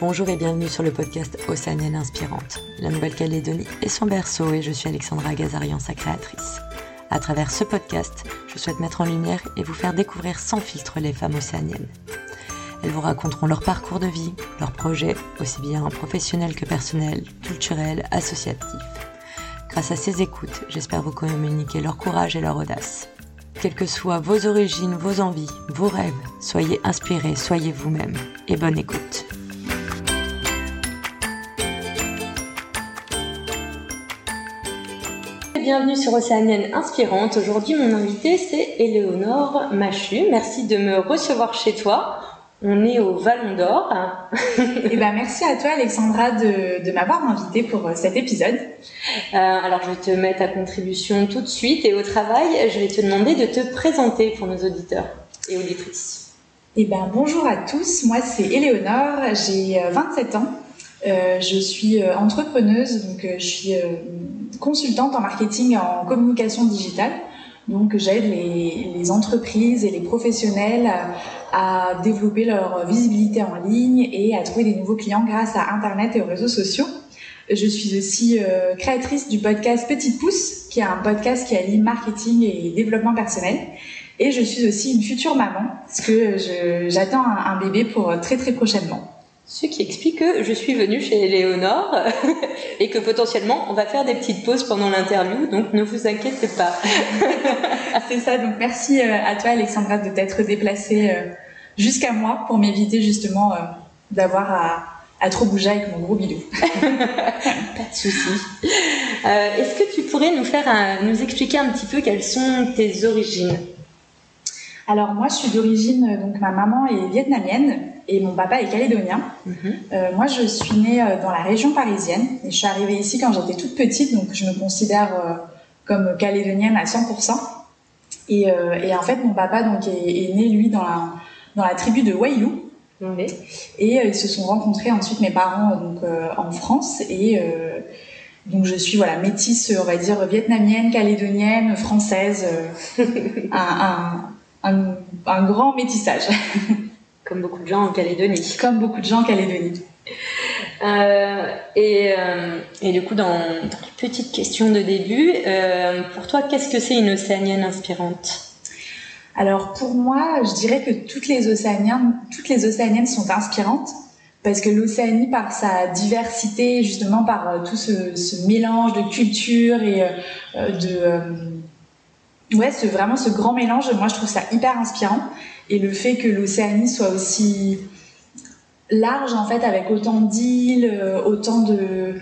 Bonjour et bienvenue sur le podcast Océanienne Inspirante. La Nouvelle-Calédonie est son berceau et je suis Alexandra Gazarian, sa créatrice. À travers ce podcast, je souhaite mettre en lumière et vous faire découvrir sans filtre les femmes océaniennes. Elles vous raconteront leur parcours de vie, leurs projets, aussi bien professionnels que personnels, culturels, associatifs. Grâce à ces écoutes, j'espère vous communiquer leur courage et leur audace. Quelles que soient vos origines, vos envies, vos rêves, soyez inspirés, soyez vous-même et bonne écoute. Bienvenue sur Océanienne Inspirante. Aujourd'hui, mon invité, c'est Éléonore Machu. Merci de me recevoir chez toi. On est au Vallon d'Or. Eh ben, merci à toi, Alexandra, de, de m'avoir invité pour euh, cet épisode. Euh, alors, je vais te mettre à contribution tout de suite et au travail, je vais te demander de te présenter pour nos auditeurs et auditrices. Eh ben, bonjour à tous. Moi, c'est Éléonore. J'ai 27 euh, ans. Euh, je suis entrepreneuse, donc je suis consultante en marketing et en communication digitale. Donc j'aide les, les, entreprises et les professionnels à, développer leur visibilité en ligne et à trouver des nouveaux clients grâce à Internet et aux réseaux sociaux. Je suis aussi euh, créatrice du podcast Petite Pouce, qui est un podcast qui allie marketing et développement personnel. Et je suis aussi une future maman, parce que j'attends un, un bébé pour très très prochainement. Ce qui explique que je suis venue chez Léonore et que potentiellement on va faire des petites pauses pendant l'interview, donc ne vous inquiétez pas. C'est ça, donc merci euh, à toi Alexandra de t'être déplacée euh, jusqu'à moi pour m'éviter justement euh, d'avoir à, à, trop bouger avec mon gros bidou. pas de souci. Est-ce que tu pourrais nous faire nous expliquer un petit peu quelles sont tes origines? Alors moi, je suis d'origine, donc ma maman est vietnamienne et mon papa est calédonien. Mhm. euh, moi, je suis née euh, dans la région parisienne et je suis arrivée ici quand j'étais toute petite, donc je me considère euh, comme calédonienne à 100%. Et, euh, et, en fait, mon papa donc est, est, né lui dans la dans la tribu de Wayou. Et ils se sont rencontrés ensuite mes parents donc en France et donc je suis voilà métisse, on va dire vietnamienne, calédonienne, française, un, un un, un grand métissage. Comme beaucoup de gens en Calédonie. Comme beaucoup de gens en Calédonie. Euh, et, euh, et, du coup, dans, dans, les petites questions de début, euh, pour toi, qu'est-ce que c'est une océanienne inspirante? Alors pour moi, je dirais que toutes les océaniennes, toutes les océaniennes sont inspirantes parce que l'Océanie, par sa diversité, justement par tout ce, ce, mélange de cultures et de ouais, vraiment ce grand mélange, moi je trouve ça hyper inspirant. Et le fait que l'Océanie soit aussi large en fait, avec autant d'îles, euh, autant de,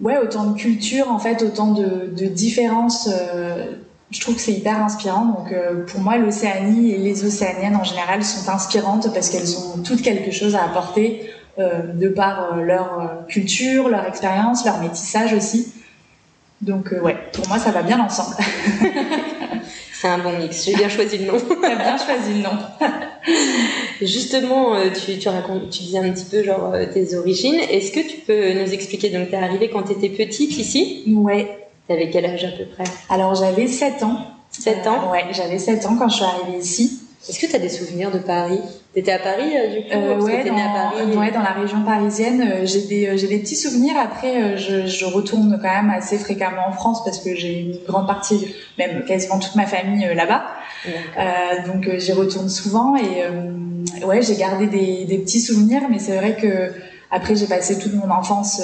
ouais, autant de cultures en fait, autant de, différences. Euh, je trouve que c'est hyper inspirant. Donc euh, pour moi, l'Océanie et les Océaniennes en général sont inspirantes parce qu'elles ont toutes quelque chose à apporter de par leur culture, leur expérience, leur métissage aussi. Donc ouais, pour moi ça va bien ensemble. C'est un bon mix. J'ai bien choisi le nom. T'as bien choisi le nom. Justement, euh, tu, tu, racontes, tu disais un petit peu genre euh, tes origines. Est-ce que tu peux nous expliquer? Donc, t'es arrivée quand t'étais petite ici? Ouais. T'avais quel âge à peu près? Alors, j'avais 7 ans. 7 ans? Euh, Ouais, j'avais 7 ans quand je suis arrivée ici. Est-ce que tu as des souvenirs de Paris? T'étais à Paris euh, du coup euh, ouais, dans, à Paris ouais, dans la région parisienne. Euh, j'ai des, euh, j'ai des petits souvenirs. Après, je, je, retourne quand même assez fréquemment en France parce que j'ai une grande partie, même quasiment toute ma famille là-bas. donc j'y retourne souvent et ouais, j'ai gardé des, des, petits souvenirs. Mais c'est vrai que après, j'ai passé toute mon enfance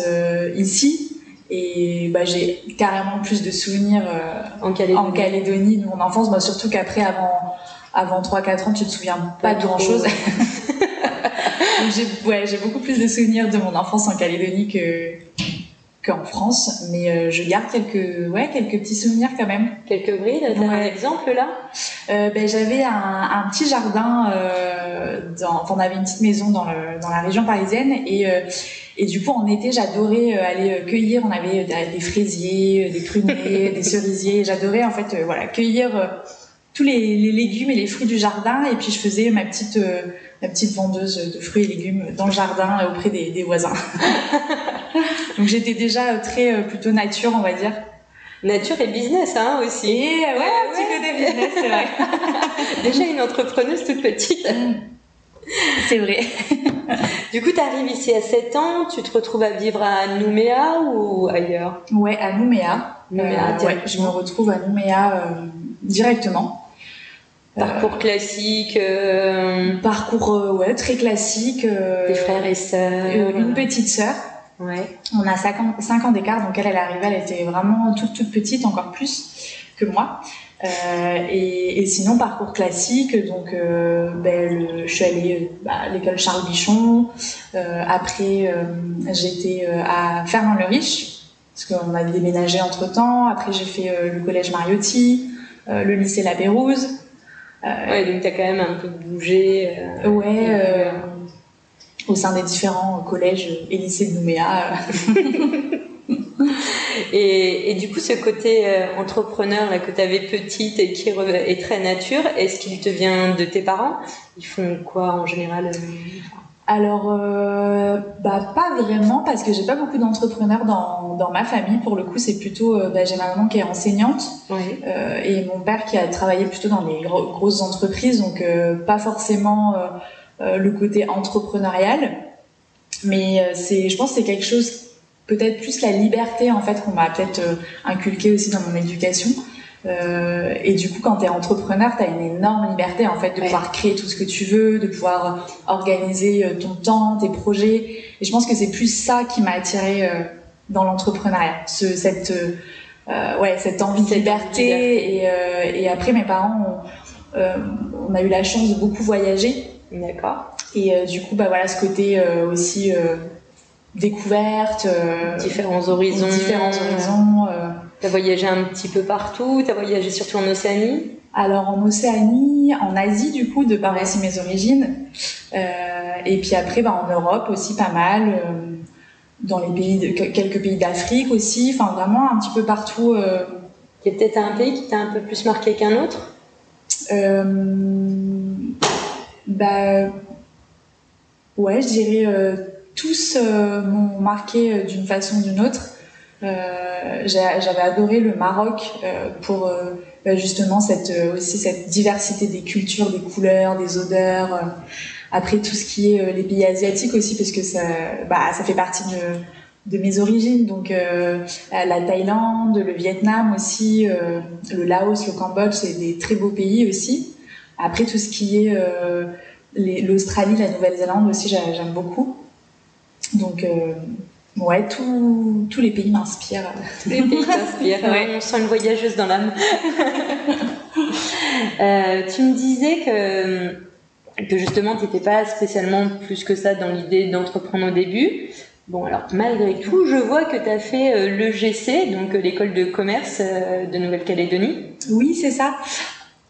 ici. Et bah, j'ai carrément plus de souvenirs en Calédonie. en, Calédonie. de mon enfance, bah, surtout qu'après, avant, avant 3-4 ans, tu te souviens pas, de grand chose. j'ai ouais, beaucoup plus de souvenirs de mon enfance en Calédonie que qu'en France, mais euh, je garde quelques ouais quelques petits souvenirs quand même. Quelques brides. T'as ouais. un exemple là? Euh, Ben j'avais un, un, petit jardin. Euh, dans, on avait une petite maison dans le, dans la région parisienne et euh, et du coup en été j'adorais aller cueillir. On avait des fraisiers, des pruniers, des cerisiers. J'adorais en fait voilà cueillir tous les, les, légumes et les fruits du jardin et puis je faisais ma petite euh, ma petite vendeuse de fruits et légumes dans le jardin euh, auprès des, des voisins. Donc j'étais déjà très euh, plutôt nature on va dire. Nature et business hein aussi. Et ouais, un petit côté business c'est vrai. déjà une entrepreneuse toute petite. Mm. C'est vrai. du coup, tu arrives ici à 7 ans, tu te retrouves à vivre à Nouméa ou ailleurs? Ouais, à Nouméa. Nouméa, ouais, je me retrouve à Nouméa directement. Parcours classique. Euh... Parcours euh, ouais très classique. Euh... Des frères et sœurs. une petite sœur. Ouais. On a 5 ans, 5 ans d'écart, donc elle, elle arrivée, elle était vraiment toute toute petite, encore plus que moi. Euh, et, et, sinon parcours classique, donc euh, ben, je suis allée bah, à l'école Charles Bichon. après j'étais à Fernand-le-Riche parce qu'on a déménagé entre temps. Après j'ai fait le collège Mariotti, le lycée La Pérouse. Euh, ouais, donc tu as quand même un peu bougé. Euh, ouais, euh, au sein des différents collèges et lycées de Nouméa. et, et, du coup, ce côté entrepreneur là, que tu avais petite et qui est très nature, est-ce qu'il te vient de tes parents? Ils font quoi en général alors, euh, bah pas vraiment parce que j'ai pas beaucoup d'entrepreneurs dans, dans ma famille. Pour le coup, c'est plutôt euh, bah, j'ai ma maman qui est enseignante euh, et mon père qui a travaillé plutôt dans les grosses entreprises, donc euh, pas forcément euh, le côté entrepreneurial. Mais c'est, je pense, que c'est quelque chose peut-être plus la liberté en fait qu'on m'a peut-être inculqué aussi dans mon éducation. Euh, et du coup, quand tu es entrepreneur, tu as une énorme liberté en fait de pouvoir créer tout ce que tu veux, de pouvoir organiser euh, ton temps, tes projets. Et je pense que c'est plus ça qui m'a attiré euh, dans l'entrepreneuriat, ce, cette euh, ouais cette envie de liberté. Et, et, après, mes parents, ont, on a eu la chance de beaucoup voyager. D'accord. Et du coup, bah voilà, ce côté aussi découverte, différents horizons, différents horizons. T'as voyagé un petit peu partout, t'as voyagé surtout en Océanie? Alors en Océanie, en Asie du coup, de par aussi mes origines. Euh, et puis après, bah, en Europe aussi pas mal. Euh, dans les pays, de, quelques pays d'Afrique aussi. Enfin vraiment un petit peu partout. Euh... Il y a peut-être un pays qui t'a un peu plus marqué qu'un autre? Bah ouais, je dirais tous m'ont marqué d'une façon ou d'une autre. Euh, j'avais adoré le Maroc euh, pour euh, bah, justement cette aussi cette diversité des cultures, des couleurs, des odeurs. après tout ce qui est les pays asiatiques aussi parce que ça bah ça fait partie de de mes origines, donc la Thaïlande, le Vietnam aussi, le Laos, le Cambodge, c'est des très beaux pays aussi. Après tout ce qui est l'Australie, la Nouvelle-Zélande aussi, j'aime beaucoup. Donc Ouais, tous les pays m'inspirent. Tous les pays t'inspirent. On sent une voyageuse dans l'âme. euh, tu me disais que, que justement, tu n'étais pas spécialement plus que ça dans l'idée d'entreprendre au début. Bon, alors malgré tout, je vois que tu as fait euh, l'EGC, donc euh, l'école de commerce euh, de Nouvelle-Calédonie. Oui, c'est ça.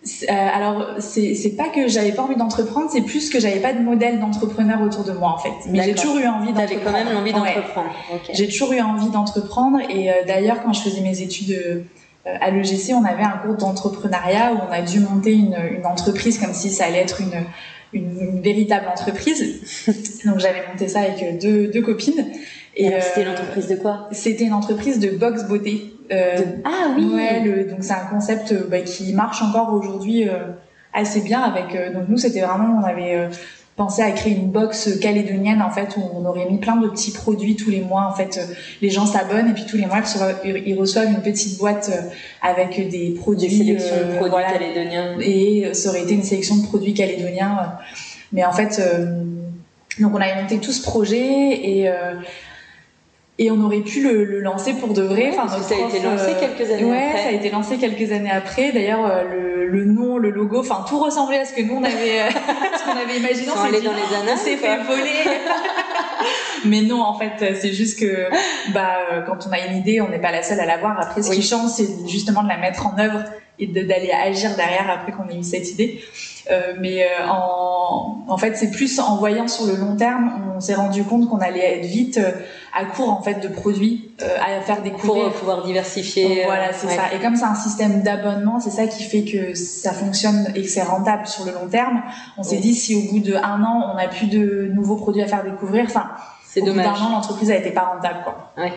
Euh, alors, c'est pas que j'avais pas envie d'entreprendre, c'est plus que j'avais pas de modèle d'entrepreneur autour de moi en fait. Mais j'ai toujours eu envie d'entreprendre. quand même envie d'entreprendre. J'ai toujours eu envie d'entreprendre et euh, d'ailleurs quand je faisais mes études euh, à l'EGC, on avait un cours d'entrepreneuriat où on a dû monter une, une, entreprise comme si ça allait être une, une, véritable entreprise. Donc j'avais monté ça avec deux, deux copines. Et, c'était l'entreprise de quoi? C'était une entreprise de box beauté. Euh, ah oui. Le, donc c'est un concept euh, bah, qui marche encore aujourd'hui euh, assez bien avec. Euh, donc nous c'était vraiment on avait pensé à créer une box calédonienne en fait où on aurait mis plein de petits produits tous les mois en fait les gens s'abonnent et puis tous les mois ils reçoivent une petite boîte avec des produits des sélections de produits calédoniens et ça aurait été une sélection de produits calédoniens mais en fait donc on avait monté tout ce projet et et on aurait pu le, le, lancer pour de vrai. Enfin, ça a été lancé euh, quelques années ouais, après. ça a été lancé quelques années après. D'ailleurs, euh, le, le, nom, le logo, enfin tout ressemblait à ce que nous on avait, euh, ce qu'on avait imaginé. on s'est dans les annales. On s'est fait voler. Mais non, en fait, c'est juste que bah quand on a une idée, on n'est pas la seule à l'avoir. Après, ce qui change, c'est justement de la mettre en œuvre et d'aller agir derrière après qu'on ait eu cette idée. Euh, mais euh, en, en fait, c'est plus en voyant sur le long terme, on s'est rendu compte qu'on allait être vite euh, à court en fait de produits à faire découvrir pour pouvoir diversifier. voilà, c'est ça. Et comme c'est un système d'abonnement, c'est ça qui fait que ça fonctionne et que c'est rentable sur le long terme. On s'est dit si au bout de un an on n'a plus de nouveaux produits à faire découvrir, enfin, c'est dommage. Bout d'un an, l'entreprise a été pas rentable quoi. Ouais.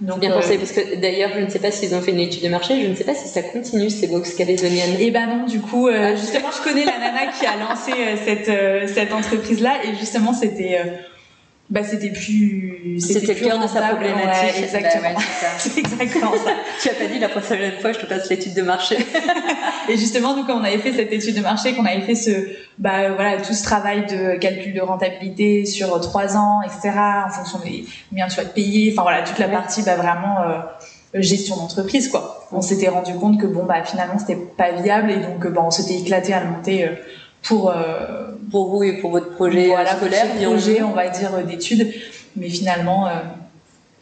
Donc, bien pensé, parce que d'ailleurs, je ne sais pas s'ils ont fait une étude de marché, je ne sais pas si ça continue ces box calédoniennes. Eh ben non, du coup, ah. justement, je connais la nana qui a lancé cette, cette entreprise-là, et justement, c'était bah c'était plus c'était le cœur de sa problématique. exactement. C'est exactement ça. Tu as pas dit la prochaine fois je te passe l'étude de marché. Et justement nous quand on avait fait cette étude de marché qu'on avait fait ce bah voilà tout ce travail de calcul de rentabilité sur trois ans etc en fonction des combien tu vas te payer enfin voilà toute la partie bah vraiment euh, gestion d'entreprise quoi. On s'était rendu compte que bon bah finalement c'était pas viable et donc bah on s'était éclaté à le monter euh, pour euh, pour vous et pour votre projet voilà, scolaire, projet, on va dire d'études, mais finalement. Euh,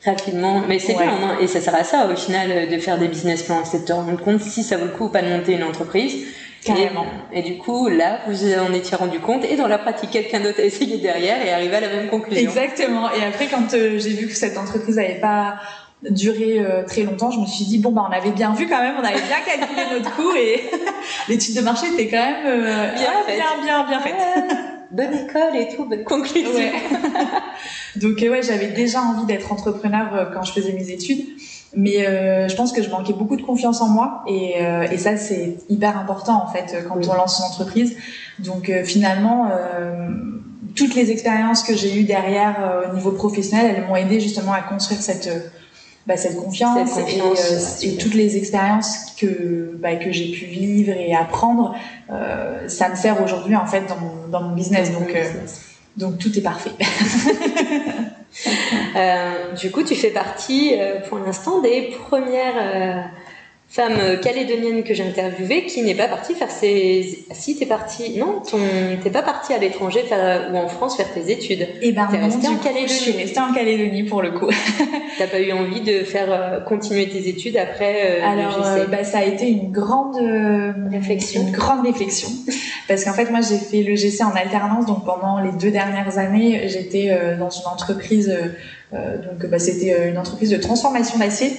Rapidement, mais c'est bien, hein, et ça sert à ça au final de faire des business plans, c'est de te rendre compte si ça vaut le coup ou pas de monter une entreprise. Carrément. Et, du coup, là, vous en étiez rendu compte, et dans la pratique, quelqu'un d'autre a essayé derrière et arrivé à la même conclusion. Exactement. Et après, quand euh, j'ai vu que cette entreprise n'avait pas duré euh, très longtemps, je me suis dit bon bah on avait bien vu quand même, on avait bien calculé notre coût et l'étude de marché était quand même euh, bien, bien, bien bien faite. bonne école et tout, bonne conclusion. Donc euh, ouais, j'avais déjà envie d'être entrepreneur quand je faisais mes études, mais je pense que je manquais beaucoup de confiance en moi et, et ça c'est hyper important en fait quand on lance une entreprise. Donc finalement toutes les expériences que j'ai eues derrière au niveau professionnel, elles m'ont aidé justement à construire cette bah, cette confiance, et, euh, toutes les expériences que bah, que j'ai pu vivre et apprendre, euh, ça me sert aujourd'hui en fait dans mon, dans mon business. Donc euh, donc tout est parfait. du coup, tu fais partie pour l'instant des premières femme euh, calédonienne que j'ai interviewée qui n'est pas partie faire ses. Si t'es partie, non, t'es pas partie à l'étranger ou en France faire tes études. Et eh ben t'es restée en Calédonie. Je suis restée en Calédonie pour le coup. T'as pas eu envie de faire euh, continuer tes études après euh, Alors, bah, ça a été une grande réflexion. Une grande réflexion, parce qu'en fait moi j'ai fait le GC en alternance, donc pendant les deux dernières années j'étais dans une entreprise. donc bah, c'était une entreprise de transformation d'acier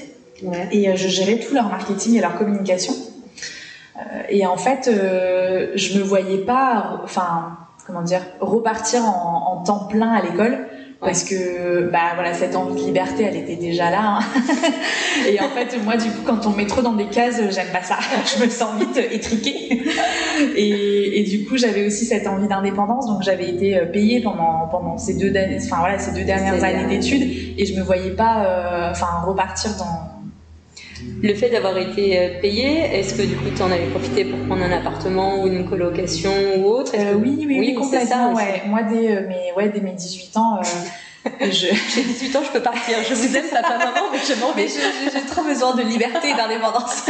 et euh, je gérais tout leur marketing et leur communication. Euh, et en fait, euh, je me voyais pas, enfin, comment dire, repartir en, en temps plein à l'école parce que bah voilà cette envie de liberté elle était déjà là hein. et en fait moi du coup quand on met trop dans des cases j'aime pas ça. Je me sens vite étriquée. Et, et du coup j'avais aussi cette envie d'indépendance. Donc j'avais été payée pendant pendant ces deux enfin voilà ces deux dernières années d'études. Et je me voyais pas enfin repartir dans le fait d'avoir été euh, payé, est-ce que du coup tu en avais profité pour prendre un appartement ou une colocation ou autre? Euh, oui, oui, oui, complètement. ouais. Moi, dès, euh, mes, ouais, dès mes 18 ans. j'ai 18 ans, je peux partir. Je vous aime, papa, maman, mais je m'en vais. J'ai trop besoin de liberté et d'indépendance.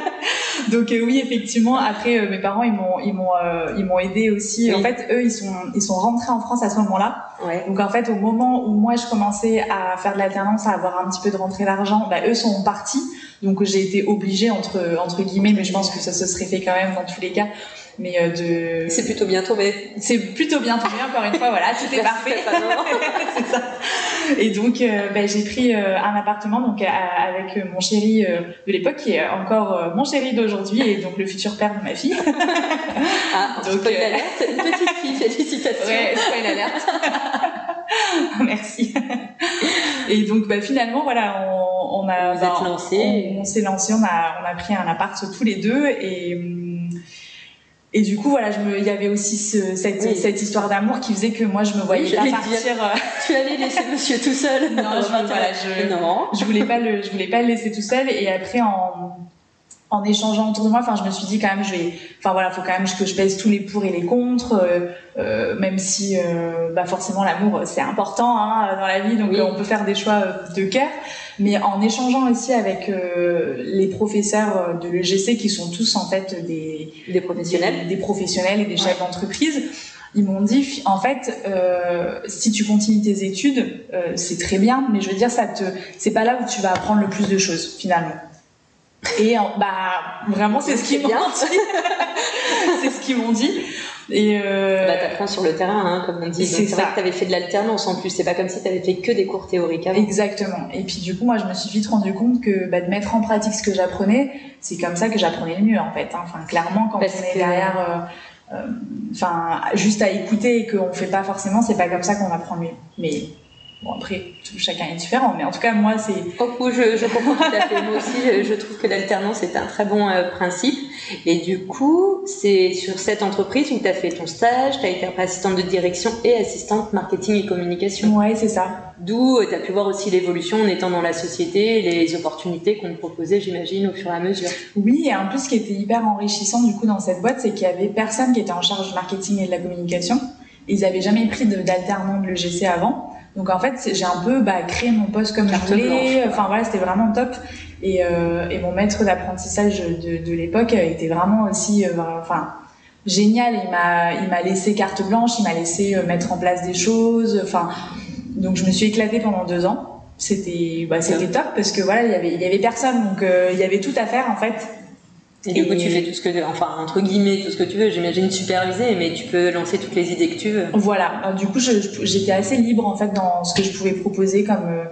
Donc oui, effectivement. Après, mes parents, ils m'ont, ils m'ont, ils m'ont aidé aussi. En fait, eux, ils sont, ils sont rentrés en France à ce moment-là. Ouais. Donc en fait, au moment où moi je commençais à faire de l'alternance, à avoir un petit peu de rentrée d'argent, bah, eux sont partis. Donc j'ai été obligée entre entre guillemets, mais je pense que ça se serait fait quand même dans tous les cas. Mais euh, de c'est plutôt bien tombé. C'est plutôt bien tombé encore une fois. Voilà, tout est parfait. c'est ça. Et donc euh, bah, j'ai pris euh, un appartement donc avec mon chéri de l'époque qui est encore mon chéri d'aujourd'hui et donc le futur père de ma fille. ah, donc alerte, une petite fille, félicitations. Ouais, spoil alerte. Merci. Et donc bah, finalement voilà, on, on a bah, lancé. On, s'est lancé, on a on a pris un appart tous les deux et hum, et du coup voilà, je me il y avait aussi ce, cette, cette histoire d'amour qui faisait que moi je me voyais pas partir. Euh, tu allais laisser monsieur tout seul. Non, je, voilà, je, non. je voulais pas le je voulais pas le laisser tout seul et après en en échangeant autour de moi, enfin, je me suis dit quand même, je vais, enfin voilà, faut quand même que je pèse tous les pour et les contre, euh, euh, même si, euh, bah forcément, l'amour c'est important hein, dans la vie, donc on peut faire des choix de cœur, mais en échangeant aussi avec les professeurs de l'EGC qui sont tous en fait des des professionnels, des, professionnels et des chefs d'entreprise. Ils m'ont dit, en fait, si tu continues tes études, c'est très bien, mais je veux dire, ça te, c'est pas là où tu vas apprendre le plus de choses finalement. Et bah vraiment c'est ce qu'ils m'ont dit. c'est ce qu'ils m'ont dit. Et euh... bah t'apprends sur le terrain, hein, comme on dit. C'est vrai que t'avais fait de l'alternance en plus. C'est pas comme si t'avais fait que des cours théoriques. Avant. Exactement. Et puis du coup moi je me suis vite rendu compte que bah, de mettre en pratique ce que j'apprenais, c'est comme ça que j'apprenais le mieux en fait. Hein. Enfin clairement quand on est derrière. Euh, euh, enfin, juste à écouter et qu'on fait pas forcément, c'est pas comme ça qu'on apprend mieux. Mais Bon, après, chacun est différent, mais en tout cas, moi, c'est. Oh, je, je, comprends tout à fait. moi aussi, je, trouve que l'alternance est un très bon euh, principe. Et du coup, c'est sur cette entreprise où tu as fait ton stage, tu as été assistante de direction et assistante marketing et communication. Ouais, c'est ça. D'où euh, tu as pu voir aussi l'évolution en étant dans la société, les opportunités qu'on te proposait, j'imagine, au fur et à mesure. Oui, et en plus, ce qui était hyper enrichissant, du coup, dans cette boîte, c'est qu'il y avait personne qui était en charge du marketing et de la communication. Ils n'avaient jamais pris d'alternant de l'EGC avant. Donc en fait, j'ai un peu bah, créé mon poste comme je voulais. Enfin voilà, c'était vraiment top. Et, euh, et mon maître d'apprentissage de, de l'époque était vraiment aussi, euh, enfin génial. Il m'a, il m'a laissé carte blanche, il m'a laissé euh, mettre en place des choses. Enfin, donc je me suis éclatée pendant deux ans. C'était, bah, c'était top parce que voilà, il y avait, il y avait personne, donc euh, il y avait tout à faire en fait. Et du coup, tu fais tout ce que, enfin, entre guillemets, tout ce que tu veux, j'imagine superviser, mais tu peux lancer toutes les idées que tu veux. Voilà. Euh, du coup, j'étais assez libre, en fait, dans ce que je pouvais proposer comme, euh,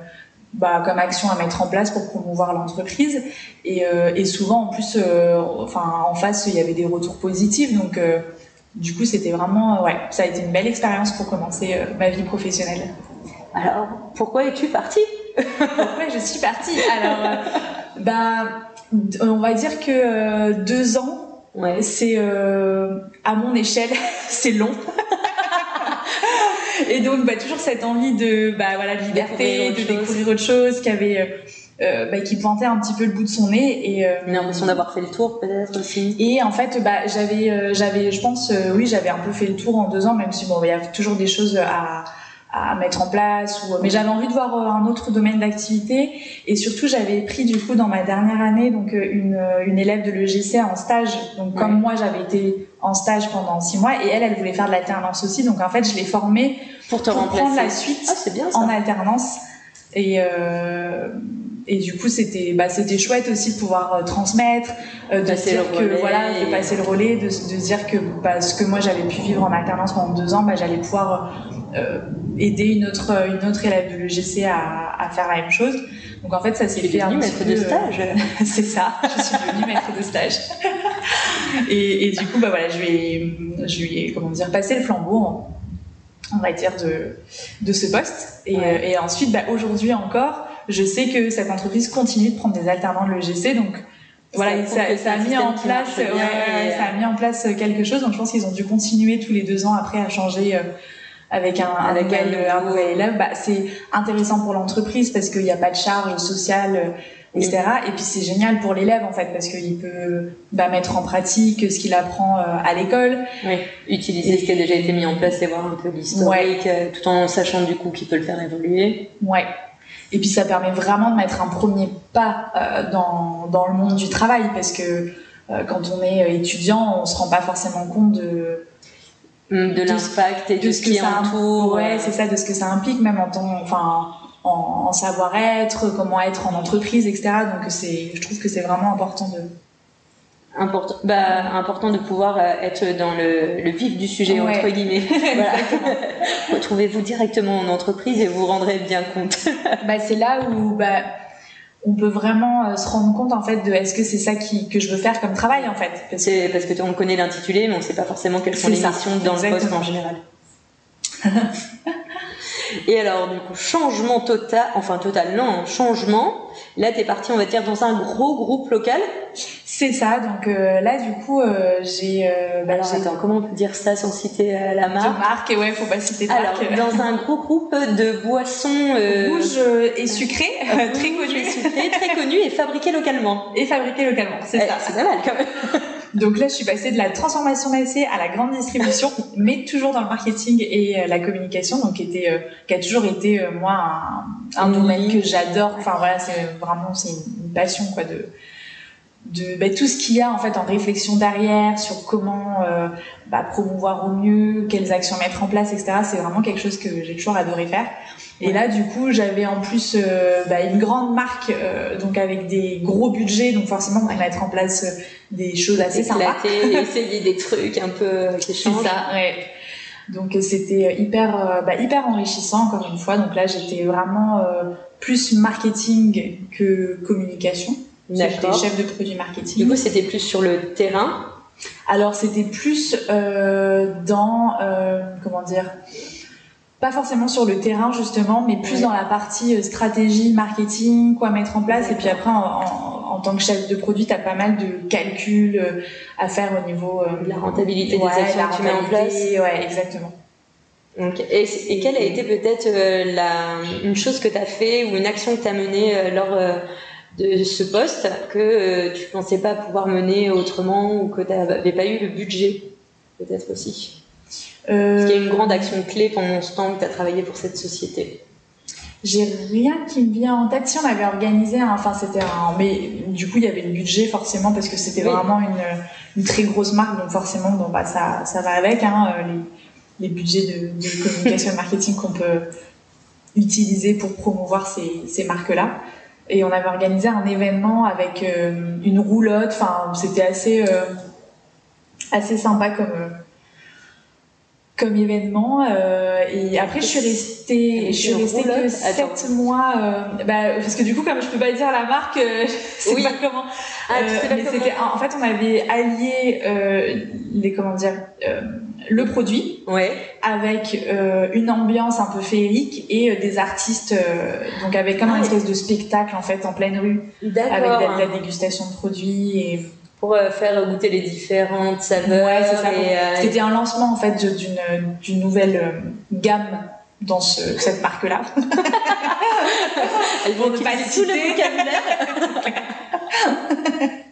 bah, comme action à mettre en place pour promouvoir l'entreprise. Et, euh, et, souvent, en plus, enfin, en face, il y avait des retours positifs. Donc, du coup, c'était vraiment, ouais, ça a été une belle expérience pour commencer ma vie professionnelle. Alors, pourquoi es-tu partie? Pourquoi je suis partie? Alors, bah, on va dire que euh, deux ans, ouais. c'est euh, à mon échelle, c'est long. et donc, bah, toujours cette envie de, bah, voilà, de liberté, de découvrir autre chose, qui avait, euh, bah, qui pointait un petit peu le bout de son nez et une l'impression d'avoir fait le tour peut-être aussi. Et en fait, bah, j'avais, j'avais, je pense, oui, j'avais un peu fait le tour en deux ans, même si bon, il y a toujours des choses à à mettre en place ou mais j'avais envie de voir euh, un autre domaine d'activité. Et surtout j'avais pris du coup dans ma dernière année donc euh, une, euh, une élève de l'EGC en stage. Donc comme moi j'avais été en stage pendant six mois et elle elle voulait faire de l'alternance aussi. Donc en fait je l'ai formée pour te prendre la suite ah, bien, en alternance. Et euh, et du coup c'était bah c'était chouette aussi de pouvoir transmettre de dire que voilà de passer le relais de, de dire que bah, ce que moi j'avais pu vivre en alternance pendant deux ans bah j'allais pouvoir aider une autre, une autre élève de l'EGC à, à faire la même chose. Donc en fait, ça s'est fait un maître de stage. Euh, c'est ça, je suis devenue maître de stage. et, et, du coup, bah voilà, je lui ai, je lui ai comment dire, passé le flambeau, on va dire, de, de ce poste. Et, euh, et ensuite, bah, aujourd'hui encore, je sais que cette entreprise continue de prendre des alternants de l'EGC, donc voilà, ça, ça, a mis en place, ouais, ça a mis en place quelque chose. Donc je pense qu'ils ont dû continuer tous les deux ans après à changer avec un, un, nouvel, un nouvel élève, bah, c'est intéressant pour l'entreprise parce qu'il n'y a pas de charge sociale, euh, etc. Et puis c'est génial pour l'élève en fait parce qu'il peut bah, mettre en pratique ce qu'il apprend euh, à l'école. Oui, utiliser ce qui a déjà été mis en place et voir un peu l'historique, ouais. Euh, tout en sachant du coup qu'il peut le faire évoluer. Ouais. Et puis ça permet vraiment de mettre un premier pas euh, dans, dans le monde du travail parce que quand on est étudiant, on se rend pas forcément compte de de l'impact et de, ce, qui ça entoure. Ouais, c'est ça, de ce que ça implique, même en temps, enfin, en, savoir-être, comment être en entreprise, etc. Donc c'est, je trouve que c'est vraiment important de important, bah, important de pouvoir euh, être dans le, le vif du sujet entre guillemets. voilà. Retrouvez-vous directement en entreprise et vous, vous rendrez bien compte. bah, c'est là où bah, on peut vraiment euh, se rendre compte en fait de est-ce que c'est ça qui, que je veux faire comme travail en fait parce que, parce que on connaît l'intitulé mais on sait pas forcément quelles sont les missions dans le poste en général. Et alors du coup changement total enfin total non changement. Là t'es parti on va dire dans un gros groupe local c'est ça, donc euh, là du coup euh, j'ai. Euh, bah, Alors attends, comment on peut dire ça sans citer la marque De marque, ouais, faut pas citer de Alors dans un gros groupe de boissons rouges et sucrées, très connues, et sucrées, très connues et fabriquées localement. Et fabriquées localement, c'est eh, ça. C'est pas mal quand même. Donc là, je suis passée de la transformation massée à la grande distribution, mais toujours dans le marketing et la communication, donc qui était, qui a toujours été moi un, un domaine que j'adore. Enfin voilà, c'est vraiment c'est une passion quoi de de bah, tout ce qu'il y a en fait en réflexion derrière sur comment euh, bah, promouvoir au mieux, quelles actions mettre en place, etc. C'est vraiment quelque chose que j'ai toujours adoré faire. Et là, du coup, j'avais en plus euh, bah, une grande marque, euh, donc avec des gros budgets, donc forcément pour mettre en place euh, des choses assez sympas. essayer des trucs un peu qui changent. ça, ouais. Donc c'était hyper, bah, hyper enrichissant encore une fois. Donc là, j'étais vraiment plus marketing que communication. J'étais chef de produit marketing. Du coup, c'était plus sur le terrain Alors, c'était plus euh, dans, euh, comment dire, pas forcément sur le terrain justement, mais plus dans la partie stratégie, marketing, quoi mettre en place. Et puis après, en, tant que chef de produit, tu as pas mal de calculs à faire au niveau de la rentabilité des actions que tu mets en place. Ouais, exactement. Et, et, quelle a été peut-être la une chose que tu as fait ou une action que tu as menée lors de ce poste que euh, tu pensais pas pouvoir mener autrement ou que tu n'avais pas eu le budget, peut-être aussi. Euh... Est-ce qu'il y a une grande action clé pendant ce temps que tu as travaillé pour cette société. J'ai rien qui me vient en tête. Si on avait organisé, enfin c'était un, mais du coup il y avait le budget forcément parce que c'était vraiment une, une, très grosse marque, donc forcément bon bah ça ça va avec hein, euh, les, les budgets de, de communication marketing qu'on peut utiliser pour promouvoir ces, ces marques là et on avait organisé un événement avec euh, une roulotte. Enfin, c'était assez euh, assez sympa comme euh, comme événement. et après, je suis restée, je suis restée que sept mois, bah, parce que du coup, comme je peux pas dire la marque, c'est oui. pas comment. Ah, mais c'était, en fait, on avait allié les comment dire le produit ouais. avec euh, une ambiance un peu féerique et euh, des artistes euh, donc avec comme ah, un espèce de spectacle en fait en pleine rue avec la, la, dégustation de produits et pour faire goûter les différentes saveurs ouais, c'était un lancement en fait d'une d'une nouvelle gamme dans ce, cette marque là elles vont ne pas tout le vocabulaire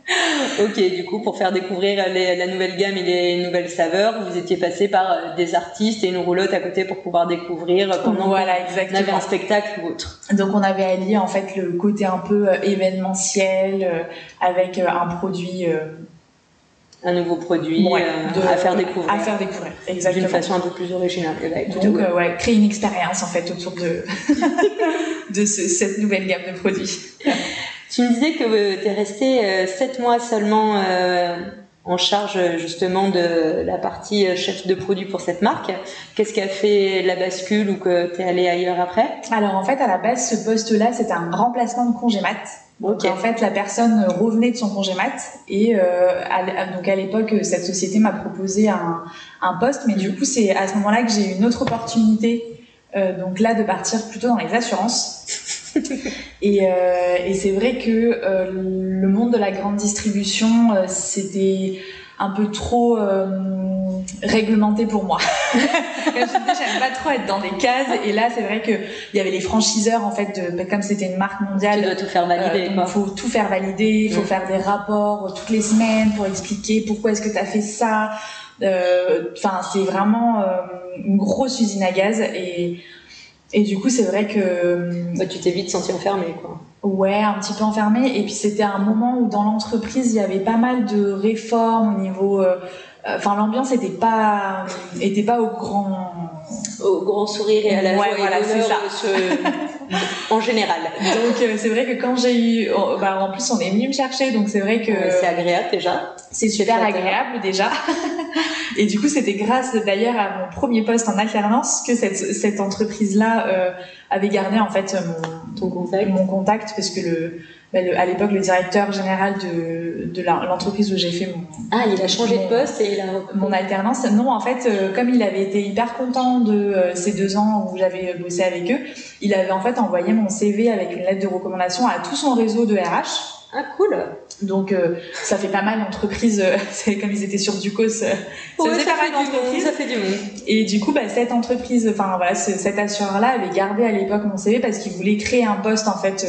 ok, du coup, pour faire découvrir la nouvelle gamme et les nouvelles saveurs, vous étiez passé par euh, des artistes et une roulotte à côté pour pouvoir découvrir pendant voilà, exactement. on avait un spectacle ou autre. Donc on avait allié en fait le côté un peu euh, événementiel euh, avec un produit un nouveau produit à faire découvrir. À faire découvrir, exactement. D'une façon un peu plus originale. Donc, ouais, créer une expérience en fait autour de, de cette nouvelle gamme de produits. Tu me disais que euh, tu es resté euh, sept mois seulement euh, en charge justement de la partie chef de produit pour cette marque. Qu'est-ce qui a fait la bascule ou que tu es allé ailleurs après? Alors en fait, à la base, ce poste-là, c'était un remplacement de congé mat. Donc en fait, la personne revenait de son congé mat et à, donc à l'époque, cette société m'a proposé un, un, poste, mais du coup, c'est à ce moment-là que j'ai eu une autre opportunité. donc là, de partir plutôt dans les assurances. et, euh, et c'est vrai que euh, le monde de la grande distribution, euh, c'était un peu trop réglementé pour moi. j'aime pas trop être dans des cases. Et là, c'est vrai que il y avait les franchiseurs en fait, de, bah, comme c'était une marque mondiale. Tu dois tout faire valider. Il faut tout faire valider. Il faut mm. faire des rapports toutes les semaines pour expliquer pourquoi est-ce que tu as fait ça. Enfin, c'est vraiment une grosse usine à gaz et et du coup, c'est vrai que. Bah, tu t'es vite senti enfermée, quoi. Ouais, un petit peu enfermée. Et puis, c'était un moment où dans l'entreprise, il y avait pas mal de réformes au niveau. Enfin, l'ambiance était pas, était pas au grand. Au grand sourire et à la ouais, voilà, ça. en général. Donc, euh, c'est vrai que quand j'ai eu. Bah, en plus, on est venu me chercher, donc c'est vrai que. c'est agréable déjà. C'est super agréable déjà. Et du coup, c'était grâce d'ailleurs à mon premier poste en alternance que cette, cette entreprise-là euh, avait gardé en fait mon, contact. mon contact parce que le, bah, à l'époque, le directeur général de, de l'entreprise où j'ai fait mon. Ah, il a changé de poste et il a. Mon alternance. Non, en fait, euh, comme il avait été hyper content de euh, ces deux ans où j'avais bossé avec eux, il avait en fait envoyé mon CV avec une lettre de recommandation à tout son réseau de RH. Ah cool. Donc euh, ça fait pas mal d'entreprises, euh, c'est comme ils étaient sur Ducos, euh, ça faisait pas mal d'entreprises. Ça fait du monde. Et du coup, bah, cette entreprise, enfin voilà, cet assureur-là avait gardé à l'époque mon CV parce qu'il voulait créer un poste en fait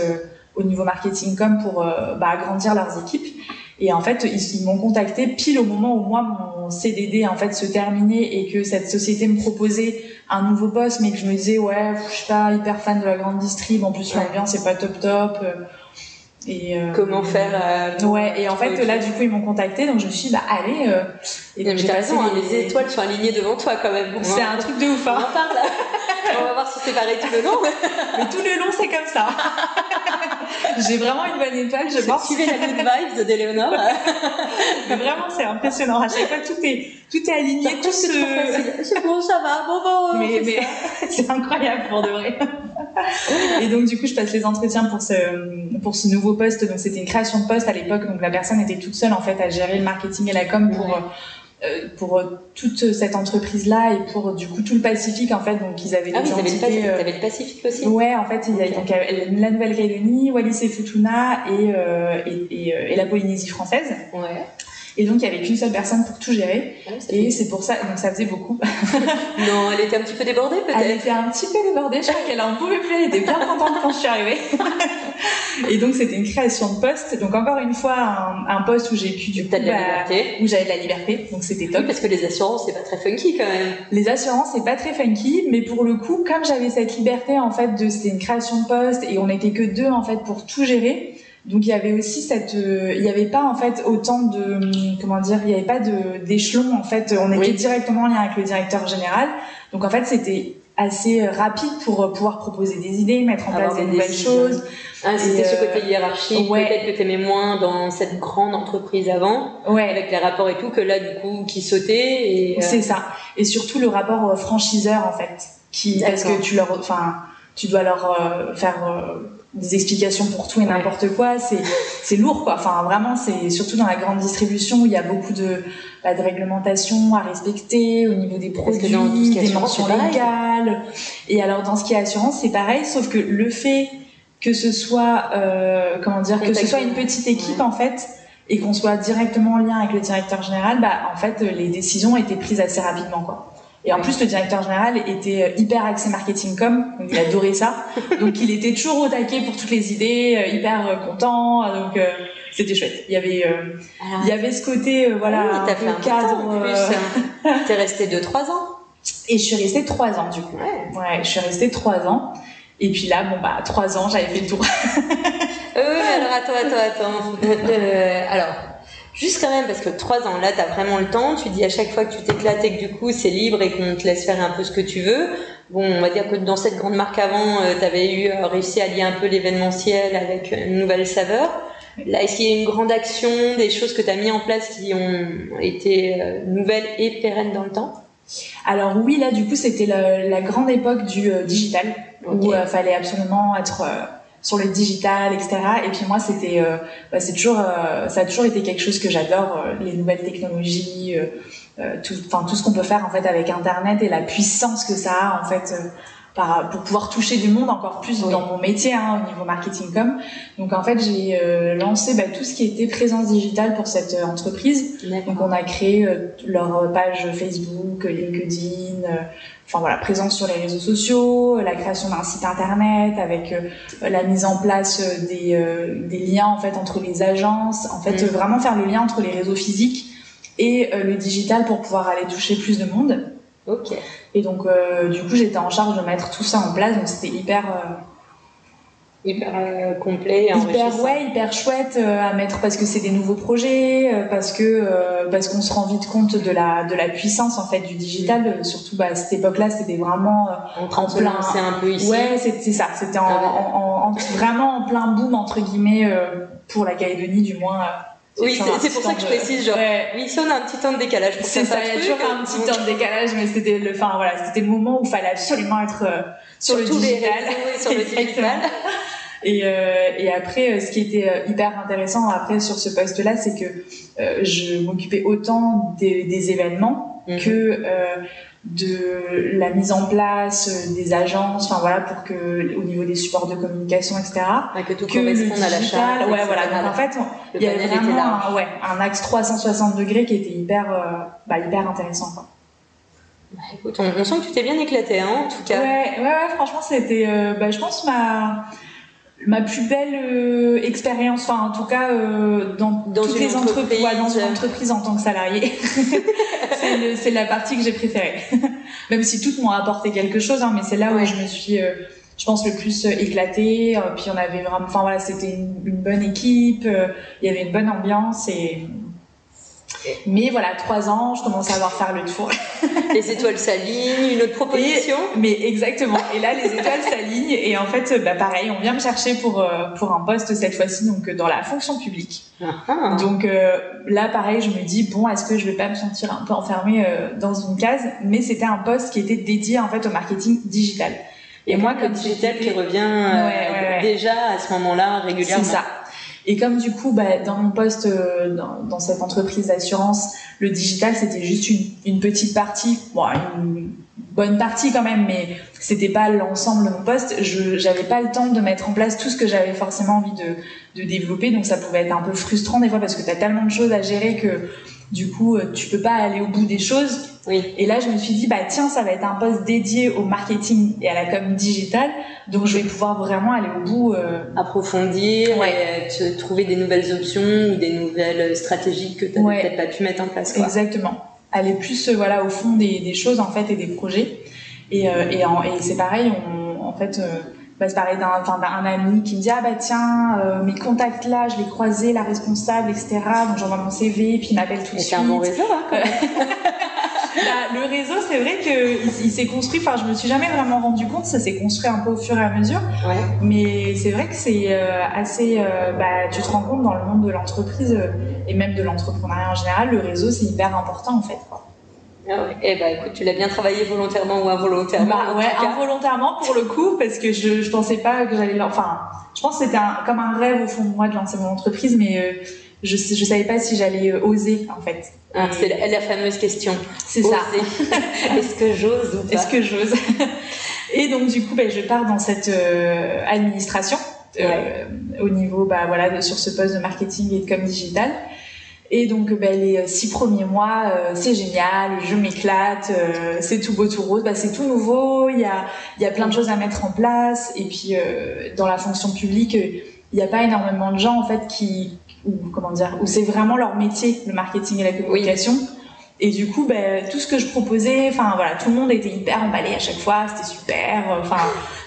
au niveau marketing com pour bah, agrandir leurs équipes. Et en fait, ils, m'ont contacté pile au moment où moi mon CDD en fait se terminait et que cette société me proposait un nouveau poste, mais que je me disais ouais, je suis pas hyper fan de la grande distrib, en plus l'ambiance c'est pas top top. Et euh, comment faire euh, Ouais, et en fait là du coup ils m'ont contacté donc je me suis dit bah allez. Euh, et donc j'ai raison, hein, les... étoiles sont alignées devant toi quand même. C'est un truc de ouf. Hein. On en parle. On va voir si c'est pareil tout le long. Mais tout le long c'est comme ça. j'ai vraiment une bonne étoile, je pense. Suivez la good vibes d'Eléonore. Mais vraiment c'est impressionnant. À chaque fois tout est tout est aligné, tout se. C'est bon, ça va, bon bon. Mais, mais c'est incroyable pour de vrai. et donc du coup je passe les entretiens pour ce pour ce nouveau poste. Donc c'était une création de poste à l'époque. Donc la personne était toute seule en fait à gérer le marketing et la com pour euh, pour toute cette entreprise-là et pour du coup tout le Pacifique en fait. Donc ils avaient ah des oui, entités. Euh... le Pacifique aussi. Ouais, en fait, il y a donc la Nouvelle-Calédonie, Wallis et Futuna et, euh, et, et, et, la Polynésie française. Ouais. Et donc, il n'y avait qu'une seule personne pour tout gérer. Ah, et c'est pour ça, donc ça faisait beaucoup. non, elle était un petit peu débordée peut-être Elle était un petit peu débordée, je crois qu'elle en pouvait plus, elle était bien contente quand je suis arrivée. et donc, c'était une création de poste. Donc, encore une fois, un, un poste où j'ai pu du coup, de la bah, liberté. où j'avais de la liberté. Donc, c'était top. Oui, parce que les assurances, c'est pas très funky quand même. Les assurances, c'est pas très funky, mais pour le coup, comme j'avais cette liberté, en fait, de, c'était une création de poste et on n'était que deux, en fait, pour tout gérer. Donc il y avait aussi cette, euh, il n'y avait pas en fait autant de, comment dire, il n'y avait pas de d'échelon en fait. On était Oui. directement en lien avec le directeur général. Donc en fait c'était assez rapide pour euh, pouvoir proposer des idées, mettre en place des des nouvelles décisions. choses. Ah, c'était ce euh, côté hiérarchique, ouais. peut-être que t'aimais moins dans cette grande entreprise avant, Ouais, avec les rapports et tout, que là, du coup, qui sautait euh, c'est ça. Et surtout le rapport euh, franchiseur en fait, qui parce que tu leur, enfin, tu dois leur euh, faire euh, des explications pour tout et Ouais. n'importe quoi. C'est c'est lourd quoi. Enfin vraiment c'est surtout dans la grande distribution où il y a beaucoup de bah, de réglementations à respecter au niveau des produits, dans tout ce qui est des mentions légales. Et alors dans ce qui est assurance c'est pareil, sauf que le fait que ce soit euh, comment dire que ce soit une petite équipe Ouais. en fait et qu'on soit directement en lien avec le directeur général, bah en fait les décisions étaient prises assez rapidement quoi. Et en plus le directeur général était euh, hyper axé marketing com, donc il adorait ça. donc il était toujours au taquet pour toutes les idées, euh, hyper euh, content, donc euh, c'était chouette. Il y avait euh, Alors, il y avait ce côté euh, voilà oui, peu fait un cadre plus. euh, hein. T'es resté 2-3 ans. et je suis restée trois ans du coup. Ouais. Ouais, je suis restée trois ans. Et puis là, bon bah trois ans, j'avais fait le tour. Euh, oui, alors attends, attends, attends. Euh, alors, juste quand même, parce que 3 ans, là, t'as vraiment le temps. Tu dis à chaque fois que tu t'éclates et que du coup, c'est libre et qu'on te laisse faire un peu ce que tu veux. Bon, on va dire que dans cette grande marque avant, euh, t'avais eu euh, réussi à lier un peu l'événementiel avec une nouvelle saveur. Là, est-ce qu'il y a une grande action, des choses que tu as mis en place qui ont été euh, nouvelles et pérennes dans le temps? Alors oui, là du coup, c'était la, la grande époque du euh, digital où il fallait absolument être euh, sur le digital, etc. Et puis moi, c'était, euh, bah, c'est toujours, euh, ça a toujours été quelque chose que j'adore, euh, les nouvelles technologies, euh, euh, tout, tout ce qu'on peut faire en fait avec Internet et la puissance que ça a en fait. Pour pouvoir toucher du monde encore plus Oui. dans mon métier hein, au niveau marketing com. Donc en fait j'ai euh, lancé bah, tout ce qui était présence digitale pour cette euh, entreprise. Donc on a créé euh, leur page Facebook, LinkedIn, enfin voilà, présence sur les réseaux sociaux, la création d'un site internet avec la mise en place des, des liens en fait entre les agences, en fait Mm. vraiment faire le lien entre les réseaux physiques et le digital pour pouvoir aller toucher plus de monde. Ok. Et donc euh, du coup j'étais en charge de mettre tout ça en place, donc c'était hyper euh, Hyper euh, complet et hyper ouais hyper chouette euh, à mettre parce que c'est des nouveaux projets euh, parce que parce qu'on se rend vite compte de la de la puissance en fait du digital. Surtout bah, à cette époque là c'était vraiment En plein- lancer un peu ici. ouais c'est c'est ça. C'était en, Ah en- en- vraiment en plein boom entre guillemets pour la Calédonie du moins Oui, c'est- pour ça que je précise, genre, Ouais. Mais ici, on a un petit temps de décalage c'est ça il y a toujours un petit temps de décalage mais c'était le enfin voilà c'était le moment où il fallait absolument être euh, sur, le les digital sur le digital. Et, euh, et après, euh, ce qui était hyper intéressant après sur ce poste-là, c'est que euh, je m'occupais autant des, des événements Mhm. que de la mise en place euh, des agences, enfin voilà, pour que au niveau des supports de communication, etc. Que tout Que le corresponde à la digital, charte. ouais, voilà. Donc en fait, il y avait vraiment un, ouais, un axe 360 degrés qui était hyper, euh, bah, hyper intéressant. Quoi. Bah, écoute, on, on sent que tu t'es bien éclaté, hein, en tout cas. Ouais, ouais, ouais, franchement, c'était, euh, bah, je pense, ma, ma plus belle euh, expérience, enfin, en tout cas, euh, dans, Dans toutes les entreprises, entreprise. dans une entreprise en tant que salarié. c'est, la partie que j'ai préférée. Même si toutes m'ont apporté quelque chose, hein, mais c'est là où Ouais. je me suis, euh, je pense, le plus euh, éclatée. Euh, puis on avait vraiment, enfin voilà, c'était une, une bonne équipe, euh, il y avait une bonne ambiance et. Mais voilà, trois ans, je commençais à avoir faire le tour. Les étoiles s'alignent, une autre proposition. Mais exactement. Et là, les étoiles s'alignent. Et en fait, bah, pareil, on vient me chercher pour, euh, pour un poste cette fois-ci, donc euh, dans la fonction publique. Ah. Donc euh, là, pareil, je me dis, bon, est-ce que je vais pas me sentir un peu enfermée euh, dans une case? Mais c'était un poste qui était dédié en fait au marketing digital. Et moi, comme digital qui revient euh, Ouais, ouais, ouais. déjà à ce moment-là régulièrement. C'est ça. Et comme du coup, bah, dans mon poste, euh, dans, cette entreprise d'assurance, le digital, c'était juste une, petite partie, bon, une bonne partie quand même, mais c'était pas l'ensemble de mon poste. Je j'avais pas le temps de mettre en place tout ce que j'avais forcément envie de, de développer, donc ça pouvait être un peu frustrant des fois parce que tu tellement de choses à gérer que du coup, euh, tu peux pas aller au bout des choses. Oui. Et là, je me suis dit, bah tiens, ça va être un poste dédié au marketing et à la com digitale, donc je vais pouvoir vraiment aller au bout. Euh... Approfondir, ouais. et trouver des nouvelles options ou des nouvelles stratégies que tu ouais. peut-être pas pu mettre en place. Quoi. Exactement. Aller plus euh, voilà au fond des, des, choses en fait et des projets. Et, euh, et, et c'est pareil, on, en fait. Bah, c'est pareil d'un, d'un ami qui me dit ah bah tiens euh, mes contacts là je l'ai croisé la responsable etc donc j'envoie mon CV puis il m'appelle tout de suite. C'est un bon réseau hein, bah, le réseau c'est vrai que il, il, s'est construit enfin je me suis jamais vraiment rendu compte ça s'est construit un peu au fur et à mesure ouais. mais c'est vrai que c'est euh, assez euh, bah tu te rends compte dans le monde de l'entreprise euh, et même de l'entrepreneuriat en général le réseau c'est hyper important en fait quoi. Ah ouais. Eh ben, écoute, tu l'as bien travaillé volontairement ou involontairement Bah ouais, involontairement pour le coup, parce que je, je pensais pas que j'allais. Enfin, je pense que c'était un, comme un rêve au fond de moi de lancer mon entreprise, mais euh, je, je savais pas si j'allais euh, oser en fait. Ah, c'est la, la, fameuse question. C'est ça. Est-ce que j'ose ou pas Est-ce que j'ose? Et donc du coup, ben, je pars dans cette euh, administration ouais. au niveau, bah voilà, sur ce poste de marketing et de com digital. Et donc ben, les six premiers mois, euh, c'est génial, je m'éclate, euh, c'est tout beau tout rose, bah, c'est tout nouveau, il y a, y a plein de choses à mettre en place. Et puis euh, dans la fonction publique, il n'y a pas énormément de gens en fait qui, ou comment dire, où c'est vraiment leur métier, le marketing et la communication. Oui. Et du coup, ben, tout ce que je proposais, enfin voilà, tout le monde était hyper emballé à chaque fois, c'était super. Enfin,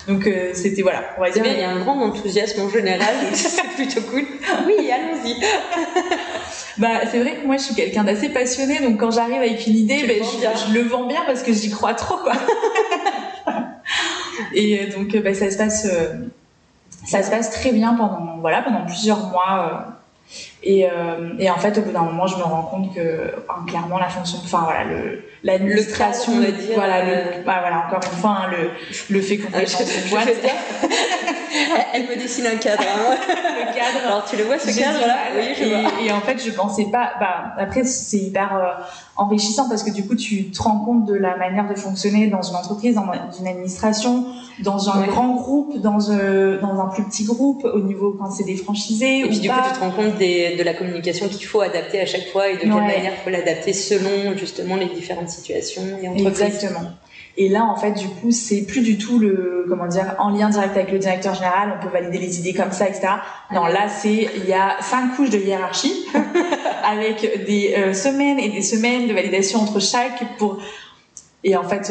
donc euh, c'était voilà, on va dire. Bien, il y a un grand enthousiasme en général, c'est plutôt cool. Oui, allons-y. bah c'est vrai que moi je suis quelqu'un d'assez passionné, donc quand j'arrive avec une idée, ben, je, je, le vends bien parce que j'y crois trop quoi. Et donc ben, ça se passe, euh, ça se passe très bien pendant voilà pendant plusieurs mois. Euh, et, euh, et, en fait, au bout d'un moment, je me rends compte que, enfin, clairement, la fonction, enfin voilà, le l'administration, le dire, voilà, euh... le, bah, voilà, encore une fois, hein, le le fait qu'on boîte. Elle me dessine un cadre. Hein. le cadre. Alors tu le vois ce cadre là Oui, je et, vois. Et en fait, je pensais pas. Bah après, c'est hyper euh, enrichissant parce que du coup, tu te rends compte de la manière de fonctionner dans une entreprise, dans une administration, dans un Ouais. grand groupe, dans un dans un plus petit groupe, au niveau quand c'est des franchisés. Et ou puis du pas. coup, tu te rends compte des, de la communication qu'il faut adapter à chaque fois et de quelle Ouais. manière il faut l'adapter selon justement les différentes situations et entreprises. Exactement. Et là, en fait, du coup, c'est plus du tout le, comment dire, en lien direct avec le directeur général, on peut valider les idées comme ça, etc. Non, là, c'est, il y a cinq couches de hiérarchie, avec des euh, semaines et des semaines de validation entre chaque pour, et en fait,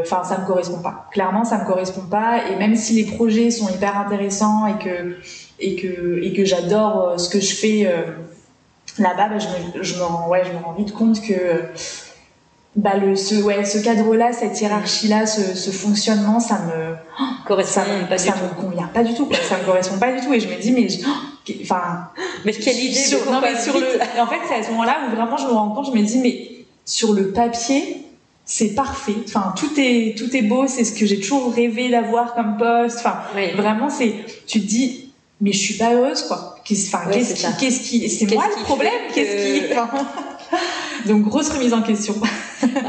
enfin, euh, ça me correspond pas. Clairement, ça me correspond pas. Et même si les projets sont hyper intéressants et que, et que, et que j'adore euh, ce que je fais euh, là-bas, bah, je me, je me rends, ouais, je me rends vite compte que, bah le ce ouais ce cadre là cette hiérarchie là ce, ce fonctionnement ça me Correspond ça, me- pas ça du me convient pas du tout quoi. ça me correspond pas du tout et je me dis mais enfin Mais quelle idée sur, de non, mais pas sur vite. le en fait c'est à ce moment là où vraiment je me rends compte je me dis mais sur le papier c'est parfait enfin tout est tout est beau c'est ce que j'ai toujours rêvé d'avoir comme poste enfin Oui. vraiment c'est tu te dis mais je suis pas heureuse quoi. Qu'est-ce enfin Ouais, qu'est-ce c'est qui qu'est-ce qui c'est Qu'est-ce moi qui le problème qu'est-ce que- qui enfin, donc grosse remise en question.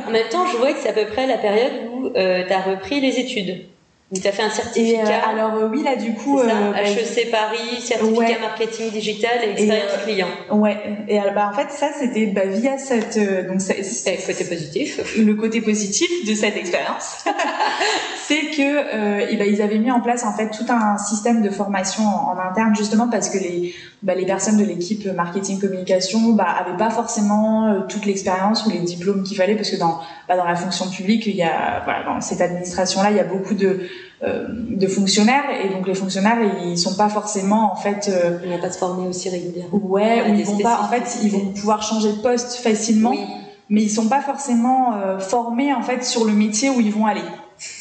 En même temps, je vois que c'est à peu près la période où euh, tu as repris les études. Où tu as fait un Et certificat. euh, alors euh, oui là du coup ça, euh, bah, HEC Paris, certificat Ouais. marketing digital et expérience euh, client. ouais et bah en fait ça c'était bah, via cette euh, donc c'est- c'est- Et côté positif. le côté positif de cette expérience c'est que euh, et ben ils avaient mis en place en fait tout un système de formation en, en interne justement parce que les bah, les personnes de l'équipe marketing communication bah avaient pas forcément toute l'expérience ou les diplômes qu'il fallait parce que dans bah, dans la fonction publique il y a voilà dans cette administration là il y a beaucoup de euh, de fonctionnaires et donc les fonctionnaires ils sont pas forcément en fait euh, On va pas se former aussi régulièrement. ouais ou ils vont pas en fait ils vont pouvoir changer de poste facilement Oui. mais ils sont pas forcément euh, formés en fait sur le métier où ils vont aller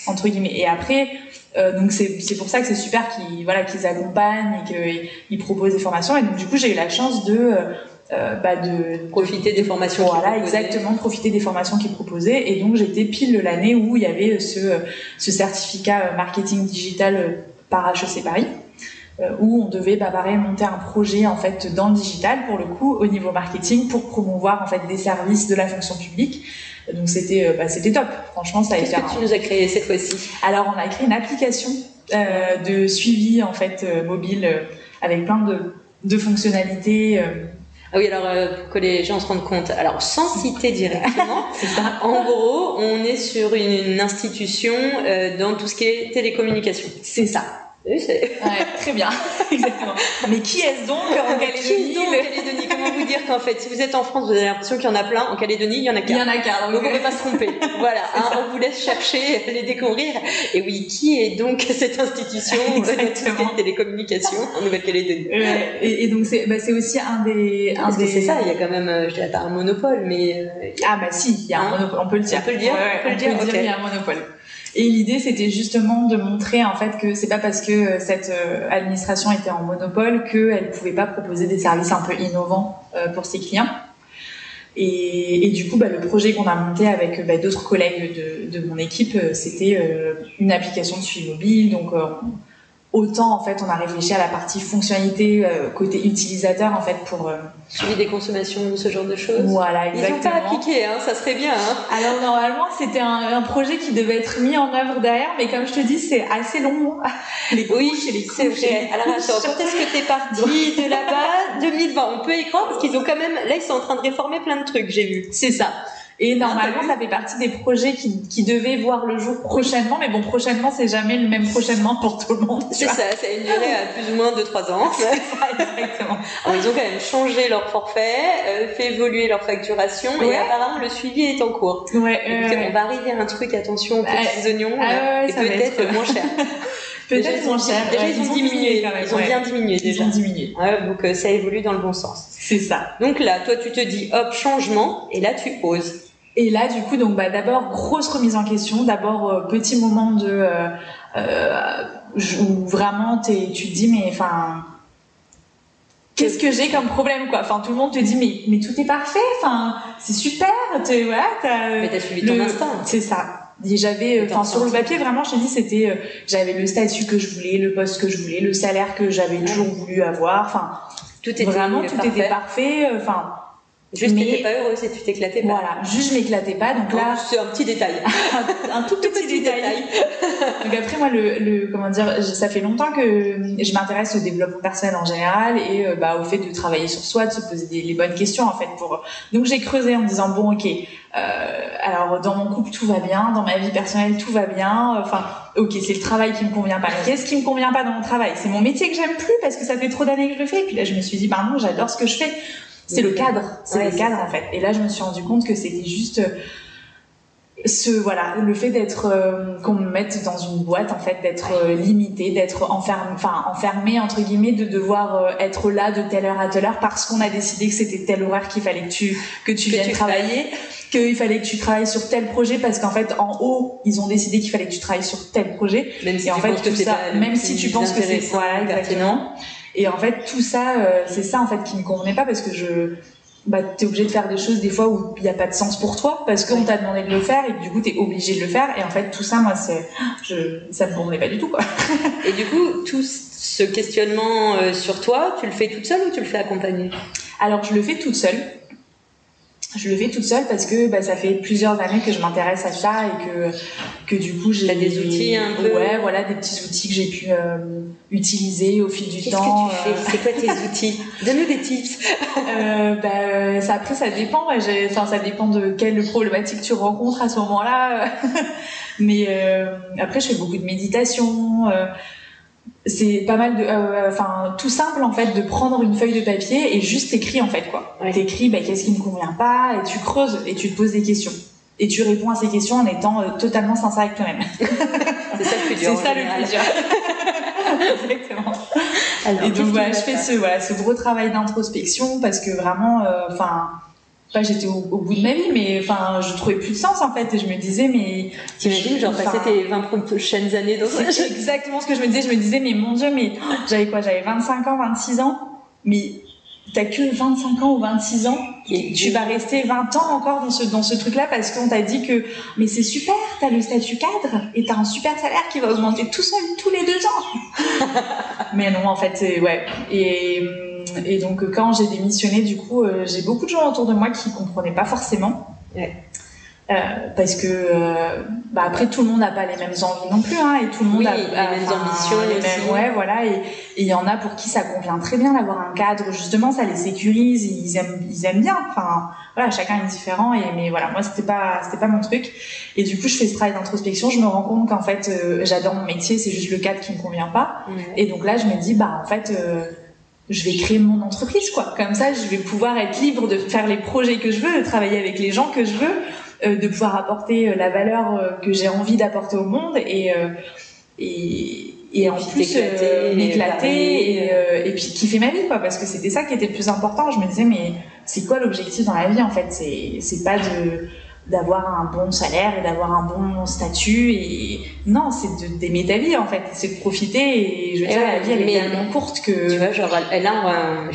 entre guillemets et après euh, donc c'est pour ça que c'est super qu'ils voilà qu'ils accompagnent et qu'ils ils proposent des formations et donc du coup j'ai eu la chance de euh, euh, bah de Profiter des formations. voilà exactement profiter des formations qu'ils proposaient et donc j'étais pile l'année où il y avait ce ce certificat euh, marketing digital euh, par HEC Paris où on devait bah, pareil monter un projet en fait dans le digital pour le coup au niveau marketing pour promouvoir en fait des services de la fonction publique. Donc c'était bah, c'était top. Franchement, ça a été. Qu'est-ce que tu nous as créé cette fois-ci? Alors on a créé une application de suivi en fait mobile avec plein de, de fonctionnalités. Ah oui, alors euh, pour que les gens se rendent compte, alors sans citer directement, en gros, on est sur une, institution euh, dans tout ce qui est télécommunication. C'est ça. Oui, ouais, très bien, exactement. Mais qui est-ce donc en Calédonie donc en Calédonie? Comment vous dire qu'en fait, si vous êtes en France, vous avez l'impression qu'il y en a plein. En Calédonie, il y en a qu'un. Il y en a qu'un. Donc, on ne peut pas se tromper. voilà, hein, on vous laisse chercher, les découvrir. Et oui, qui est donc cette institution de télécommunications en Nouvelle-Calédonie? Et, et, donc, c'est bah, aussi un des. Un des... c'est ça, il y a quand même, euh, je dirais pas un monopole, mais. Euh, ah, bah si, il y a un hein monopole, on peut le dire. On peut le dire, on peut le dire, il y a un monopole. Et l'idée, c'était justement de montrer en fait que c'est pas parce que euh, cette euh, administration était en monopole qu'elle pouvait pas proposer des services un peu innovants euh, pour ses clients. Et, du coup, bah, le projet qu'on a monté avec bah, d'autres collègues de, de, mon équipe, c'était une application de suivi mobile. Donc, autant en fait on a réfléchi à la partie fonctionnalité euh, côté utilisateur en fait pour euh, suivi des consommations ce genre de choses. Voilà exactement ils n'ont pas appliqué hein, ça serait bien hein. alors normalement c'était un, projet qui devait être mis en œuvre derrière mais comme je te dis c'est assez long. Les oui les c'est vrai. alors attends quand est-ce que t'es parti de là-bas? 2020 on peut y croire parce qu'ils ont quand même là ils sont en train de réformer plein de trucs j'ai vu. C'est ça et normalement, ça fait partie des projets qui, qui devaient voir le jour prochainement, mais bon, prochainement, c'est jamais le même prochainement pour tout le monde. C'est ça, ça a une durée à plus ou moins 2-3 ans. exactement. Alors, ils ont quand même changé leur forfait, euh, fait évoluer leur facturation, et apparemment, le suivi est en cours. Ouais, on va arriver à un truc, attention, aux petits oignons, ah et peut-être moins cher. Peut-être moins cher. Déjà, ils ont diminué. Ils ont bien diminué déjà. Ils ont diminué. donc, euh, ça évolue dans le bon sens. C'est ça. Donc là, toi, tu te dis, hop, changement, et là, tu oses. Et là, du coup, donc, bah, d'abord, grosse remise en question. D'abord, euh, petit moment de euh, euh, où vraiment tu te dis, mais enfin, qu'est-ce que j'ai comme problème, quoi? Enfin, tout le monde te dit, mais mais tout est parfait. Enfin, c'est super. Tu voilà, as, mais t'as suivi ton instinct. C'est ça. J'avais, enfin, sur le papier, vraiment, je te dis, c'était, euh, j'avais le statut que je voulais, le poste que je voulais, le salaire que j'avais toujours voulu avoir. Enfin, tout était vraiment, tout était parfait. Enfin Juste mais... pas heureuse et tu t'éclatais pas. Voilà, juste je m'éclatais pas. Donc là, c'est un petit détail. un tout petit, détail. donc après moi le, le, comment dire, ça fait longtemps que je m'intéresse au développement personnel en général et euh, bah au fait de travailler sur soi, de se poser des, les bonnes questions en fait pour. Donc j'ai creusé en me disant bon ok, euh, alors dans mon couple tout va bien, dans ma vie personnelle tout va bien. Enfin ok c'est le travail qui me convient pas. Qu'est-ce qui me convient pas dans mon travail? C'est mon métier que j'aime plus parce que ça fait trop d'années que je le fais. Et puis là je me suis dit bah non j'adore ce que je fais c'est le cadre, c'est le cadre en fait. Et là, je me suis rendu compte que c'était juste euh, ce voilà, le fait d'être euh, qu'on me mette dans une boîte en fait, d'être euh, limité, d'être enfermé, enfin enfermé entre guillemets, de devoir être là de telle heure à telle heure parce qu'on a décidé que c'était tel horaire qu'il fallait que tu que tu viennes travailler, qu'il fallait que tu travailles sur tel projet parce qu'en fait en haut ils ont décidé qu'il fallait que tu travailles sur tel projet. Même si et en fait tout ça, même si tu penses que c'est voilà exactement. Et en fait, tout ça, euh, c'est ça en fait qui me convenait pas parce que je, bah, t'es obligé de faire des choses des fois où il n'y a pas de sens pour toi parce qu'on t'a demandé de le faire et du coup t'es obligé de le faire. Et en fait, tout ça, moi, c'est, je, ça me convenait pas du tout quoi. et du coup, tout ce questionnement euh, sur toi, tu le fais toute seule ou tu le fais accompagner Alors, je le fais toute seule je le fais toute seule parce que bah, ça fait plusieurs années que je m'intéresse à ça et que que du coup j'ai des outils un peu ouais voilà des petits outils que j'ai pu euh, utiliser au fil du temps que tu euh. c'est quoi tes outils? Donne-nous des tips. Euh, bah, ça après ça dépend enfin ça dépend de quelle problématique tu rencontres à ce moment-là. Mais euh, après je fais beaucoup de méditation c'est pas mal de euh, enfin tout simple en fait de prendre une feuille de papier et juste t'écris en fait quoi. Ouais. t'écris bah, qu'est-ce qui ne convient pas et tu creuses et tu te poses des questions. Et tu réponds à ces questions en étant euh, totalement sincère avec toi-même. C'est ça le plus dur c'est ça le plus dur. Exactement. Alors, et donc voilà je fais ce voilà ce gros travail d'introspection parce que vraiment euh, enfin j'étais au, bout de ma vie, mais enfin, je trouvais plus de sens en fait, et je me disais, mais. T'imagines, genre, passer tes 20 prochaines années dans C'est exactement ce que je me disais. Je me disais, mais mon Dieu, mais j'avais quoi J'avais 25 ans, 26 ans, mais t'as que 25 ans ou 26 ans? Et tu vas rester 20 ans encore dans ce, dans ce truc-là parce qu'on t'a dit que mais c'est super, t'as le statut cadre et t'as un super salaire qui va augmenter tout seul tous les deux ans. mais non, en fait, ouais. Et, et donc quand j'ai démissionné, du coup, euh, j'ai beaucoup de gens autour de moi qui comprenaient pas forcément. Ouais. Euh, parce que euh, bah après tout le monde n'a pas les mêmes envies non plus hein, et tout le monde a les mêmes ambitions les mêmes ouais voilà et il y en a pour qui ça convient très bien d'avoir un cadre justement ça les sécurise ils aiment ils aiment bien enfin voilà chacun est différent et mais voilà moi c'était pas c'était pas mon truc et du coup je fais ce travail d'introspection je me rends compte qu'en fait euh, j'adore mon métier c'est juste le cadre qui me convient pas et donc là je me dis bah en fait je vais créer mon entreprise quoi. Comme ça je vais pouvoir être libre de faire les projets que je veux de travailler avec les gens que je veux euh, de pouvoir apporter euh, la valeur euh, que j'ai envie d'apporter au monde et et, et, en plus m'éclater et, et, puis kiffer ma vie quoi parce que c'était ça qui était le plus important. Je me disais mais c'est quoi l'objectif dans la vie en fait? C'est c'est pas de d'avoir un bon salaire et d'avoir un bon statut et non c'est d'aimer ta vie en fait c'est de profiter et je veux dire la vie elle est tellement courte que tu vois genre elle a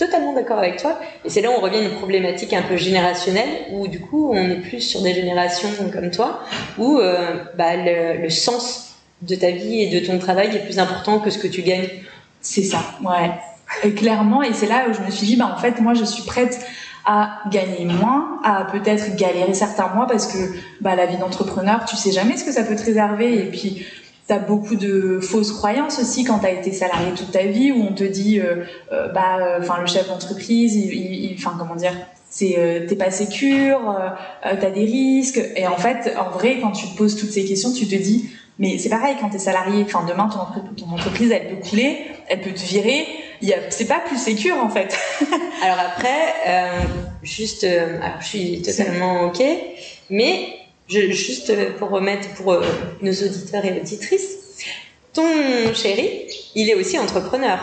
totalement d'accord avec toi. Et c'est là où on revient à une problématique un peu générationnelle, où du coup, on est plus sur des générations comme toi, où euh, bah, le, sens de ta vie et de ton travail est plus important que ce que tu gagnes. C'est ça, ouais. Et clairement, et c'est là où je me suis dit, bah, en fait, moi, je suis prête à gagner moins, à peut-être galérer certains mois parce que bah, la vie d'entrepreneur, tu sais jamais ce que ça peut te réserver. Et puis, T'as beaucoup de fausses croyances aussi quand tu as été salarié toute ta vie où on te dit euh, euh, bah euh, enfin le chef d'entreprise il enfin comment dire c'est t'es pas sécure t'as des risques et en fait en vrai quand tu te poses toutes ces questions tu te dis mais c'est pareil quand t'es salarié enfin demain ton, ton, entreprise elle peut couler elle peut te virer c'est pas plus sécure en fait alors après juste alors je suis totalement ok mais je, juste pour remettre pour euh, nos auditeurs et auditrices, ton chéri, il est aussi entrepreneur.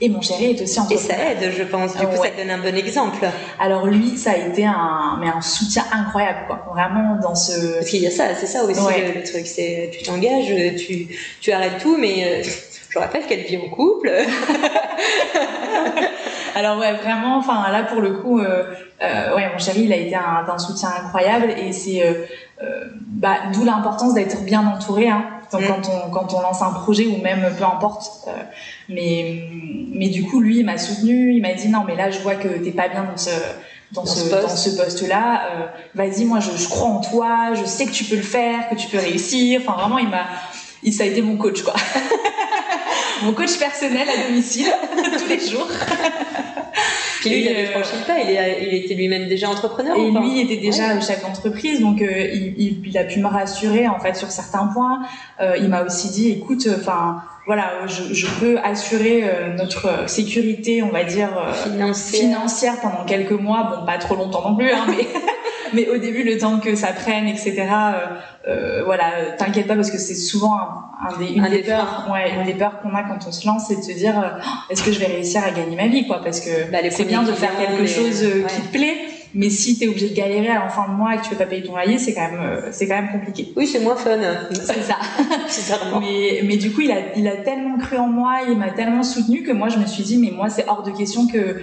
Et mon chéri est aussi entrepreneur. Et ça aide, je pense. Du coup, ça donne un bon exemple. Alors lui, ça a été un, mais un soutien incroyable, quoi. Vraiment dans ce. Parce qu'il y a ça, c'est ça aussi le, truc. C'est tu t'engages, tu, tu arrêtes tout, mais euh, je rappelle qu'elle vit en couple. Alors ouais, vraiment. Enfin là, pour le coup, euh, euh, ouais, mon chéri, il a été un, un soutien incroyable et c'est euh, euh, bah, d'où l'importance d'être bien entouré. Hein, donc, mm. quand, on, quand on lance un projet ou même peu importe. Euh, mais, mais du coup, lui, il m'a soutenu. Il m'a dit non, mais là, je vois que t'es pas bien dans ce dans, ce, poste. dans ce poste-là. Euh, Vas-y, moi, je, je, crois en toi. Je sais que tu peux le faire, que tu peux réussir. Enfin, vraiment, il m'a, il, ça a été mon coach, quoi. mon coach personnel à domicile tous les jours. Puis lui, il avait euh, franchi le pas, il, était lui-même déjà entrepreneur. Et lui il était déjà chef d'entreprise, donc euh, il, il, a pu me rassurer en fait sur certains points. Euh, il m'a aussi dit, écoute, enfin voilà, je, je, peux assurer notre sécurité, on va dire financière. financière pendant quelques mois, bon pas trop longtemps non plus, hein, mais mais au début le temps que ça prenne, etc. Euh, voilà, t'inquiète pas parce que c'est souvent un, des, une, des peurs, ouais, une des peurs qu'on a quand on se lance, c'est de se dire euh, est-ce que je vais réussir à gagner ma vie, quoi, parce que bah, c'est bien de faire quelque chose euh, qui te plaît, mais si t'es obligé de galérer à la fin de mois et que tu peux pas payer ton loyer, c'est quand même, c'est quand même compliqué. Oui, c'est moins fun. C'est ça. mais, mais du coup, il a, il a tellement cru en moi, il m'a tellement soutenu que moi, je me suis dit, mais moi, c'est hors de question que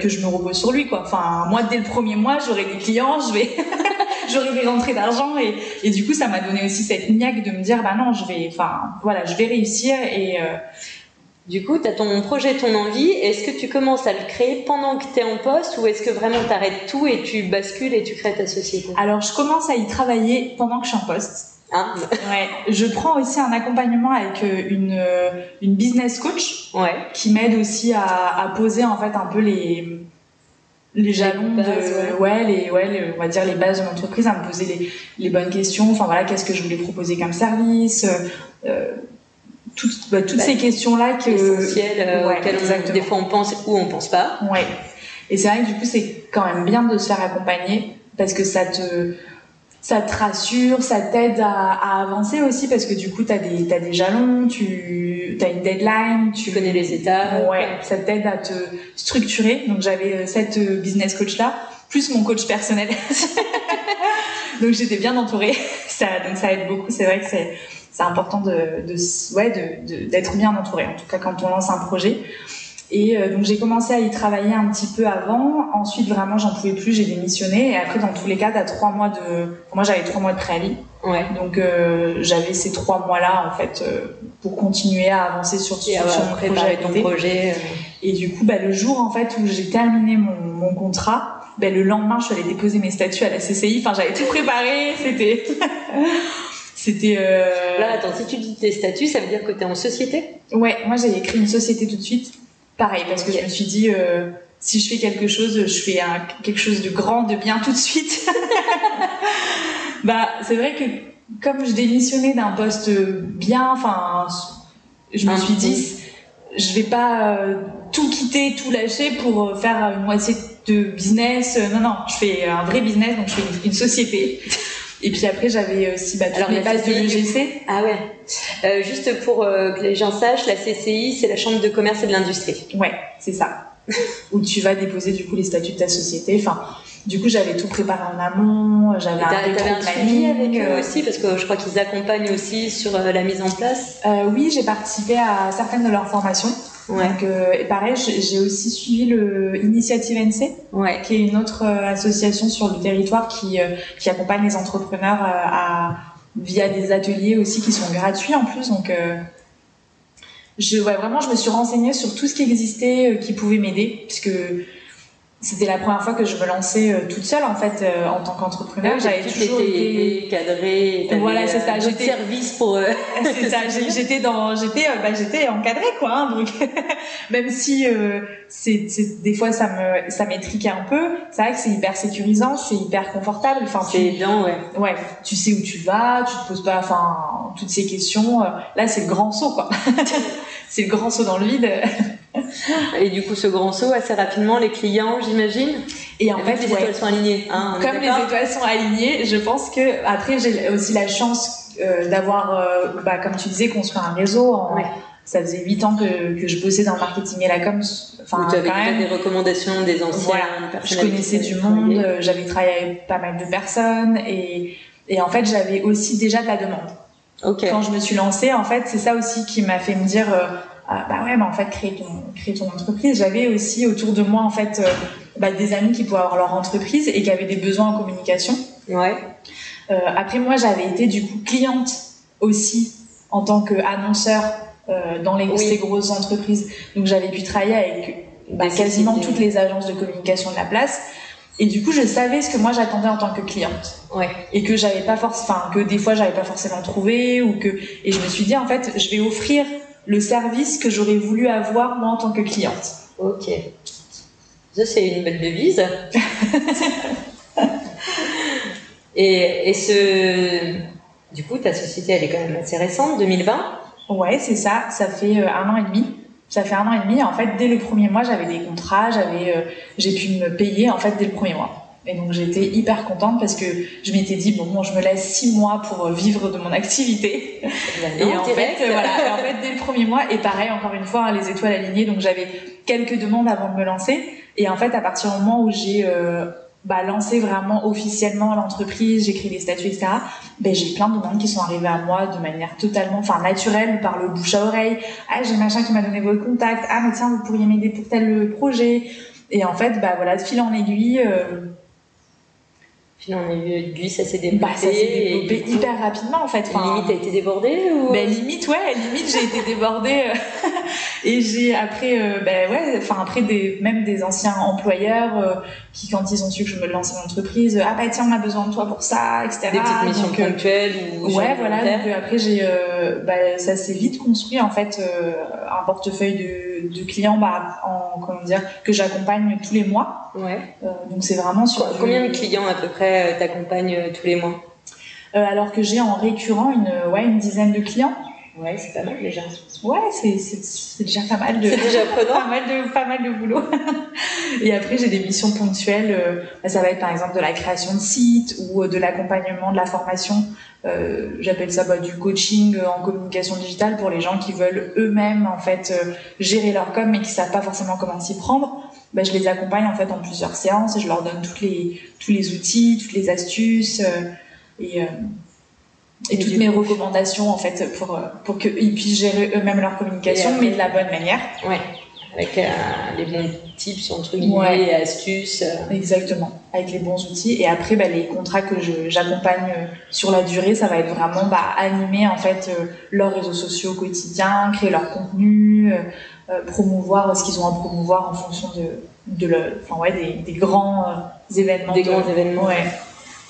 que je me repose sur lui, quoi. Enfin, moi, dès le premier mois, j'aurai des clients, je vais j'aurais des rentrées d'argent et, et du coup ça m'a donné aussi cette niaque de me dire bah non je vais enfin voilà je vais réussir et euh, du coup, tu as ton projet, ton envie. Est-ce que tu commences à le créer pendant que tu es en poste ou est-ce que vraiment tu arrêtes tout et tu bascules et tu crées ta société? Alors, je commence à y travailler pendant que je suis en poste. Hein ouais. Je prends aussi un accompagnement avec euh, une, euh, une business coach ouais. qui m'aide aussi à, à poser en fait un peu les, les jalons de ouais. les ouais on va dire les bases de l'entreprise à me poser les, les bonnes questions enfin voilà qu'est-ce que je voulais proposer comme service euh, toutes bah, toutes bah, ces questions là que essentielles euh, des fois on pense ou on pense pas ouais et c'est vrai que du coup c'est quand même bien de se faire accompagner parce que ça te ça te rassure, ça t'aide à, à, avancer aussi parce que du coup, tu as des, as des jalons, tu as une deadline, tu connais les étapes. Ouais, ça t'aide à te structurer. Donc j'avais euh, cette euh, business coach là, plus mon coach personnel. donc j'étais bien entourée. Ça, donc ça aide beaucoup. C'est vrai que c'est c'est important de, de ouais de d'être bien entouré. En tout cas quand on lance un projet. Et euh, donc j'ai commencé à y travailler un petit peu avant. Ensuite, vraiment, j'en pouvais plus, j'ai démissionné. Et après, dans tous les cas, t'as trois mois de. Moi, j'avais trois mois de préavis. Ouais. Donc euh, j'avais ces trois mois-là en fait euh, pour continuer à avancer sur, sur à mon préparer projet. ton projet. euh, Et du coup, bah, le jour en fait où j'ai terminé mon, mon contrat, bah, le lendemain, je suis allée déposer mes statuts à la CCI. Enfin, j'avais tout préparé. C'était, c'était. euh, Là, attends, si tu dis tes statuts, ça veut dire que tu es en société? Ouais, moi j'ai écrit une société tout de suite. Pareil, parce que je me suis dit, euh, si je fais quelque chose, je fais un- quelque chose de grand, de bien tout de suite. bah, c'est vrai que comme je démissionnais d'un poste bien, enfin, je me suis dit, je vais pas euh, tout quitter, tout lâcher pour faire une moitié de business. Non, non, je fais un vrai business, donc je fais une, une société. Et puis après, j'avais aussi bah, Alors, les bases de CCI, du l'EGC. Ah ouais. Euh, juste pour euh, que les gens sachent, la CCI, c'est la Chambre de commerce et de l'industrie. Ouais, c'est ça. Où tu vas déposer du coup les statuts de ta société. Enfin, du coup, j'avais tout préparé en amont. J'avais un un suivi avec eux euh, aussi, parce que je crois qu'ils accompagnent aussi sur la mise en place. euh, oui, j'ai participé à certaines de leurs formations. Ouais. Donc, euh, et pareil, j'ai aussi suivi le Initiative NC, Ouais. qui est une autre euh, association sur le territoire qui, euh, qui accompagne les entrepreneurs euh, à, via des ateliers aussi qui sont gratuits en plus. Donc, euh, je, ouais, vraiment, je me suis renseignée sur tout ce qui existait, euh, qui pouvait m'aider, puisque c'était la première fois que je me lançais euh, toute seule en fait euh, en tant qu'entrepreneur. J'avais J'avais toujours été Voilà, c'est euh, ça, d'autres j'étais- services pour. euh, c'est ça, j'étais dans, j'étais, euh, bah, j'étais encadrée quoi. hein, donc même si euh, c'est, c'est- des fois ça me, ça m'étriquait un peu, c'est vrai que c'est hyper sécurisant, c'est hyper confortable. Enfin, C'est aidant, ouais. ouais, tu sais où tu vas, tu te poses pas, enfin, toutes ces questions. Là, c'est le grand saut quoi. c'est le grand saut dans le vide. Et du coup, ce grand saut, assez rapidement, les clients, j'imagine. Et en fait, les ouais, étoiles sont alignées. Hein, comme les étoiles sont alignées, je pense que après j'ai aussi la chance euh, d'avoir, euh, bah, comme tu disais, construit un réseau. En, Ouais. Ça faisait huit ans que, que je bossais dans le marketing et la com. Enfin, tu avais quand même, des recommandations des anciens Voilà. je connaissais du monde, euh, j'avais travaillé avec pas mal de personnes et, et en fait j'avais aussi déjà de la demande. Quand je me suis lancée, en fait, c'est ça aussi qui m'a fait me dire, euh, bah ouais, mais en fait, créer ton, créer ton entreprise. J'avais aussi autour de moi, en fait, euh, bah, des amis qui pouvaient avoir leur entreprise et qui avaient des besoins en communication. Ouais. Euh, après, moi, j'avais été du coup cliente aussi en tant qu'annonceur euh, dans les, Oui. ces grosses entreprises. Donc, j'avais pu travailler avec bah, quasiment toutes les agences de communication de la place. Et du coup, je savais ce que moi j'attendais en tant que cliente Ouais. et que j'avais pas forcément, enfin que des fois j'avais pas forcément trouvé ou que et je me suis dit en fait, je vais offrir le service que j'aurais voulu avoir moi en tant que cliente. Ok. Ça, c'est une belle devise. et, et ce. Du coup, ta société, elle est quand même assez récente, 2020. Ouais, c'est ça. Ça fait euh, un an et demi. Ça fait un an et demi. En fait, dès le premier mois, j'avais des contrats, j'avais, euh, j'ai pu me payer en fait dès le premier mois. Et donc j'étais hyper contente parce que je m'étais dit bon, bon je me laisse six mois pour vivre de mon activité. Et en fait, voilà, et en fait, dès le premier mois, et pareil, encore une fois, hein, les étoiles alignées, donc j'avais quelques demandes avant de me lancer. Et en fait, à partir du moment où j'ai euh, bah, lancé vraiment officiellement l'entreprise, j'ai créé les statuts, etc., ben, j'ai plein de demandes qui sont arrivées à moi de manière totalement, enfin, naturelle, par le bouche à oreille. Ah, j'ai machin qui m'a donné votre contact. Ah, mais tiens, vous pourriez m'aider pour tel projet. Et en fait, bah voilà, de fil en aiguille, euh, Puis on a eu aiguille, ça s'est développé. bah, ça s'est développé hyper rapidement, en fait. Enfin, Limite, t'as été débordée ou... Ben limite ouais, limite j'ai été débordée euh, et j'ai après euh, ben ouais, enfin après des même des anciens employeurs euh, qui quand ils ont su que je me lançais mon entreprise, euh, ah bah tiens on a besoin de toi pour ça, etc. Des petites missions Donc, euh, ponctuelles ou Ouais, voilà. Donc euh, après, j'ai, euh, bah, ça s'est vite construit en fait euh, un portefeuille de, de clients, bah, en comment dire, que j'accompagne tous les mois. Ouais. Euh, donc c'est vraiment sur Combien de clients à peu près euh, t'accompagnent euh, tous les mois? Alors que j'ai en récurrent une, ouais, une dizaine de clients. Ouais, c'est pas mal déjà. Ouais, c'est, déjà pas mal de. Déjà pas mal de pas mal de boulot. et après j'ai des missions ponctuelles. euh, ça va être par exemple de la création de sites ou euh, de l'accompagnement, de la formation. Euh, J'appelle ça bah, du coaching en communication digitale pour les gens qui veulent eux-mêmes en fait gérer leur com mais qui savent pas forcément comment s'y prendre. Bah, je les accompagne en fait en plusieurs séances et je leur donne toutes les tous les outils, toutes les astuces et euh, et, Et toutes mes coup- recommandations en fait pour euh, pour qu'ils puissent gérer eux-mêmes leur communication mais de la bonne manière. Ouais. avec euh, les bons tips entre guillemets, astuces. Exactement, avec les bons outils. Et après, bah, les contrats que j'accompagne sur la durée, ça va être vraiment bah, animer en fait leurs réseaux sociaux au quotidien, créer leur contenu, promouvoir ce qu'ils ont à promouvoir en fonction de, de le, enfin, ouais, des, des grands événements. Des grands événements. Ouais.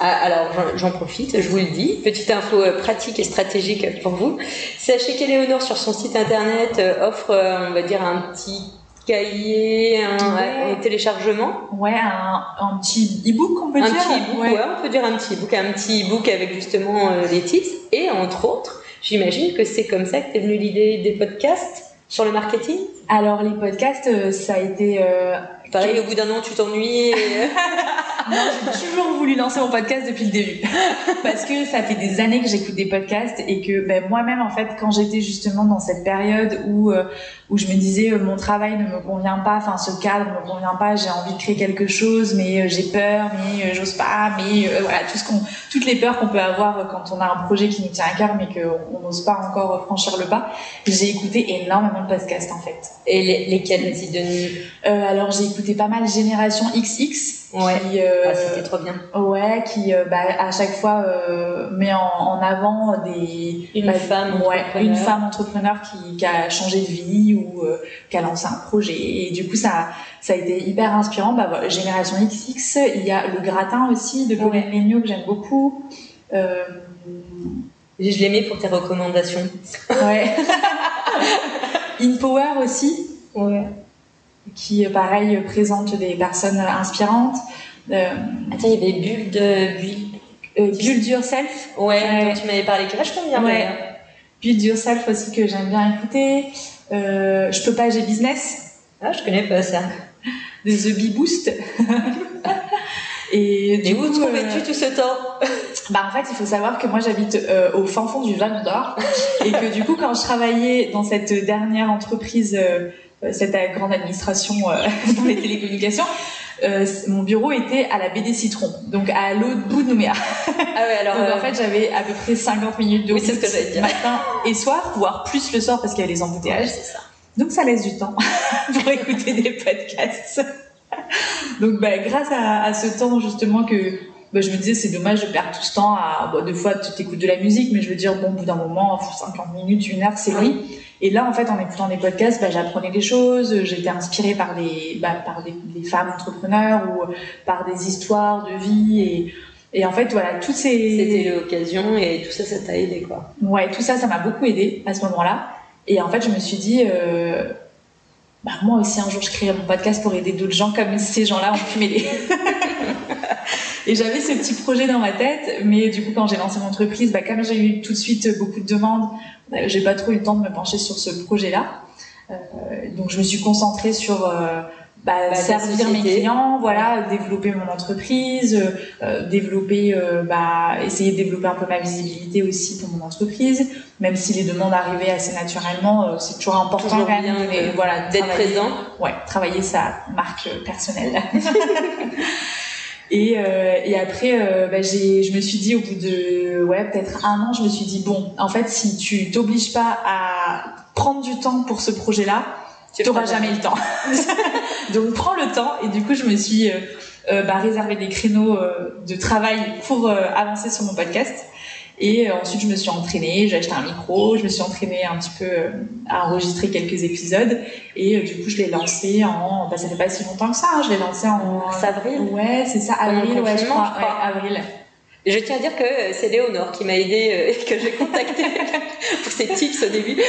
Ah, alors j'en profite, je vous le dis, petite info euh, pratique et stratégique pour vous. Sachez qu'Eléonore sur son site internet euh, offre, euh, on va dire, un petit cahier, un, téléchargement. Ouais, un, un petit e-book, on peut dire. Un petit e-book, ouais. on peut dire un petit e-book, un petit e-book avec justement les tips. Et entre autres, j'imagine que c'est comme ça que t'es venue l'idée des podcasts sur le marketing? Alors les podcasts, ça a été Pareil, au bout d'un an, tu t'ennuies. non, j'ai toujours voulu lancer mon podcast depuis le début. Parce que ça fait des années que j'écoute des podcasts et que ben, moi-même, en fait, quand j'étais justement dans cette période où, euh, où je me disais euh, mon travail ne me convient pas, enfin ce cadre ne me convient pas, j'ai envie de créer quelque chose, mais euh, j'ai peur, mais j'ose pas, mais voilà, tout ce qu'on, toutes les peurs qu'on peut avoir quand on a un projet qui nous tient à cœur, mais qu'on n'ose pas encore franchir le pas. J'ai écouté énormément de podcasts en fait. Et les, lesquels, euh, Alors j'ai écouté pas mal Génération XX Ouais. Qui, euh, ah, c'était trop bien. Ouais, qui euh, bah, à chaque fois euh, met en, en, avant des une bah, femme ouais, une femme entrepreneur qui, qui, a changé de vie ou qui a lancé un projet et du coup ça ça a été hyper inspirant. Bah, Génération XX, il y a le gratin aussi de Corinne ouais. que j'aime beaucoup. Je l'aimais pour tes recommandations. Ouais. In Power aussi. Ouais qui, euh, pareil, présente des personnes inspirantes. Euh, Attends, il y avait Bulle de... Bulle, euh, Build Yourself. Ouais, tu m'avais parlé, qui vachement bien. Ouais. Build Yourself aussi, que j'aime bien écouter. Je peux pas, j'ai business. Ah, je connais pas ça. The Bee Boost. Et, du où trouvais-tu tout ce temps? Bah en fait, il faut savoir que moi j'habite euh, au fin fond du Val d'Or et que du coup quand je travaillais dans cette dernière entreprise euh, cette grande administration euh, dans les télécommunications, euh, mon bureau était à la BD Citron, donc à l'autre bout de Nouméa. Ah ouais, alors donc en fait j'avais à peu près 50 minutes de route matin et soir, voire plus le soir parce qu'il y a les embouteillages. c'est ça. Donc ça laisse du temps pour écouter des podcasts. donc bah, grâce à, à, ce temps justement que bah, je me disais c'est dommage de perdre tout ce temps à bon, deux fois tu t'écoutes de la musique mais je veux dire bon au bout d'un moment 50 minutes une heure c'est long et là en fait en écoutant des podcasts bah, j'apprenais des choses j'étais inspirée par des bah, par des, des, femmes entrepreneurs ou par des histoires de vie et et en fait voilà toutes ces c'était l'occasion et tout ça ça t'a aidé quoi. Ouais tout ça ça m'a beaucoup aidé à ce moment-là. Et en fait je me suis dit euh, bah, moi aussi un jour je créerai mon podcast pour aider d'autres gens comme ces gens-là ont pu m'aider Et j'avais ce petit projet dans ma tête, mais du coup, quand j'ai lancé mon entreprise, bah, comme j'ai eu tout de suite beaucoup de demandes, euh, j'ai pas trop eu le temps de me pencher sur ce projet-là. Euh, donc, je me suis concentrée sur euh, bah, bah, servir mes clients, voilà, développer mon entreprise, euh, développer, bah, essayer de développer un peu ma visibilité aussi pour mon entreprise, même si les demandes arrivaient assez naturellement, c'est toujours important toujours voilà, d'être présent. Ouais, travailler sa marque personnelle. Et, euh, et après, euh, bah, j'ai, je me suis dit au bout de ouais peut-être un an, je me suis dit bon, en fait, si tu t'obliges pas à prendre du temps pour ce projet-là, tu n'auras jamais le temps. Donc prends le temps. Et du coup, je me suis euh, euh bah, réservé des créneaux euh, de travail pour avancer sur mon podcast. Et euh, ensuite, je me suis entraînée, j'ai acheté un micro, je me suis entraînée un petit peu euh, à enregistrer quelques épisodes. Et euh, du coup, je l'ai lancé en. Bah, ça fait pas si longtemps que ça, hein, je l'ai lancé en. avril Ouais, c'est ça, avril, ouais, je crois. Ouais, avril. Je tiens à dire que c'est Léonore qui m'a aidé et que j'ai contacté pour ses tips au début.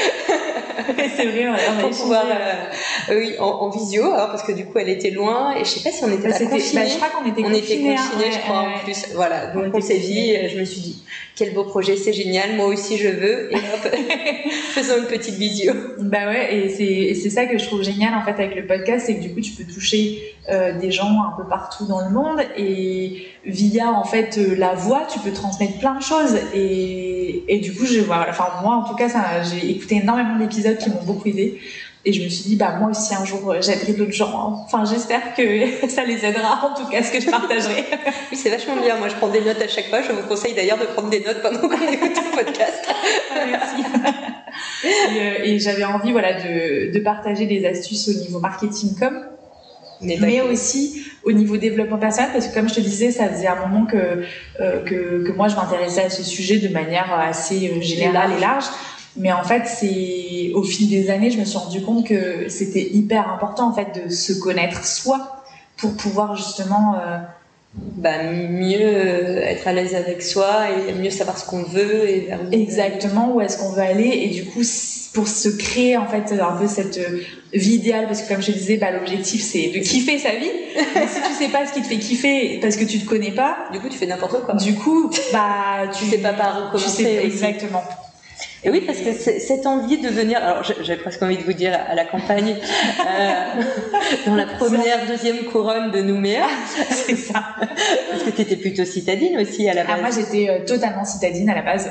c'est vrai, on pour pouvoir, euh, oui, en, en, visio, alors, parce que du coup elle était loin et je sais pas si on était bah, confinés. Bah, je crois qu'on était on confinés. était confinés, je crois en plus. Voilà, donc on, s'est dit, je me suis dit, quel beau projet, c'est génial, moi aussi je veux. Et hop, faisons une petite visio. Bah ouais, et c'est ça que je trouve génial en fait avec le podcast, c'est que du coup tu peux toucher euh, des gens un peu partout dans le monde et via en fait euh, la voix, tu peux transmettre plein de choses. Et, et du coup je voilà, enfin moi en tout cas j'ai écouté énormément d'épisodes qui m'ont beaucoup aidé. Et je me suis dit bah moi aussi un jour euh, j'aiderai d'autres gens enfin j'espère que ça les aidera en tout cas ce que je partagerai. Oui c'est vachement bien. Moi je prends des notes à chaque fois. Je vous conseille d'ailleurs de prendre des notes pendant qu'on écoute le podcast. Ah, merci. Et, et j'avais envie voilà de, de partager des astuces au niveau marketing comme mais, aussi au niveau développement personnel parce que comme je te disais ça faisait un moment que euh, que, que, moi je m'intéressais à ce sujet de manière assez euh, générale et large. Mais en fait c'est au fil des années je me suis rendu compte que c'était hyper important en fait de se connaître soi pour pouvoir justement euh, bah, mieux être à l'aise avec soi et mieux savoir ce qu'on veut et exactement où est-ce qu'on veut aller. Et du coup pour se créer en fait un peu cette vie idéale parce que comme je disais bah, l'objectif c'est de kiffer sa vie. Mais si tu sais pas ce qui te fait kiffer parce que tu te connais pas du coup tu fais n'importe quoi. du coup bah tu sais pas par où commencer exactement et oui, parce que cette envie de venir, alors j'avais presque envie de vous dire à la campagne, euh, dans la première, deuxième couronne de Nouméa. C'est ça. Parce que tu étais plutôt citadine aussi à la ah, base. moi j'étais euh, totalement citadine à la base.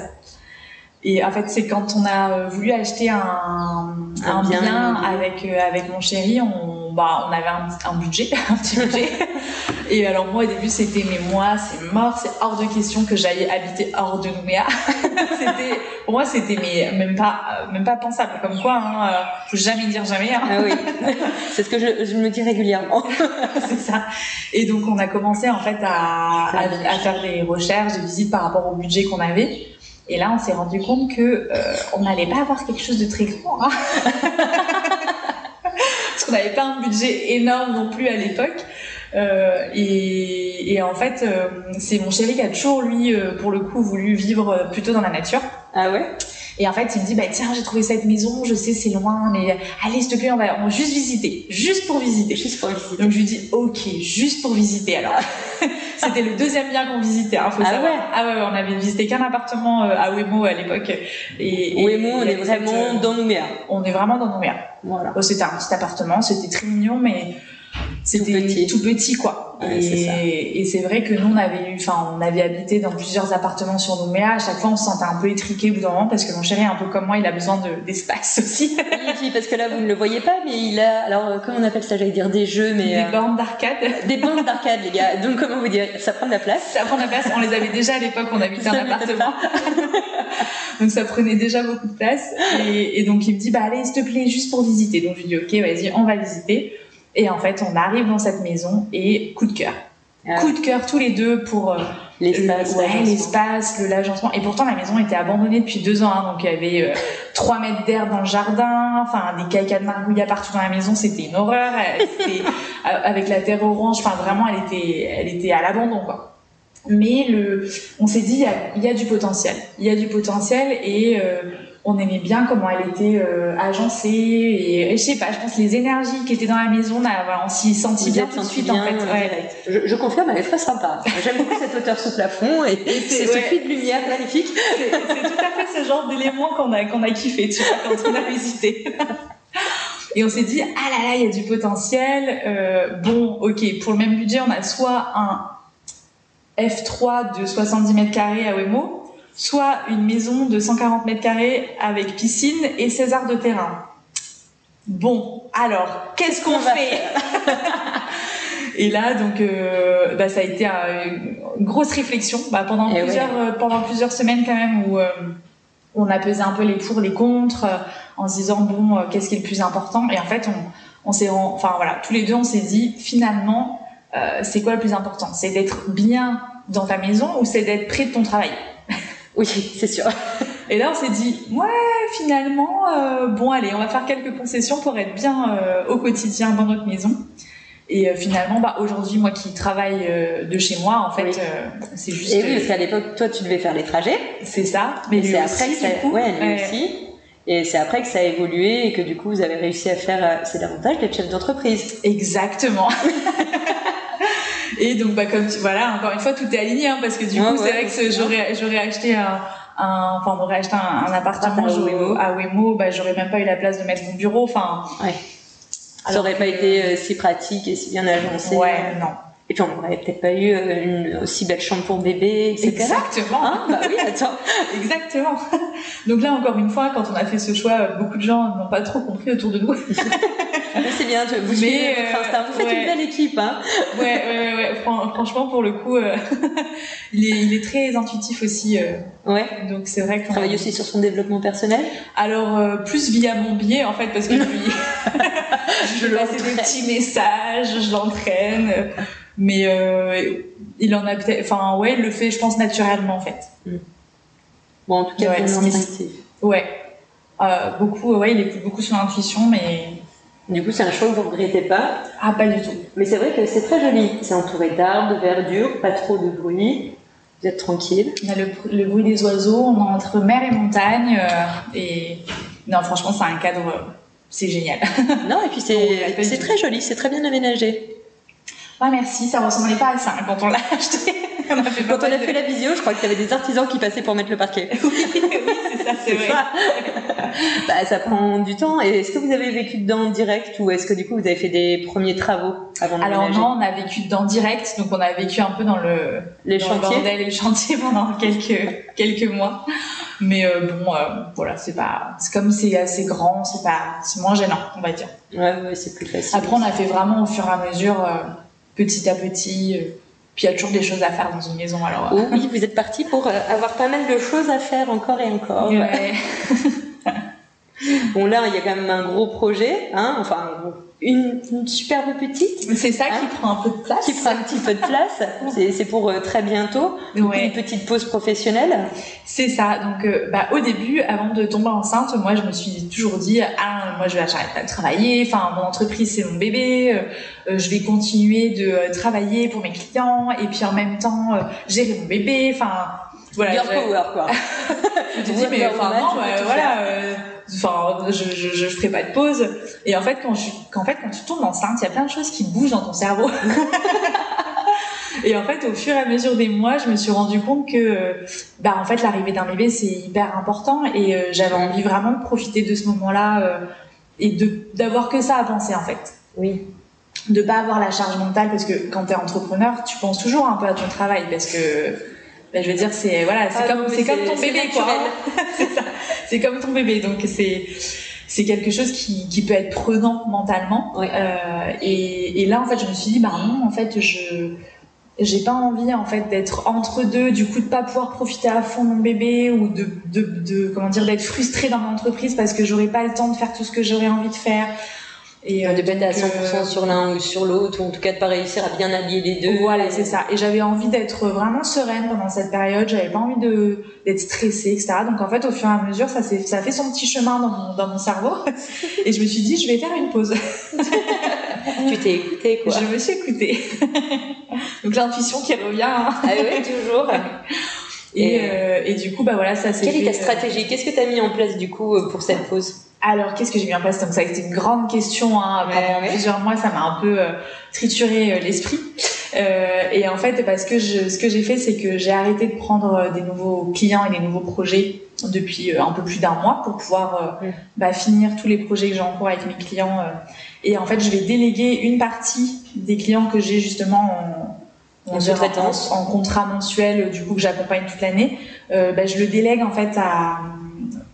Et en fait, c'est quand on a euh, voulu acheter un, un, bien, avec, avec mon chéri, on, bah, on avait un, un budget, un petit budget. Et alors moi au début c'était mais moi c'est mort, c'est hors de question que j'aille habiter hors de Nouméa. c'était pour moi c'était mais même pas euh, même pas pensable comme quoi hein, faut jamais dire jamais. Hein. Ah oui. c'est ce que je, je, me dis régulièrement. c'est ça. Et donc on a commencé en fait à, à, à faire des recherches, des visites par rapport au budget qu'on avait. Et là, on s'est rendu compte que euh, on n'allait pas avoir quelque chose de très grand. Hein Parce qu'on n'avait pas un budget énorme non plus à l'époque. Euh, et, et, en fait, euh, c'est mon chéri qui a toujours, lui, euh, pour le coup, voulu vivre plutôt dans la nature. Ah ouais? Et en fait, il me dit, bah tiens, j'ai trouvé cette maison, je sais, c'est loin, mais allez, s'il te plaît, on va, on va juste visiter, juste pour visiter. Juste pour visiter. Donc je lui dis, ok, juste pour visiter alors. C'était le deuxième bien qu'on visitait, hein, faut ah savoir. Ouais. Ah ouais, on avait visité qu'un appartement euh, à Wemo à l'époque. Et, Wemo, on est vraiment cette, dans Nouméa. On est vraiment dans Nouméa. Voilà. Bon, c'était un petit appartement, c'était très mignon, mais c'était tout petit. tout petit quoi. Ouais, et c'est vrai que nous on avait eu, enfin on avait habité dans plusieurs appartements sur Nouméa. À chaque fois on se sentait un peu étriqué au bout d'un moment parce que mon chéri un peu comme moi il a besoin d'espace aussi. oui, parce que là vous ne le voyez pas, mais il a alors comment on appelle ça J'allais dire des jeux, mais des euh... bandes d'arcade. Des bandes d'arcade les gars. Donc comment vous dire Ça prend de la place. Ça prend de la place. On les avait déjà à l'époque. On habitait un appartement. donc ça prenait déjà beaucoup de place. Et, et donc il me dit bah allez s'il te plaît juste pour visiter. Donc je lui dis ok vas-y on va visiter. Et en fait, on arrive dans cette maison et coup de cœur. Ah. Coup de cœur tous les deux pour euh, l'espace, ouais, l'espace, le l'agencement. Et pourtant, la maison était abandonnée depuis deux ans, hein, donc il y avait euh, 3 mètres d'air dans le jardin, enfin des caïcas de margouillat partout dans la maison, c'était une horreur. C'était avec la terre orange, enfin vraiment, elle était, elle était à l'abandon quoi. Mais le, on s'est dit, il y, a, il y, a, du potentiel. Il y a du potentiel et euh, on aimait bien comment elle était euh, agencée et, et, je sais pas, je pense les énergies qui étaient dans la maison, là, on s'y sentit bien tout de suite en fait. Ouais. Je, je, confirme, elle est très sympa. J'aime beaucoup cette hauteur sous plafond et, et c'est ce puits de lumière magnifique. C'est tout à fait ce genre d'élément qu'on a qu'on a kiffé, tu vois, quand on a visité. Et on s'est dit, ah là là, il y a du potentiel. Euh, bon, ok, pour le même budget, on a soit un F3 de 70 mètres carrés à Wemo, soit une maison de 140 mètres carrés avec piscine et 16 arts de terrain. Bon, alors, qu'est-ce qu'on fait? Et là, donc, euh, bah, ça a été une grosse réflexion bah, pendant, Eh plusieurs, ouais. euh, pendant plusieurs semaines quand même où euh, on a pesé un peu les pour, les contre, euh, en se disant, bon, euh, qu'est-ce qui est le plus important? Et en fait, on, on s'est, enfin voilà, tous les deux, on s'est dit, finalement, euh, c'est quoi le plus important? C'est d'être bien dans ta maison ou c'est d'être près de ton travail? Oui, c'est sûr. Et là, on s'est dit, ouais, finalement, euh, bon, allez, on va faire quelques concessions pour être bien euh, au quotidien dans notre maison. Et euh, finalement, bah, aujourd'hui, moi qui travaille de chez moi, en fait, Oui. c'est juste. Et oui, parce qu'à l'époque, toi, tu devais faire les trajets. C'est ça. Mais c'est après que ça, coup. ouais, lui Ouais. aussi. Et c'est après que ça a évolué et que du coup, vous avez réussi à faire. C'est l'avantage d'être chef d'entreprise. Exactement. Et donc, bah, comme tu, voilà, encore une fois, tout est aligné, hein, parce que du coup, c'est vrai que j'aurais, j'aurais acheté un, un, enfin, on aurait acheté un, un appartement à Wemo. à Wemo, bah, j'aurais même pas eu la place de mettre mon bureau, enfin. Ouais. Ça aurait pas été euh, si pratique et si bien agencé. Ouais, non. Et puis on n'aurait peut-être pas eu euh, une aussi belle chambre pour bébé, etc. Exactement. Hein bah oui, attends. Exactement. Donc là, encore une fois, quand on a fait ce choix, beaucoup de gens n'ont pas trop compris autour de nous. c'est bien, vous euh, Vous faites une belle équipe, hein Ouais, ouais, ouais. franchement, pour le coup, euh, il, est, il est très intuitif aussi. Euh. ouais. Donc c'est vrai qu'on travaille aussi sur son développement personnel. Alors plus via mon biais en fait, parce que lui, je lui passe des petits messages, je l'entraîne. Mais il en a peut-être, enfin ouais, il le fait, je pense naturellement en fait. Mm. Bon, en tout cas, ouais, Ouais. beaucoup, ouais, il écoute beaucoup son intuition, mais du coup, c'est un choix que vous ne regrettez pas? Ah, pas du tout. Mais c'est vrai que c'est très joli. C'est entouré d'arbres, de verdure, pas trop de bruit. Vous êtes tranquille. On a le, bruit des oiseaux, on est entre mer et montagne. Euh, et non, franchement, c'est un cadre, c'est génial. Non, et puis c'est très joli, c'est très bien aménagé. Ah, merci, ça ressemblait pas à ça quand on l'a acheté. quand on a fait la visio, je crois qu'il y avait des artisans qui passaient pour mettre le parquet. oui, c'est ça, c'est vrai. bah, ça prend du temps. Et est-ce que vous avez vécu dedans direct ou est-ce que du coup vous avez fait des premiers travaux avant de Alors non, on a vécu dedans direct, donc on a vécu un peu dans le les chantiers, et les chantiers pendant quelques quelques mois. Mais euh, bon, euh, voilà, c'est pas, c'est comme c'est assez grand, c'est pas, c'est moins gênant, on va dire. Ouais, ouais, c'est plus facile. Après, on a fait vraiment au fur et à mesure, euh, petit à petit. Puis il y a toujours des choses à faire dans une maison. Alors, oui, vous êtes parti pour avoir pas mal de choses à faire encore et encore. Ouais. Bon, là, il y a quand même un gros projet, hein, enfin, une, superbe petite. C'est ça qui hein, prend un peu de place. Qui prend un petit peu de place. c'est pour euh, très bientôt. Une petite pause professionnelle. C'est ça. Donc, euh, bah, au début, avant de tomber enceinte, moi, je me suis toujours dit, ah, moi, je vais arrêter pas de travailler. Enfin, mon entreprise, c'est mon bébé. Euh, je vais continuer de travailler pour mes clients et puis en même temps gérer mon bébé. Enfin, voilà. Girl power, quoi. je me dis, mais enfin, non, voilà enfin je, je, je ferai pas de pause. Et en fait quand je qu'en fait quand tu tombes enceinte il y a plein de choses qui bougent dans ton cerveau. Et en fait au fur et à mesure des mois je me suis rendu compte que bah en fait l'arrivée d'un bébé c'est hyper important. Et euh, j'avais envie vraiment de profiter de ce moment là euh, et de d'avoir que ça à penser en fait. Oui. De pas avoir la charge mentale parce que quand tu es entrepreneur tu penses toujours un peu à ton travail parce que bah, je veux dire c'est voilà c'est ah comme c'est comme ton bébé quoi c'est ça c'est comme ton bébé. Donc c'est c'est quelque chose qui, qui peut être prenant mentalement. Euh, et, et, là, en fait, je me suis dit, bah non, en fait, je j'ai pas envie en fait d'être entre deux, du coup de pas pouvoir profiter à fond de mon bébé ou de, de, de comment dire d'être frustrée dans mon entreprise parce que j'aurais pas le temps de faire tout ce que j'aurais envie de faire. Et euh, de pas être à 100% euh, sur l'un ou sur l'autre, ou en tout cas de pas réussir à bien allier les deux. Voilà, c'est ça. Et j'avais envie d'être vraiment sereine pendant cette période. J'avais pas envie de d'être stressée, etc. Donc en fait, au fur et à mesure, ça s'est ça fait son petit chemin dans mon, dans mon cerveau. et je me suis dit, je vais faire une pause. tu t'es écoutée, quoi. Je me suis écoutée. Donc l'intuition qui revient. Hein. Ah oui, toujours. Et, euh, et, du coup, bah voilà, ça c'est. Quelle est ta stratégie? Qu'est-ce que tu as mis en place du coup pour cette pause? Alors, qu'est-ce que j'ai mis en place Donc, ça a été une grande question. Hein. Pendant plusieurs mois, ça m'a un peu euh, trituré euh, l'esprit. Euh, et en fait, parce que je, ce que j'ai fait, c'est que j'ai arrêté de prendre euh, des nouveaux clients et des nouveaux projets depuis un peu plus d'un mois pour pouvoir bah, finir tous les projets que j'ai en cours avec mes clients. et en fait, je vais déléguer une partie des clients que j'ai justement en, en, en, contrat mensuel, du coup que j'accompagne toute l'année. Bah, je le délègue en fait à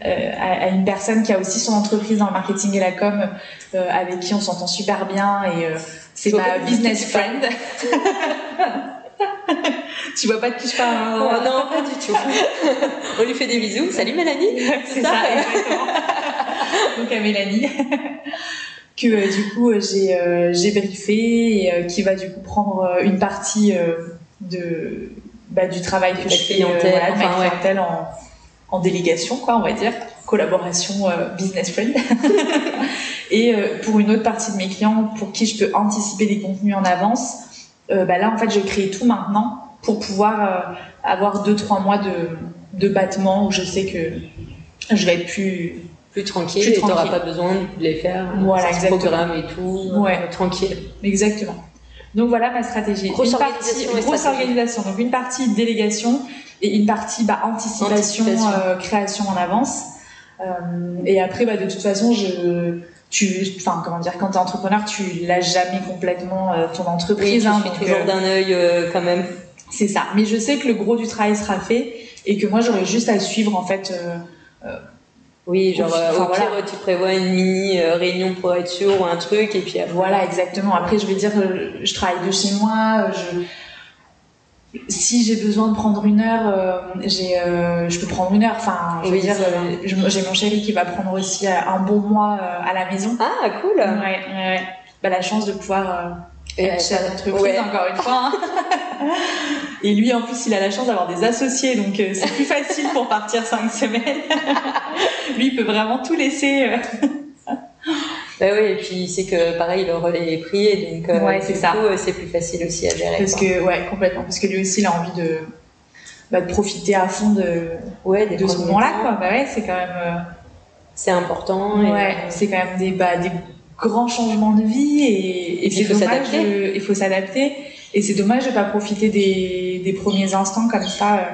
euh, à, une personne qui a aussi son entreprise dans le marketing et la com, euh, avec qui on s'entend super bien et euh, c'est ma business friend. tu vois pas de qui je parle hein, oh, Non, pas du tout. on lui fait des bisous. Salut Mélanie. C'est ça, exactement. Donc à Mélanie. que du coup j'ai j'ai briefé et qui va du coup prendre une partie de bah, du travail que je fais voilà, clientèle en en délégation, quoi, on va dire, collaboration euh, business friend. et euh, pour une autre partie de mes clients, pour qui je peux anticiper des contenus en avance, euh, bah là, en fait, je crée tout maintenant pour pouvoir avoir deux trois mois de, de battement où je sais que je vais être plus plus tranquille plus et tu n'auras pas besoin de les faire voilà exactement. programme et tout ouais. tranquille exactement donc voilà ma stratégie grosse une organisation partie, grosse organisation donc une partie délégation et une partie bah, anticipation, euh, création en avance. Euh, et après, bah, de toute façon, je tu, enfin comment dire, quand t'es entrepreneur, tu lâches jamais complètement ton entreprise. Oui, tu hein, toujours d'un œil quand même. C'est ça. Mais je sais que le gros du travail sera fait et que moi j'aurais juste à suivre en fait. Oui, genre au pire, tu prévois une mini réunion pour être sûr ou un truc et puis voilà exactement. Après je vais dire je travaille de chez moi, je si j'ai besoin de prendre une heure, euh, j'ai, euh, je peux prendre une heure. Enfin, je veux dire, euh, j'ai mon chéri qui va prendre aussi un bon mois à la maison. Ah, cool. Ouais, ouais. Bah, la chance de pouvoir être chez entreprise encore une fois. Hein. Et lui, en plus, il a la chance d'avoir des associés, donc c'est plus facile pour partir cinq semaines. lui, il peut vraiment tout laisser. Bah oui, et puis c'est que pareil, le relais est pris, donc euh, ouais, c'est ça. Euh, c'est plus facile aussi à gérer. Parce que, ouais, complètement. Parce que lui aussi, il a envie de, bah, de profiter à fond de, ouais, de ce moment-là, quoi. Bah ouais, c'est quand même. Euh, c'est important. Ouais, c'est quand même des, bah, des grands changements de vie et, et c'est dommage. Il faut s'adapter. Et c'est dommage de pas profiter des, des premiers instants comme ça.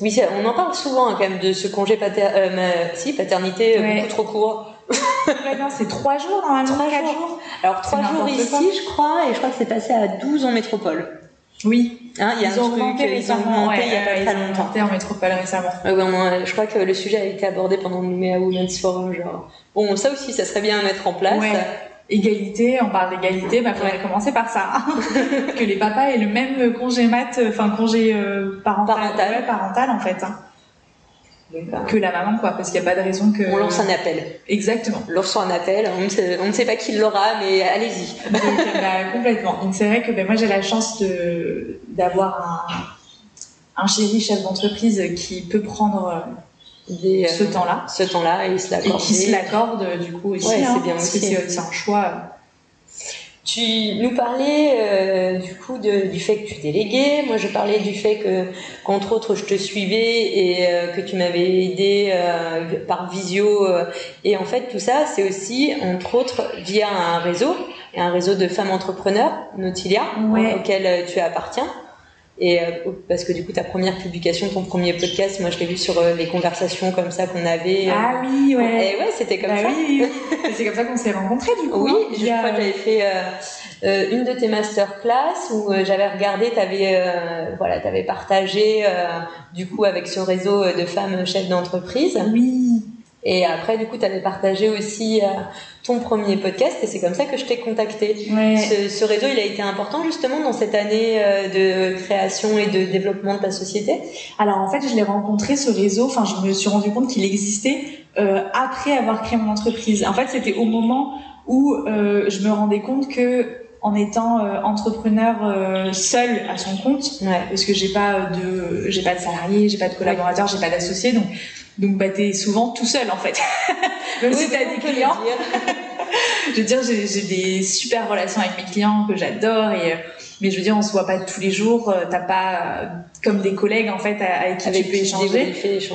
Oui, on en parle souvent hein, quand même de ce congé pater... si, paternité beaucoup trop court c'est trois jours normalement. Trois jours. Alors trois jours ici, je crois, et je crois que c'est passé à 12 en métropole. Oui. Hein, il y a ils un ont truc, ils ont augmenté il y a pas très longtemps. en métropole récemment. Ouais, je crois que le sujet a été abordé pendant Nouméa Women's Forum. Genre. Bon, ça aussi, ça serait bien à mettre en place. Ouais. Égalité, on parle d'égalité, bah faudrait commencer par ça. que les papas aient le même congé mat, enfin congé euh, parental, parental. parental en fait. Hein que la maman, quoi, parce qu'il n'y a pas de raison que. On lance un appel. Exactement. On lance un appel, on ne, sait, on ne sait pas qui l'aura, mais allez-y. bah, complètement. Donc c'est vrai que ben, moi j'ai la chance d'avoir un, un chéri chef d'entreprise qui peut prendre Des, ce euh, temps-là. Ce temps-là, et il se l'accorde. Et qui se l'accorde du coup aussi. Ouais, hein, c'est bien parce aussi. que c'est, un choix tu nous parlais euh, du coup de, du fait que tu déléguais. Moi, je parlais du fait que, qu'entre autres, je te suivais et euh, que tu m'avais aidé euh, par visio. et en fait, tout ça, c'est aussi, entre autres, via un réseau, un réseau de femmes entrepreneurs, Nautilia, auquel tu appartiens. Et euh, parce que du coup, ta première publication, ton premier podcast, moi je l'ai vu sur euh, les conversations comme ça qu'on avait. Euh. Ah oui, ouais. Et ouais, c'était comme bah ça. Oui, c'est comme ça qu'on s'est rencontrés du coup. Oui, hein, je crois que j'avais fait une de tes masterclass où j'avais regardé, t'avais voilà, t'avais partagé du coup avec ce réseau de femmes chefs d'entreprise. Oui. Et après, du coup, tu avais partagé aussi euh, ton premier podcast et c'est comme ça que je t'ai contacté. Ce, ce, réseau, il a été important justement dans cette année euh, de création et de développement de ta société Alors en fait, je l'ai rencontré, ce réseau, enfin, je me suis rendu compte qu'il existait euh, après avoir créé mon entreprise. En fait, c'était au moment où euh, je me rendais compte que en étant euh, entrepreneur euh, seul à son compte parce que j'ai pas de j'ai pas de salariés j'ai pas de collaborateurs j'ai pas d'associés donc donc bah t'es souvent tout seul en fait. Même si t'as des clients. je veux dire j'ai des super relations avec mes clients que j'adore et mais je veux dire on se voit pas tous les jours t'as pas comme des collègues en fait avec qui tu peux échanger.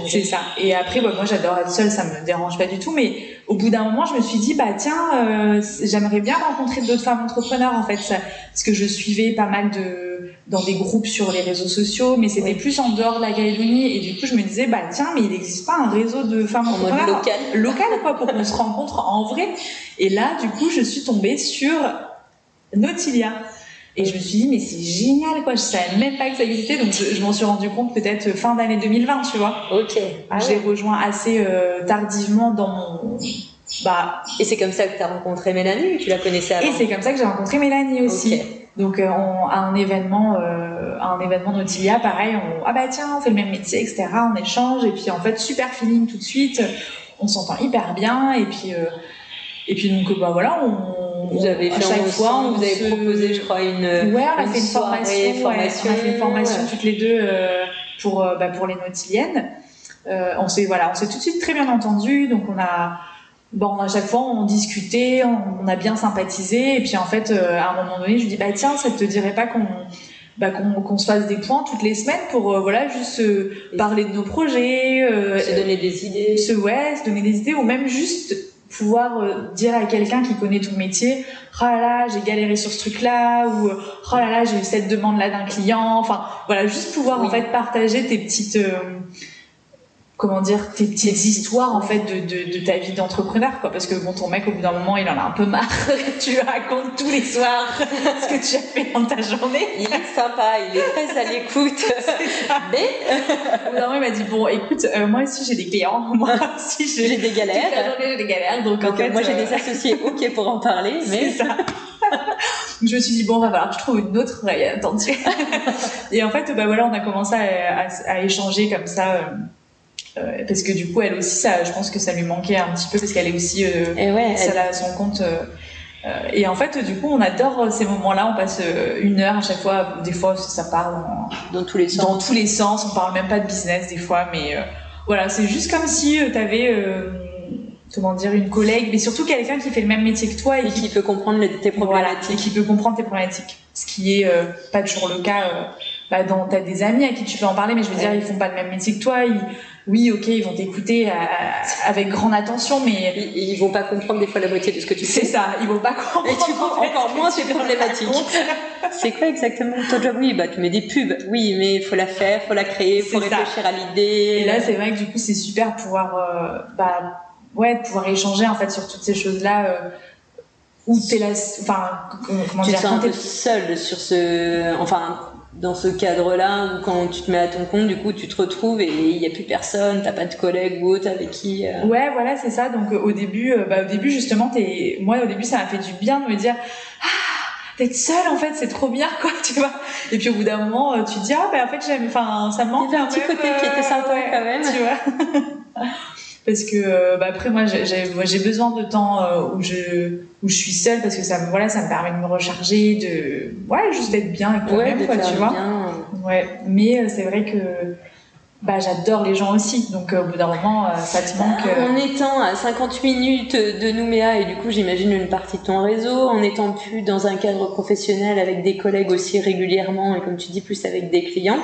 C'est ça. Et après, bah, moi j'adore être seule, ça me dérange pas du tout. Mais au bout d'un moment, je me suis dit bah tiens, euh, j'aimerais bien rencontrer d'autres femmes entrepreneurs en fait, parce que je suivais pas mal de dans des groupes sur les réseaux sociaux, mais c'était plus en dehors de la Calédonie. Et du coup, je me disais bah tiens, mais il n'existe pas un réseau de femmes entrepreneurs local, local quoi, pour qu'on se rencontre en vrai. Et là, du coup, je suis tombée sur Nautilia. Et je me suis dit, mais c'est génial, quoi. Je savais même pas que ça existait. Donc, je, m'en suis rendu compte peut-être fin d'année 2020, tu vois. Ok. Ah J'ai rejoint assez euh, tardivement dans mon. Bah. Et c'est comme ça que tu as rencontré Mélanie ou tu la connaissais avant? Et c'est comme ça que j'ai rencontré Mélanie aussi. Donc, euh, on, à un événement, euh, à un événement Nautilia, pareil, on, ah bah tiens, on fait le même métier, etc. On échange. Et puis, en fait, super feeling tout de suite. On s'entend hyper bien. Et puis, euh, et puis donc, bah voilà, on vous avez fait chaque fois, on vous avez proposé, je crois, une ouais, on a une fait une formation, formation, on a fait une formation toutes les deux euh, pour euh, bah, pour les nautiliennes. Euh, on s'est voilà, on s'est tout de suite très bien entendu, donc on a bon à chaque fois on discutait, on, on a bien sympathisé, et puis en fait euh, à un moment donné, je lui dis bah tiens, ça te dirait pas qu'on bah, qu'on se fasse des points toutes les semaines pour euh, voilà juste parler de nos projets, se donner des idées, se ouais, se donner des idées ou même juste pouvoir euh, dire à quelqu'un qui connaît ton métier oh là là j'ai galéré sur ce truc là ou oh là là j'ai eu cette demande là d'un client enfin voilà juste pouvoir en fait partager tes petites euh, comment dire tes petites histoires en fait de, de, de ta vie d'entrepreneur quoi. Parce que bon ton mec au bout d'un moment il en a un peu marre. Tu racontes tous les soirs ce que tu as fait dans ta journée. Il est sympa il est très à l'écoute. Mais au bout d'un moment il m'a dit bon écoute euh, moi aussi j'ai des clients. Moi aussi j'ai des galères. j'ai des galères. Donc, en fait, moi j'ai des euh, associés ok pour en parler mais ça. Je me suis dit bon va falloir que je trouve une autre oreille attentive et en fait bah voilà on a commencé à, à, à échanger comme ça euh, euh, parce que du coup, elle aussi, ça, je pense que ça lui manquait un petit peu parce qu'elle est aussi, euh, et ouais, ça a son compte. Euh, et en fait, du coup, on adore ces moments-là. On passe une heure à chaque fois. Des fois, ça part dans, tous les sens. Dans tous les sens. On parle même pas de business des fois, mais voilà, c'est juste comme si tu avais comment dire une collègue, mais surtout quelqu'un qui fait le même métier que toi et, qui, peut comprendre tes problématiques. et qui peut comprendre tes problématiques. Ce qui est pas toujours le cas. bah, dans t'as des amis à qui tu peux en parler, mais je veux dire, ils font pas le même métier que toi. Ils, oui, ok, ils vont t'écouter euh, avec grande attention, mais ils, ils, vont pas comprendre des fois la moitié de ce que tu fais. C'est ça, ils vont pas comprendre. Et tu vois encore moins c'est problématique. c'est quoi exactement ton job? Oui, bah tu mets des pubs. Oui, mais il faut la faire, faut la créer, faut réfléchir à l'idée. Et là, c'est vrai que du coup, c'est super pouvoir, euh, bah, ouais, pouvoir échanger en fait sur toutes ces choses-là. Euh, où t'es là, enfin, comment tu dire, te sens un peu seul sur ce, enfin, dans ce cadre-là où quand tu te mets à ton compte, du coup, tu te retrouves et il n'y a plus personne, t'as pas de collègue ou autre avec qui. Euh... Ouais, voilà, c'est ça. Donc euh, au début, euh, bah, au début justement, es... moi au début, ça m'a fait du bien de me dire. Ah, d'être seule en fait c'est trop bien quoi tu vois et puis au bout d'un moment tu te dis ah ben en fait j'aime enfin ça me manque un petit côté qui était sympa quand même tu vois parce que euh, bah, après moi j'ai besoin de temps euh, où je où je suis seule parce que ça me voilà ça me permet de me recharger de ouais juste d'être bien avec moi-même quoi tu vois. ouais. Mais euh, c'est vrai que bah j'adore les gens aussi. Donc au bout d'un moment ça te manque en étant à 50 minutes de Nouméa et du coup j'imagine une partie de ton réseau en étant plus dans un cadre professionnel avec des collègues aussi régulièrement et comme tu dis plus avec des clients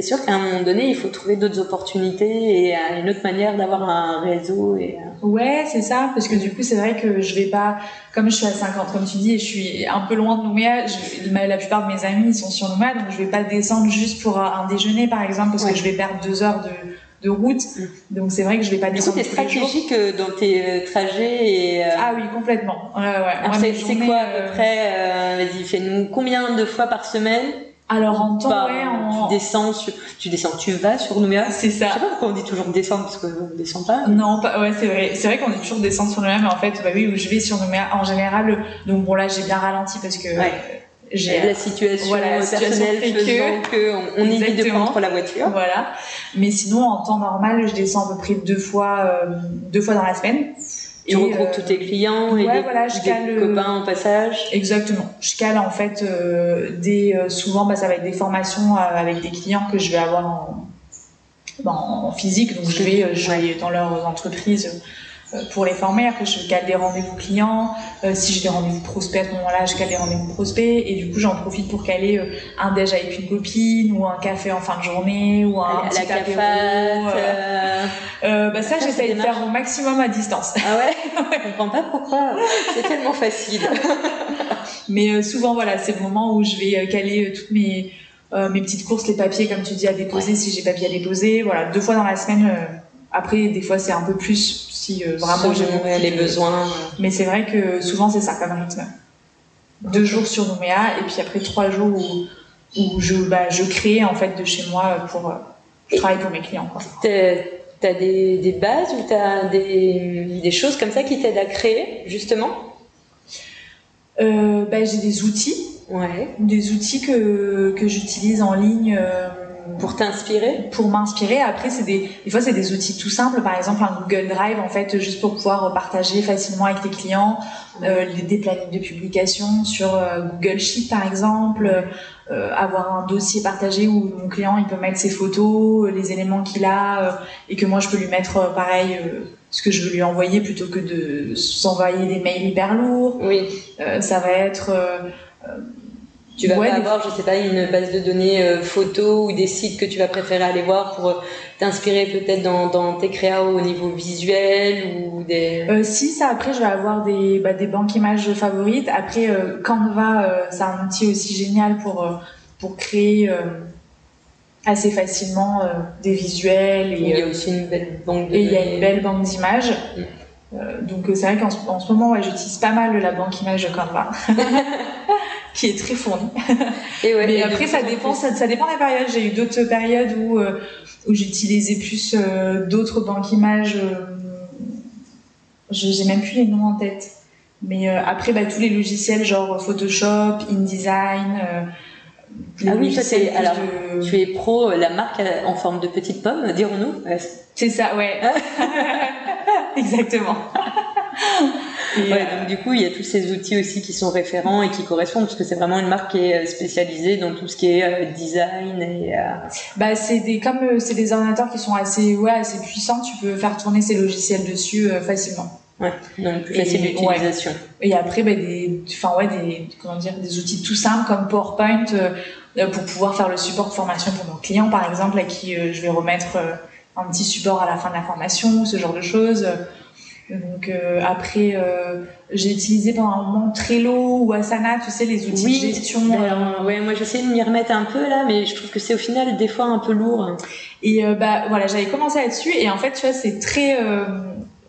c'est sûr qu'à un moment donné, il faut trouver d'autres opportunités et euh, une autre manière d'avoir un réseau. Et... Euh. Ouais, c'est ça, parce que du coup, c'est vrai que je vais pas, comme je suis à 50, comme tu dis, et je suis un peu loin de Nouméa, je, la plupart de mes amis sont sur Nouméa, donc je vais pas descendre juste pour un déjeuner, par exemple, parce que je vais perdre deux heures de, de route. Mm. Donc c'est vrai que je vais pas descendre. Du coup, t'es stratégique euh, dans tes trajets et. Ah oui, complètement. Ouais, ouais. c'est quoi à peu près Vas-y, fais-nous combien de fois par semaine? Alors en temps, ouais, en... tu descends, sur... tu desends, tu vas sur Nouméa. C'est ça. Je sais pas pourquoi on dit toujours descendre parce qu'on descend pas. Non, pas, ouais, c'est vrai. C'est vrai qu'on dit toujours descendre sur Nouméa, mais en fait, bah oui, je vais sur Nouméa en général. Donc bon là, j'ai bien ralenti parce que. J'ai la situation voilà, personnelle faisant que, on, évite de prendre la voiture. Voilà. Mais sinon, en temps normal, je descends à peu près deux fois, euh, deux fois dans la semaine. Tu regroupes tous tes clients et des, voilà, je cale, euh, copains au passage. Exactement. Je cale en fait euh, des euh, souvent bah, ça va être des formations avec des clients que je vais avoir en, bah, en physique donc je vais je vais dans leurs entreprises euh, pour les former. Après, je cale des rendez-vous clients. Euh, si j'ai des rendez-vous prospects à ce moment-là, je cale des rendez-vous prospects. Et du coup, j'en profite pour caler euh, un déj avec une copine ou un café en fin de journée ou un petit la apéro. Euh, bah ça, j'essaye de faire au maximum à distance. Ah ouais, Je comprends pas pourquoi. C'est tellement facile. Mais souvent, voilà, c'est le moment où je vais caler toutes mes mes petites courses, les papiers, comme tu dis, à déposer si j'ai papier à déposer. Voilà, deux fois dans la semaine. après, des fois, c'est un peu plus euh, vraiment j'ai les besoins. Mais c'est vrai que souvent c'est ça comme rythme. Deux jours sur Nouméa et puis après trois jours où, où je, bah, je crée en fait de chez moi pour je travaille pour mes clients. T'as des, des bases ou t'as des, des choses comme ça qui t'aident à créer justement? Euh, bah, J'ai des outils. Ouais. Des outils que, que j'utilise en ligne. Euh, pour t'inspirer? Pour m'inspirer. Après, c'est des, des fois, c'est des outils tout simples. Par exemple, un Google Drive, en fait, juste pour pouvoir partager facilement avec tes clients euh, des plannings de publication sur euh, Google Sheet, par exemple. Euh, avoir un dossier partagé où mon client, il peut mettre ses photos, les éléments qu'il a, et que moi, je peux lui mettre, pareil, ce que je veux lui envoyer plutôt que de s'envoyer des mails hyper lourds. Oui. ça va être tu vas pas avoir, je sais pas, une base de données euh, photos ou des sites que tu vas préférer aller voir pour euh, t'inspirer peut-être dans, dans, tes créas au niveau visuel ou des. Euh, si ça, après je vais avoir des, bah, des banques images favorites. Après Canva, c'est un outil aussi génial pour pour créer assez facilement des visuels. Et, il y a aussi une belle banque Et il y a une belle banque d'images. Mm. donc c'est vrai qu'en ce moment, ouais, j'utilise pas mal la banque image de Canva. qui est très fournie. Et ouais, mais après, ça dépend, ça, ça, dépend des périodes. J'ai eu d'autres périodes où, où j'utilisais plus d'autres banques images. je j'ai même plus les noms en tête. Mais euh, après, bah, tous les logiciels genre Photoshop, InDesign. Euh, ah oui, ça c'est. Alors, tu es pro, euh, la marque en forme de petite pomme, dirons-nous C'est ça, ouais. Exactement. Ouais, donc du coup, il y a tous ces outils aussi qui sont référents et qui correspondent, parce que c'est vraiment une marque qui est spécialisée dans tout ce qui est design et. Bah, c'est des comme c'est des ordinateurs qui sont assez ouais assez puissants, tu peux faire tourner ces logiciels dessus facilement. Ouais, donc plus facile d'utilisation. Et après, bah, des, enfin ouais, des, comment dire, des outils tout simples comme PowerPoint euh, pour pouvoir faire le support de formation pour mon client, par exemple, à qui euh, je vais remettre euh, un petit support à la fin de la formation, ce genre de choses. Donc après, j'ai utilisé pendant un moment Trello ou Asana, tu sais, les outils de gestion. Ben, ouais, moi j'essaie de m'y remettre un peu là, mais je trouve que c'est au final des fois un peu lourd. Et bah voilà, j'avais commencé là-dessus et en fait, tu vois, c'est très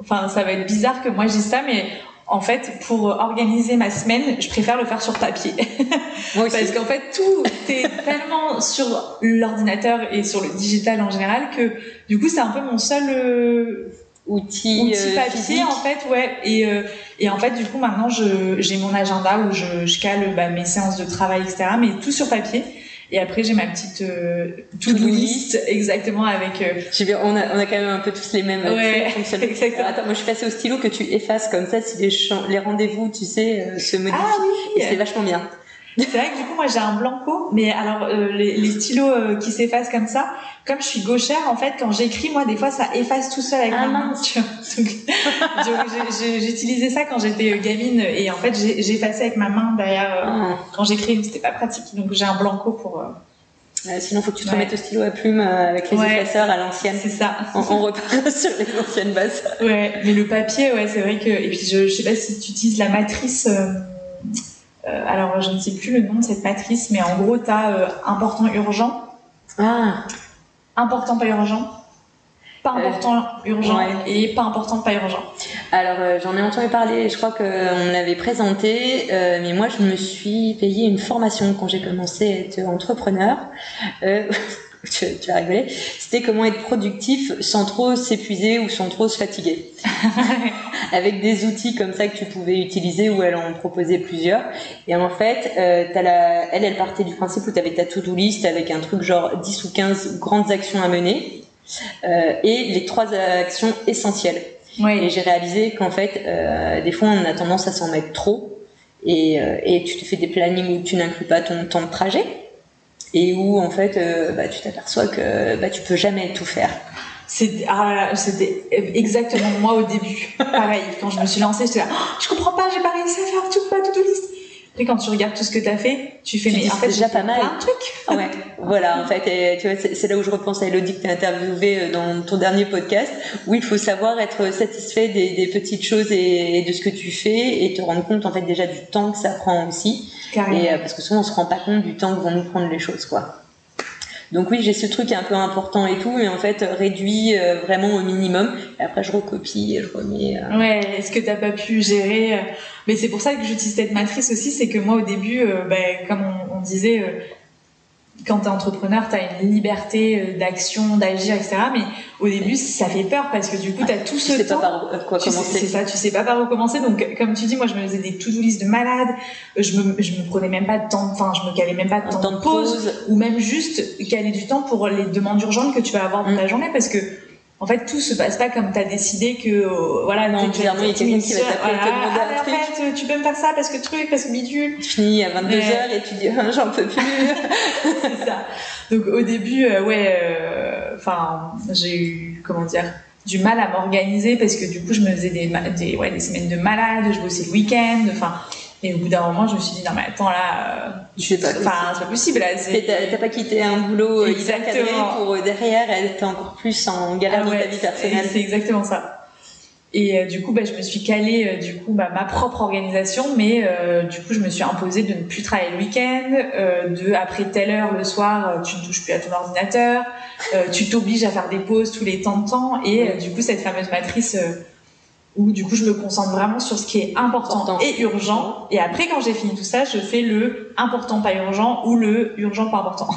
Enfin, ça va être bizarre que moi je dise ça, mais en fait, pour organiser ma semaine, je préfère le faire sur papier. Parce qu'en fait, tout est tellement sur l'ordinateur et sur le digital en général que du coup, c'est un peu mon seul euh, outil, euh, papier en fait, ouais. Et, euh, et en fait, du coup, maintenant, j'ai mon agenda où je, je cale bah, mes séances de travail, etc. Mais tout sur papier. Et après, j'ai ma petite euh, to-do list, exactement, avec... Euh... on, a, on a quand même un peu tous les mêmes ouais, exactement. attends, moi, je suis passée au stylo que tu effaces comme ça si les, les rendez-vous, tu sais, euh, se modifient. Ah oui Et c'est vachement bien. C'est vrai que du coup, moi, j'ai un blanco, mais alors, euh, les, les, stylos euh, qui s'effacent comme ça, comme je suis gauchère, en fait, quand j'écris, moi, des fois, ça efface tout seul avec ah, ma main. J'utilisais ça quand j'étais gamine, et en fait, effacé avec ma main derrière euh, ah. quand j'écris, c'était pas pratique. Donc, j'ai un blanco pour... sinon, faut que tu te remettes au stylo à plume avec les effaceurs à l'ancienne. C'est ça. On, on repart sur les anciennes bases. Ouais, mais le papier, ouais, c'est vrai que. Et puis, je, je sais pas si tu utilises la matrice. Euh, alors je ne sais plus le nom de cette matrice, mais en gros, tu as euh, important, urgent. Ah. Important, pas urgent. Pas euh, important, urgent. Et pas important, pas urgent. Alors j'en ai entendu parler, je crois qu'on l'avait présenté, mais moi je me suis payé une formation quand j'ai commencé à être entrepreneur. tu, vas rigoler, c'était comment être productif sans trop s'épuiser ou sans trop se fatiguer. Avec des outils comme ça que tu pouvais utiliser ou elle en proposait plusieurs. Et en fait, euh, as la, elle, elle partait du principe où tu avais ta to-do list avec un truc genre 10 ou 15 grandes actions à mener euh, et les trois actions essentielles. Et j'ai réalisé qu'en fait, euh, des fois, on a tendance à s'en mettre trop. Et, euh, et tu te fais des plannings où tu n'inclus pas ton temps de trajet et où en fait euh, bah, tu t'aperçois que bah, tu peux jamais tout faire. C'était ah, c'était exactement moi au début. Pareil, quand je me suis lancée, j'étais là, oh, je comprends pas, j'ai pas réussi à faire toute ma to-do list. Et quand tu regardes tout ce que tu as fait, tu fais, mais en fait, déjà pas mal. un truc. ouais. Voilà, en fait, tu vois, c'est là où je repense à Elodie que tu as interviewé euh, dans ton dernier podcast, où il faut savoir être satisfait des, des petites choses et, de ce que tu fais et te rendre compte, en fait, déjà du temps que ça prend aussi. Et, euh, parce que souvent, on se rend pas compte du temps que vont nous prendre les choses, quoi. Donc oui, j'ai ce truc un peu important et tout, mais en fait réduit euh, vraiment au minimum. Et après, je recopie et je remets. Euh... Ouais, est-ce que t'as pas pu gérer euh, Mais c'est pour ça que j'utilise cette matrice aussi, c'est que moi au début, ben, comme on disait, quand tu es entrepreneur, tu as une liberté euh, d'action, d'agir, etc. Mais au début, ça fait peur parce que du coup, tu as tout ce tu temps. sais pas par quoi commencer. C'est ça, tu sais pas par où commencer. Donc, comme tu dis, moi, je me faisais des to-do list de malade. Je me, je me prenais même pas de temps, enfin, je me calais même pas de temps, de pause, ou même juste caler du temps pour les demandes urgentes que tu vas avoir dans ta mm. journée parce que en fait, tout se passe pas comme tu as décidé que, euh, voilà, non, bizarrement, il y a quelqu'un qui va t'appeler voilà, te demander ah, un truc. Tu peux me faire ça parce que truc, parce que bidule. Tu finis à 22h et tu dis, ah, j'en peux plus. c'est ça. Donc, au début, euh, ouais, euh, enfin, j'ai eu, comment dire, du mal à m'organiser parce que du coup, je me faisais des, des, ouais, des semaines de malade, je bossais le week-end, enfin, et au bout d'un moment, je me suis dit, non, mais attends, là, je pas, enfin, c'est pas possible, là. T'as pas quitté un boulot euh, cadré pour euh, derrière être encore plus en galère ah dans ta vie personnelle. C'est exactement ça. Et du coup, bah, je me suis calée du coup bah, ma propre organisation, mais du coup, je me suis imposée de ne plus travailler le week-end, de après telle heure le soir, tu ne touches plus à ton ordinateur, tu t'obliges à faire des pauses tous les temps de temps, et du coup, cette fameuse matrice où du coup je me concentre vraiment sur ce qui est important, et urgent. Et après, quand j'ai fini tout ça, je fais le important pas urgent ou le urgent pas important.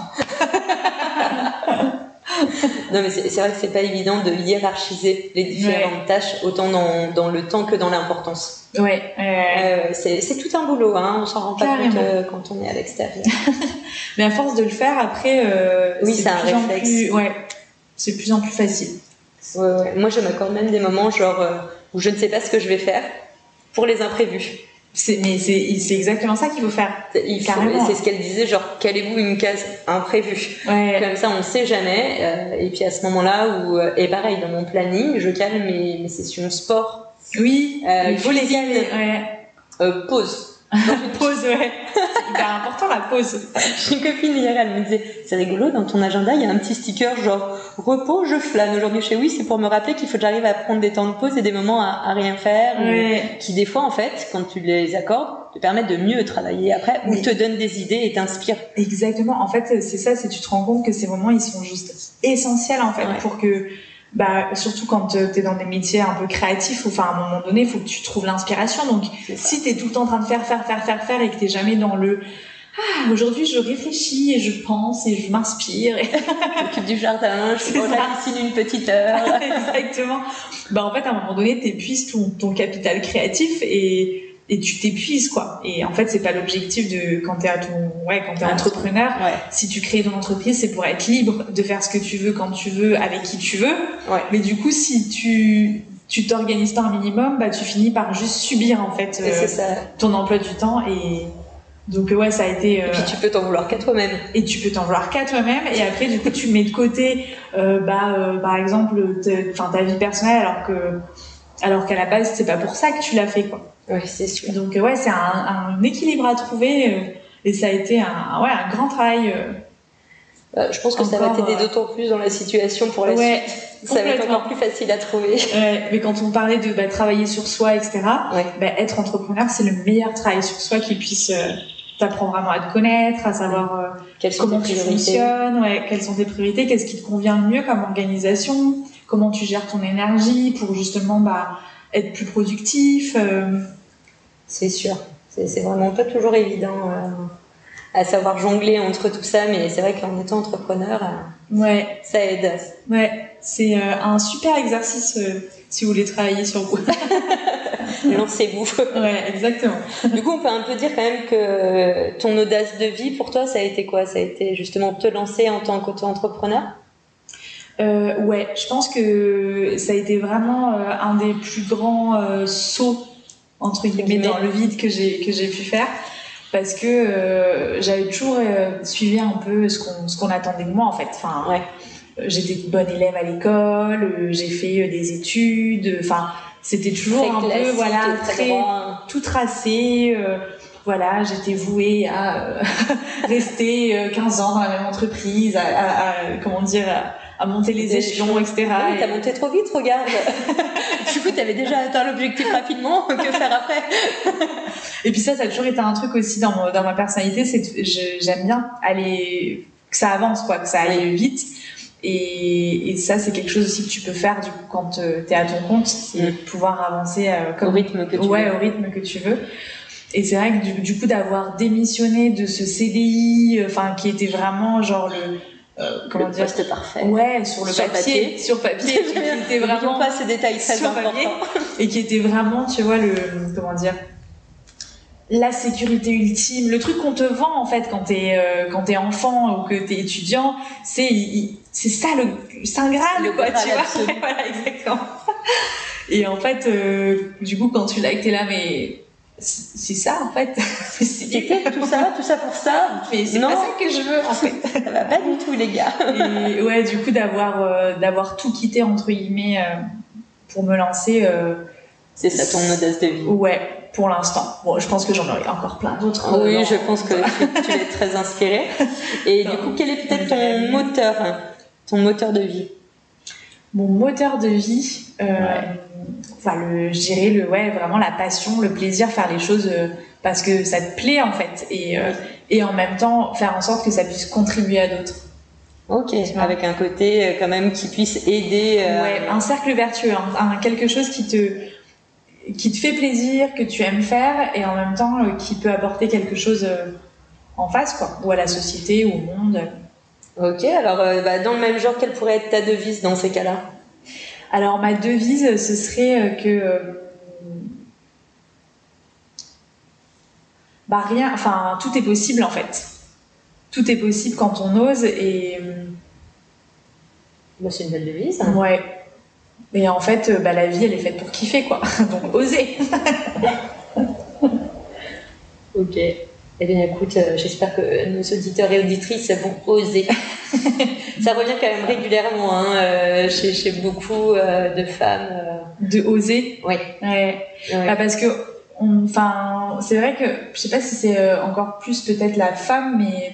non mais c'est vrai que c'est pas évident de hiérarchiser les différentes tâches autant dans, dans, le temps que dans l'importance. Ouais. Euh, c'est tout un boulot, hein. on s'en rend pas compte euh, quand on est à l'extérieur. mais à force de le faire, après, euh, oui, c'est un réflexe. Plus, ouais, c'est de plus en plus facile. Ouais, ouais. Moi, je m'accorde même des moments genre euh, où je ne sais pas ce que je vais faire pour les imprévus. C'est, mais c'est, c'est exactement ça qu'il faut faire. C'est ce qu'elle disait, genre, calez-vous une case imprévue. Ouais. Comme ça, on ne sait jamais. Euh, et puis à ce moment-là, où, euh, et pareil, dans mon planning, je cale mes, mes sessions sport. Oui, euh, il faut les caler. Ouais. Euh, pause. pause, ouais. C'est hyper important la pause. J'ai une copine hier, elle me disait C'est rigolo, dans ton agenda, il y a un petit sticker genre repos, je flâne. Aujourd'hui chez Oui, c'est pour me rappeler qu'il faut que j'arrive à prendre des temps de pause et des moments à, rien faire. qui, des fois, en fait, quand tu les accordes, te permettent de mieux travailler après ou te donnent des idées et t'inspirent. Exactement. En fait, c'est ça, c'est tu te rends compte que ces moments, ils sont juste essentiels, en fait, pour que bah, surtout quand euh, tu es dans des métiers un peu créatifs, enfin, à un moment donné, il faut que tu trouves l'inspiration. Donc, si tu es tout le temps en train de faire, faire, faire, faire, faire et que tu jamais dans le ah, aujourd'hui je réfléchis et je pense et je m'inspire. Et... J'occupe du jardin, je la piscine une petite heure. Exactement. Bah, en fait, à un moment donné, tu épuises ton, ton capital créatif et et tu t'épuises quoi. Et en fait, c'est pas l'objectif de quand tu es à ton ouais, quand tu es entrepreneur, si tu crées ton entreprise, c'est pour être libre de faire ce que tu veux quand tu veux avec qui tu veux. Mais du coup, si tu tu t'organises pas un minimum, bah tu finis par juste subir en fait euh, ton emploi du temps et donc ouais, ça a été. Et puis tu peux t'en vouloir qu'à toi-même. Et tu peux t'en vouloir qu'à toi-même. Et après, du coup, tu mets de côté, euh, bah, euh, par exemple, enfin ta vie personnelle, alors que, alors qu'à la base, c'est pas pour ça que tu l'as fait, quoi. Oui, c'est sûr. Donc, ouais, c'est un, un, équilibre à trouver euh, et ça a été un, ouais, un grand travail. Euh, euh, je pense que ça va t'aider d'autant plus dans la situation pour la ouais, suite. Ça va être encore plus facile à trouver. Ouais, mais quand on parlait de bah, travailler sur soi, etc., bah, être entrepreneur, c'est le meilleur travail sur soi qui puisse t'apprendre vraiment à te connaître, à savoir comment tu fonctionnes, ouais, quelles sont tes priorités, qu'est-ce qui te convient le mieux comme organisation, comment tu gères ton énergie pour justement bah, être plus productif. Euh. C'est sûr. C'est vraiment pas toujours évident euh, à savoir jongler entre tout ça, mais c'est vrai qu'en étant entrepreneur, euh, ouais. ça aide. Ouais, c'est un super exercice si vous voulez travailler sur vous. Lancez-vous. Ouais, exactement. Du coup, on peut un peu dire quand même que ton audace de vie, pour toi, ça a été quoi? Ça a été justement te lancer en tant qu'auto-entrepreneur? Euh, ouais, je pense que ça a été vraiment euh, un des plus grands euh, sauts entre guillemets dans le vide que j'ai que j'ai pu faire parce que j'avais toujours suivi un peu ce qu'on ce qu'on attendait de moi en fait. Enfin, ouais. j'étais bonne élève à l'école, j'ai fait des études. Enfin, c'était toujours un peu voilà très, tout tracé voilà, j'étais vouée à rester 15 ans dans la même entreprise, à, à comment dire, à monter les échelons, etc. Oui, t'as monté trop vite, regarde. du coup, t'avais déjà atteint l'objectif rapidement. que faire après? Et puis ça, ça a toujours été un truc aussi dans, dans ma personnalité. C'est j'aime bien aller que ça avance, quoi, que ça aille vite. Et, et, ça, c'est quelque chose aussi que tu peux faire du coup quand euh, tu es à ton compte, c'est mm. pouvoir avancer euh, comme, au rythme que tu ouais, veux. au rythme que tu veux. Et c'est vrai que du, du coup d'avoir démissionné de ce CDI, euh, enfin qui était vraiment genre le euh, comment dire poste parfait. Ouais, sur le papier, sur papier, qui était vraiment pas ces détails très importants. Et qui était vraiment, tu vois le comment dire la sécurité ultime, le truc qu'on te vend en fait quand t'es euh, quand t'es enfant ou que t'es étudiant, c'est c'est ça le saint graal quoi, tu vois. voilà exactement. Et en fait, euh, du coup, quand tu l'as, t'es là, mais c'est ça en fait. C'était tout ça, tout ça pour ça. Mais c'est pas ça que je veux en fait. ça va pas du tout les gars. Et ouais, du coup d'avoir euh, d'avoir tout quitté entre guillemets euh, pour me lancer. Euh, c'est ça ton audace de vie. Ouais, pour l'instant. Bon, je pense que j'en aurai encore plein d'autres. Oui, je pense que tu, es très inspirée. Et du coup, quel est peut-être ton moteur, hein, ton moteur de vie? Mon moteur de vie, enfin le, je dirais le, ouais, vraiment la passion, le plaisir, faire les choses parce que ça te plaît en fait, et et en même temps faire en sorte que ça puisse contribuer à d'autres. Ok, avec un côté quand même qui puisse aider. Ouais, un cercle vertueux, un, quelque chose qui te qui te fait plaisir, que tu aimes faire, et en même temps euh, qui peut apporter quelque chose euh, en face, quoi, ou à la société, ou au monde. Ok, alors euh, bah, dans le même genre, quelle pourrait être ta devise dans ces cas-là? Alors ma devise, ce serait que bah rien, enfin tout est possible en fait. Tout est possible quand on ose et. Bah, c'est une belle devise. Hein. Ouais. Et en fait, euh, bah, la vie, elle est faite pour kiffer, quoi. Donc, oser. ok. Eh bien, écoute, euh, j'espère que nos auditeurs et auditrices vont oser. Ça revient quand même régulièrement hein, euh, chez, chez, beaucoup de femmes. De oser? Oui. Ouais. Bah, parce que, enfin, c'est vrai que, je sais pas si c'est encore plus peut-être la femme, mais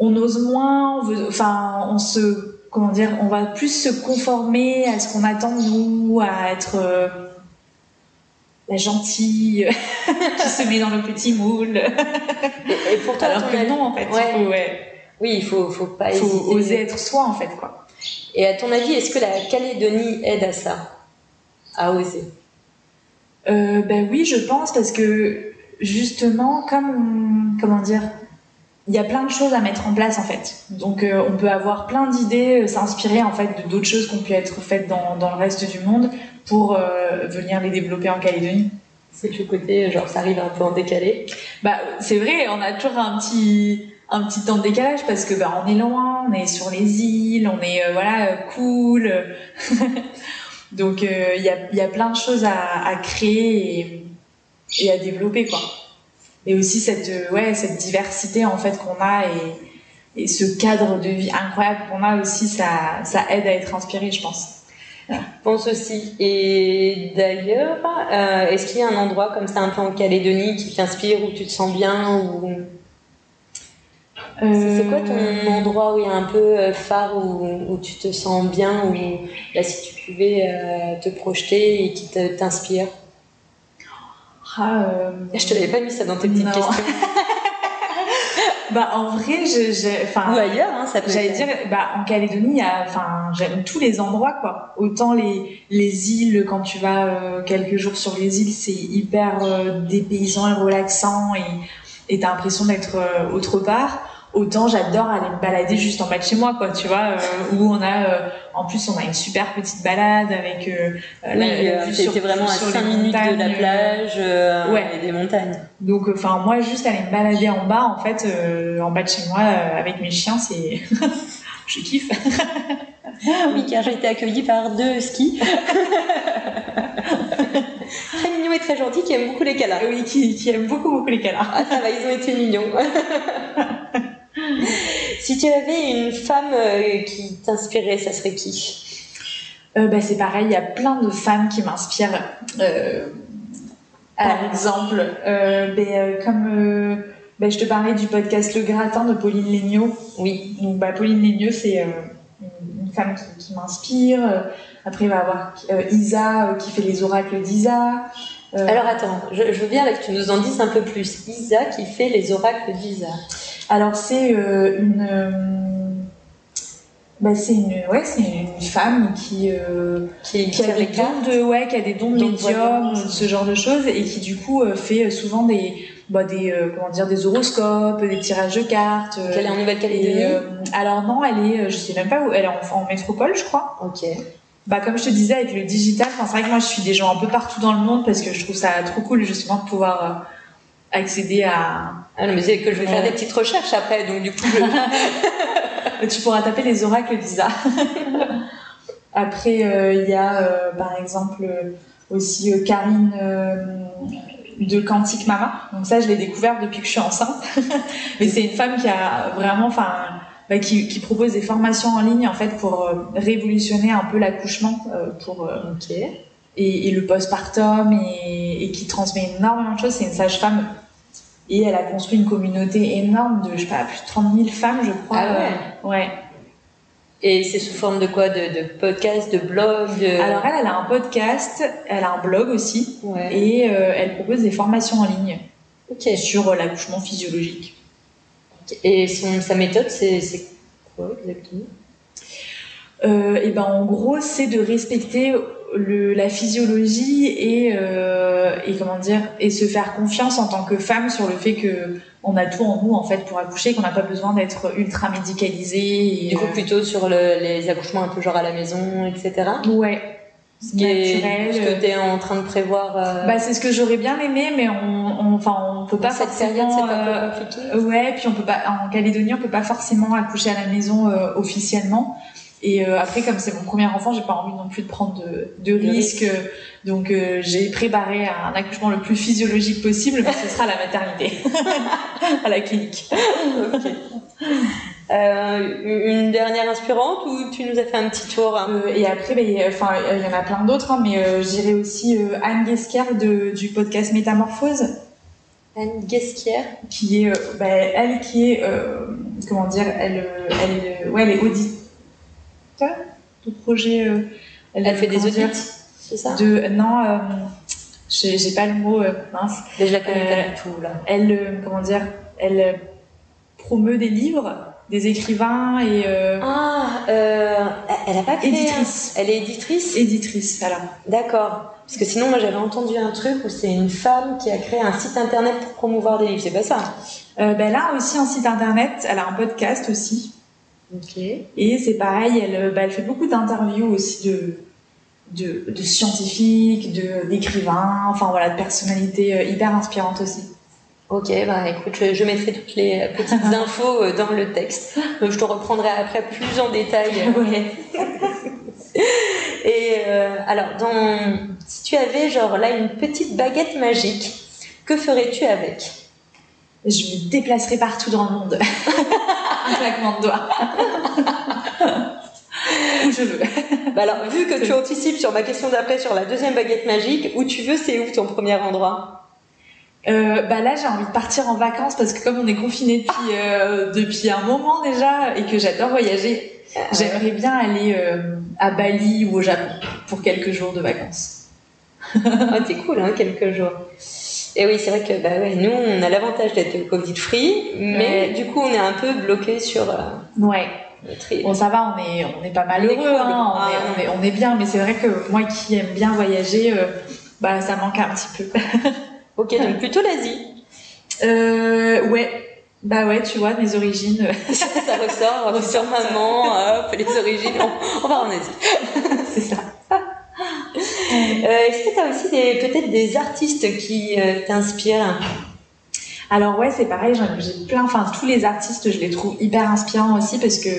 on ose moins, on enfin, on se comment dire, on va plus se conformer à ce qu'on attend de nous, à être euh, la gentille qui se met dans le petit moule. et, pour toi, alors que non, en fait. Oui, il faut, faut pas faut oser être soi, en fait, quoi. Et à ton avis, est-ce que la Calédonie aide à ça, à oser? Euh, Ben oui, je pense parce que justement, comme comment dire, il y a plein de choses à mettre en place en fait. Donc euh, on peut avoir plein d'idées, euh, s'inspirer en fait de d'autres choses qui ont pu être faites dans, dans le reste du monde pour euh, venir les développer en Calédonie. C'est le côté genre ça arrive un peu en décalé. Bah c'est vrai, on a toujours un petit un petit temps de décalage parce que bah on est loin, on est sur les îles, on est voilà cool. Donc il y a y a plein de choses à, à créer et, et à développer quoi et aussi cette euh, ouais cette diversité en fait qu'on a et, et ce cadre de vie incroyable qu'on a aussi ça ça aide à être inspiré je pense pense aussi. Et d'ailleurs, euh, est-ce qu'il y a un endroit comme ça un peu en Calédonie qui t'inspire, où tu te sens bien ou... C'est quoi ton euh. endroit où il y a un peu phare, où, où tu te sens bien, où là, si tu pouvais te projeter et qui t'inspire? Ah, euh... Je te l'avais pas mis ça dans tes petites questions. bah en vrai, j'ai, enfin. Ou ailleurs, hein, ça peut. J'allais dire, bah en Calédonie, enfin, j'aime tous les endroits quoi. Autant les les îles, quand tu vas euh, quelques jours sur les îles, c'est hyper euh, dépaysant et relaxant et t'as l'impression d'être euh, autre part autant j'adore aller me balader juste en bas de chez moi quoi tu vois euh, où on a euh, en plus on a une super petite balade avec euh, oui, la, vue sur, vraiment à 5 minutes de la plage ouais. et des montagnes. Donc enfin moi juste aller me balader en bas en fait en bas de chez moi avec mes chiens c'est je kiffe. Oui car j'ai été accueillie par deux skis. Très mignon et très gentil qui aiment beaucoup les câlins oui qui, qui aiment beaucoup beaucoup les câlins ah ça va ils ont été mignons si tu avais une femme euh, qui t'inspirait, ça serait qui? Euh, bah, C'est pareil, il y a plein de femmes qui m'inspirent. Euh, par exemple, ben, comme ben, je te parlais du podcast Le Gratin de Pauline Léniaud. Oui. Donc, bah, Pauline Léniaud, c'est une femme qui, m'inspire. Après, il va y avoir Isa qui fait les oracles d'Isa. Alors attends, je, je, veux bien que tu nous en dises un peu plus. Isa qui fait les oracles d'Isa. Alors c'est euh, une, euh, bah, c'est une, ouais, c'est une femme qui, euh, qui, qui, a des dons de, ouais, qui a des dons de médium, ce genre de choses, et qui du coup fait souvent des, bah, des, comment dire, des horoscopes, des tirages de cartes. elle est en Nouvelle-Calédonie. alors non, elle est, je sais même pas où, elle est en, en métropole, je crois. Ok. Bah, comme je te disais, avec le digital, c'est vrai que moi, je suis des gens un peu partout dans le monde parce que je trouve ça trop cool, justement, de pouvoir accéder à. Ah non, mais c'est que je vais faire des petites recherches après, donc du coup. tu pourras taper les oracles d'Isa. après, euh, il y a euh, par exemple aussi euh, Karine de Quantique Mama. Donc ça, je l'ai découvert depuis que je suis enceinte. mais c'est une femme qui a vraiment, enfin. Bah, qui, qui, propose des formations en ligne en fait pour révolutionner un peu l'accouchement pour et, et, le postpartum et, et qui transmet énormément de choses. C'est une sage-femme et elle a construit une communauté énorme de, je sais pas, plus de 30 000 femmes, je crois. Ah ouais. ouais. Et c'est sous forme de quoi? De, de, podcast, de blog Alors elle, elle a un podcast, elle a un blog aussi, et elle propose des formations en ligne sur l'accouchement physiologique. Et son, sa méthode, c'est quoi exactement? Euh, et ben en gros c'est de respecter le, la physiologie et, euh, et comment dire et se faire confiance en tant que femme sur le fait que on a tout en nous en fait pour accoucher qu'on n'a pas besoin d'être ultra médicalisé et, du coup euh, plutôt sur le, les accouchements un peu genre à la maison etc ouais. Ce qui est ce que tu es en train de prévoir euh... bah c'est ce que j'aurais bien aimé mais on enfin on, peut pas cette forcément c'est un peu euh, compliqué. ouais puis on peut pas en Calédonie on peut pas forcément accoucher à la maison officiellement et euh, après, comme c'est mon premier enfant, j'ai pas envie non plus de prendre de, de risques. Donc, euh, j'ai préparé un accouchement le plus physiologique possible, mais ce sera à la maternité, à la clinique. Euh, une dernière inspirante ou tu nous as fait un petit tour hein? Et après, ben, enfin, il y en a plein d'autres, hein, mais j'irai aussi Anne Guesquière de, du podcast Métamorphose. Anne Guesquière Qui est, ben, elle qui est, comment dire, elle, elle, ouais, elle est audite de projet. Euh, elle, fait des audits, c'est ça? de, Non, euh, j'ai pas le mot, euh, mince. Mais je la connais pas du tout, là. Elle, comment dire, elle promeut des livres, des écrivains et. Ah, elle a pas créé. Éditrice. Elle est éditrice? Éditrice, voilà. D'accord. Parce que sinon, moi, j'avais entendu un truc où c'est une femme qui a créé un site internet pour promouvoir des livres. C'est pas ça? Ben, Elle a aussi un site internet. Elle a un podcast aussi. Et c'est pareil, elle, bah, elle, fait beaucoup d'interviews aussi de, de, de scientifiques, d'écrivains, enfin voilà, de personnalités euh, hyper inspirantes aussi. Ok, bah écoute, je, mettrai toutes les petites infos euh, dans le texte. Je te reprendrai après plus en détail. Et euh, alors, dans, si tu avais genre là une petite baguette magique, que ferais-tu avec? Je me déplacerais partout dans le monde. un claquement de doigts. où je veux. Bah alors, vu que tu anticipes sur ma question d'après sur la deuxième baguette magique, où tu veux, c'est où ton premier endroit? Euh, bah là j'ai envie de partir en vacances parce que comme on est confiné depuis euh, depuis un moment déjà et que j'adore voyager, ah j'aimerais bien aller euh, à Bali ou au Japon pour quelques jours de vacances. ah t'es cool hein quelques jours. Et oui, c'est vrai que bah ouais, nous, on a l'avantage d'être Covid-free, mais du coup, on est un peu bloqué sur. Euh, ouais. Bon, ça va, on est, on est pas malheureux, on, hein, on, est, on, est, on, est, bien, mais c'est vrai que moi qui aime bien voyager, euh, bah, ça manque un petit peu. ok, donc plutôt l'Asie. Euh, ouais, bah ouais, tu vois, mes origines. ça, ressort, sur maman, hop, les origines, on, on va en Asie. c'est ça. Euh, est-ce que tu as aussi peut-être des artistes qui euh, t'inspirent? Alors ouais, c'est pareil, j'ai plein, enfin tous les artistes, je les trouve hyper inspirants aussi parce que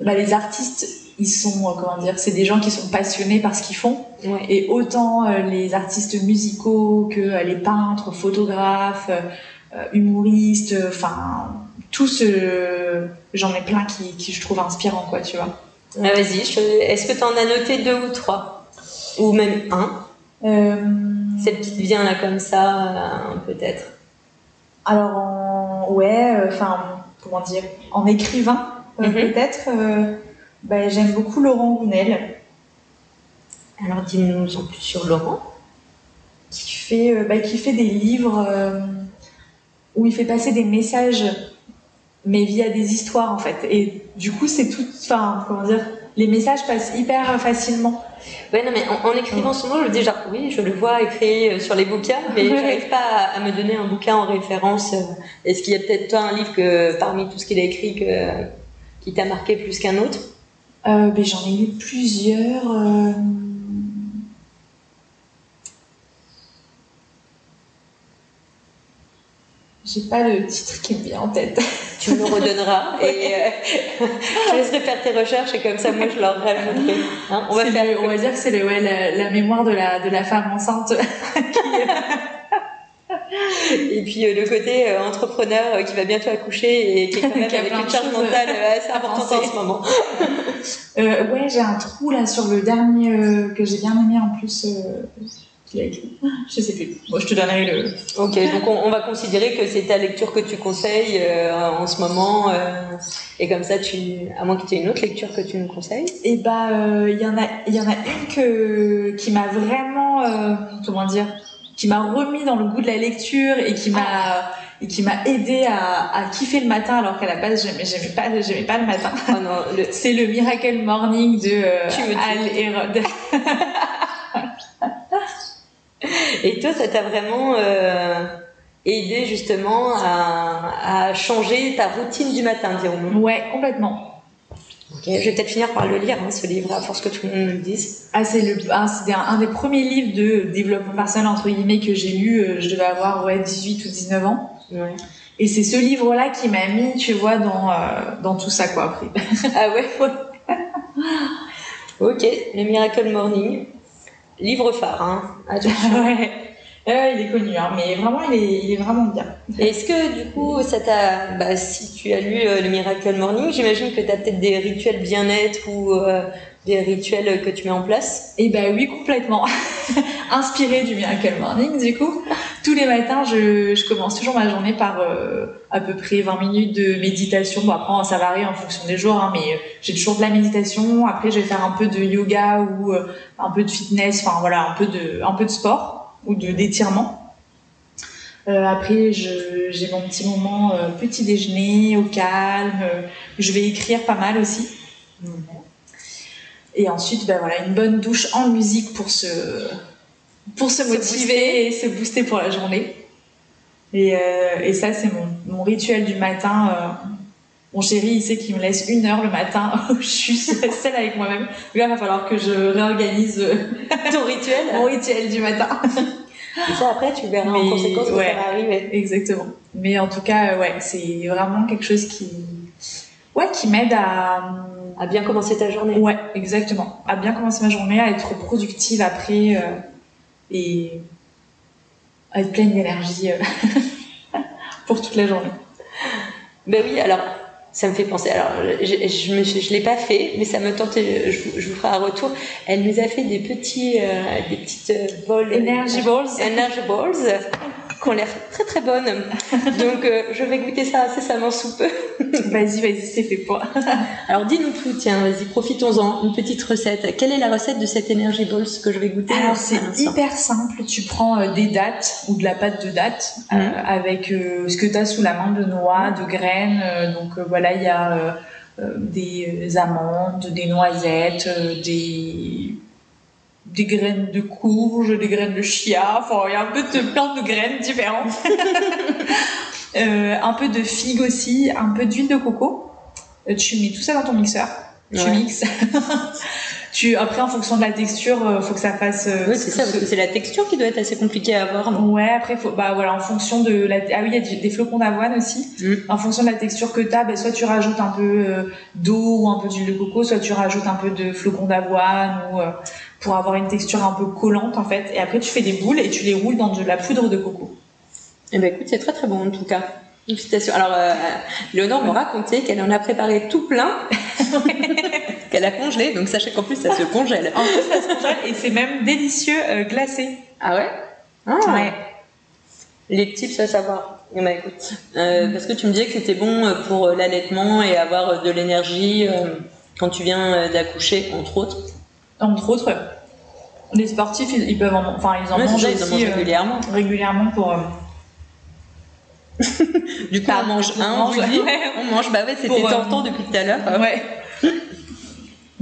bah, les artistes, ils sont, euh, comment dire, c'est des gens qui sont passionnés par ce qu'ils font. Et autant les artistes musicaux que les peintres, photographes, humoristes, enfin tous, j'en ai plein qui, qui, je trouve inspirants, quoi, tu vois. Ah, vas-y, est-ce que tu en as noté deux ou trois? Ou même un euh... Celle qui te vient là comme ça, euh, peut-être Alors, en... ouais, euh, enfin, comment dire En écrivain, euh, mhm. peut-être. Bah, j'aime beaucoup Laurent Gounel. Alors, dis-nous en plus sur Laurent. Qui fait, bah, qui fait des livres où il fait passer des messages, mais via des histoires en fait. Et du coup, c'est tout. Enfin, comment dire Les messages passent hyper facilement. Ouais, non, mais en, écrivant son nom, je dis genre, oui, je le vois écrit euh, sur les bouquins, mais je n'arrive pas à, me donner un bouquin en référence. Euh. Est-ce qu'il y a peut-être toi un livre que, parmi tout ce qu'il a écrit que, qui t'a marqué plus qu'un autre? Euh, ben, J'en ai lu plusieurs. Euh... J'ai pas le titre qui me vient en tête. Tu me le redonneras et euh, je laisserai faire tes recherches et comme ça moi je leur rajouterai. Hein, on, va faire on va dire que c'est ouais, la, mémoire de la, de la femme enceinte. et puis euh, le côté euh, entrepreneur qui va bientôt accoucher et qui est quand même avec une charge mentale assez importante en ce moment. ouais, j'ai un trou là sur le dernier que j'ai bien aimé en plus qui écrit Je sais plus. Bon, je te donnerai le. Ok, donc on, va considérer que c'est ta lecture que tu conseilles euh, en ce moment, euh, et comme ça, tu, à moins que tu aies une autre lecture que tu nous conseilles. Et eh bah, euh, il y en a, il y en a une que qui m'a vraiment, comment dire, qui m'a remis dans le goût de la lecture et qui m'a ah. et qui m'a aidé à, à, kiffer le matin alors qu'à la base j'aimais, j'aimais pas j'aimais pas le matin. Oh non, c'est le Miracle Morning de Al Herod. Et toi, ça t'a vraiment euh, aidé justement à, à, changer ta routine du matin, dirons-nous Ouais, complètement. Je vais peut-être finir par le lire, hein, ce livre, à force que tout le monde me le dise. Ah, c'est le, ah, un, un, des premiers livres de développement personnel, entre guillemets, que j'ai lu. Euh, je devais avoir ouais, 18 ou 19 ans. Ouais. Et c'est ce livre-là qui m'a mis, tu vois, dans, euh, dans tout ça, quoi, après. ah ouais, ouais? ok, le Miracle Morning. Livre phare, hein. ouais. il est connu, hein, mais vraiment, il est, il est vraiment bien. Est-ce que du coup, ça t'a, bah, si tu as lu euh, le Miracle Morning, j'imagine que tu as peut-être des rituels bien-être ou euh, des rituels que tu mets en place? Eh ben oui, complètement. Inspiré du Miracle Morning, du coup. Tous les matins, je, je commence toujours ma journée par euh, à peu près 20 minutes de méditation. Bon, après, ça varie en fonction des jours, hein, mais j'ai toujours de la méditation. Après, je vais faire un peu de yoga ou euh, un peu de fitness, enfin voilà, un peu de, un peu de sport ou de d'étirement. Euh, après, j'ai mon petit moment petit déjeuner au calme. je vais écrire pas mal aussi. Et ensuite, ben voilà, une bonne douche en musique pour se, pour se motiver et se booster pour la journée. Et, euh, et ça, c'est mon, mon, rituel du matin. Euh, mon chéri, il sait qu'il me laisse une heure le matin où je suis seule avec moi-même. Là, il va falloir que je réorganise euh, ton rituel. mon rituel du matin. Et ça, après, tu verras en conséquence ouais, ça va arriver. Exactement. Mais en tout cas, ouais, c'est vraiment quelque chose qui, ouais, qui m'aide à à bien commencer ta journée. Ouais, exactement. À bien commencer ma journée, à être productive après euh, et à être pleine d'énergie euh, pour toute la journée. Ben oui, alors ça me fait penser. Alors, je, je, me, je l'ai pas fait, mais ça me tentait. Je, je, vous ferai un retour. Elle nous a fait des petits, euh, des petites balls. Energy balls. Energy balls qui ont l'air très très bonnes. Donc euh, je vais goûter ça incessamment sous peu. vas-y, vas-y, c'est fait pour. Alors dis-nous tout, tiens, vas-y, profitons-en. Une petite recette. Quelle est la recette de cette Energy Balls que je vais goûter Alors c'est hyper simple. Tu prends euh, des dattes ou de la pâte de dattes euh, mhm. avec ce que tu as sous la main de noix, de graines. donc voilà, il y a des amandes, des noisettes, des des graines de courge, des graines de chia, enfin il y a un peu de plein de graines différentes. euh, un peu de figue aussi, un peu d'huile de coco. Euh, tu mets tout ça dans ton mixeur. Tu mixes. tu après en fonction de la texture, euh, faut que ça fasse. Oui, c'est ça, parce que c'est la texture qui doit être assez compliquée à avoir. Ouais, après faut bah voilà en fonction de la ah oui il y a des flocons d'avoine aussi. Mm. En fonction de la texture que t'as, ben soit tu rajoutes un peu d'eau ou un peu d'huile de coco, soit tu rajoutes un peu de flocons d'avoine ou pour avoir une texture un peu collante en fait. Et après tu fais des boules et tu les roules dans de la poudre de coco. Eh ben écoute, c'est très très bon en tout cas. Félicitations. Alors, euh, Léonore me racontait qu'elle en a préparé tout plein, qu'elle a congelé, donc sachez qu'en plus ça se congèle. En plus ça se congèle et c'est même délicieux euh, glacé. Ah ouais? Ah. Ouais. Les tips à savoir. Ben, écoute, euh, parce que tu me disais que c'était bon pour l'allaitement et avoir de l'énergie quand tu viens d'accoucher, entre autres entre autres, les sportifs, ils, peuvent en, enfin, ils en mangent aussi, euh, régulièrement. régulièrement pour. Euh, du coup, on mange un, on, mange, on mange, bah ouais, c'était euh, tentant depuis tout à l'heure. Ouais.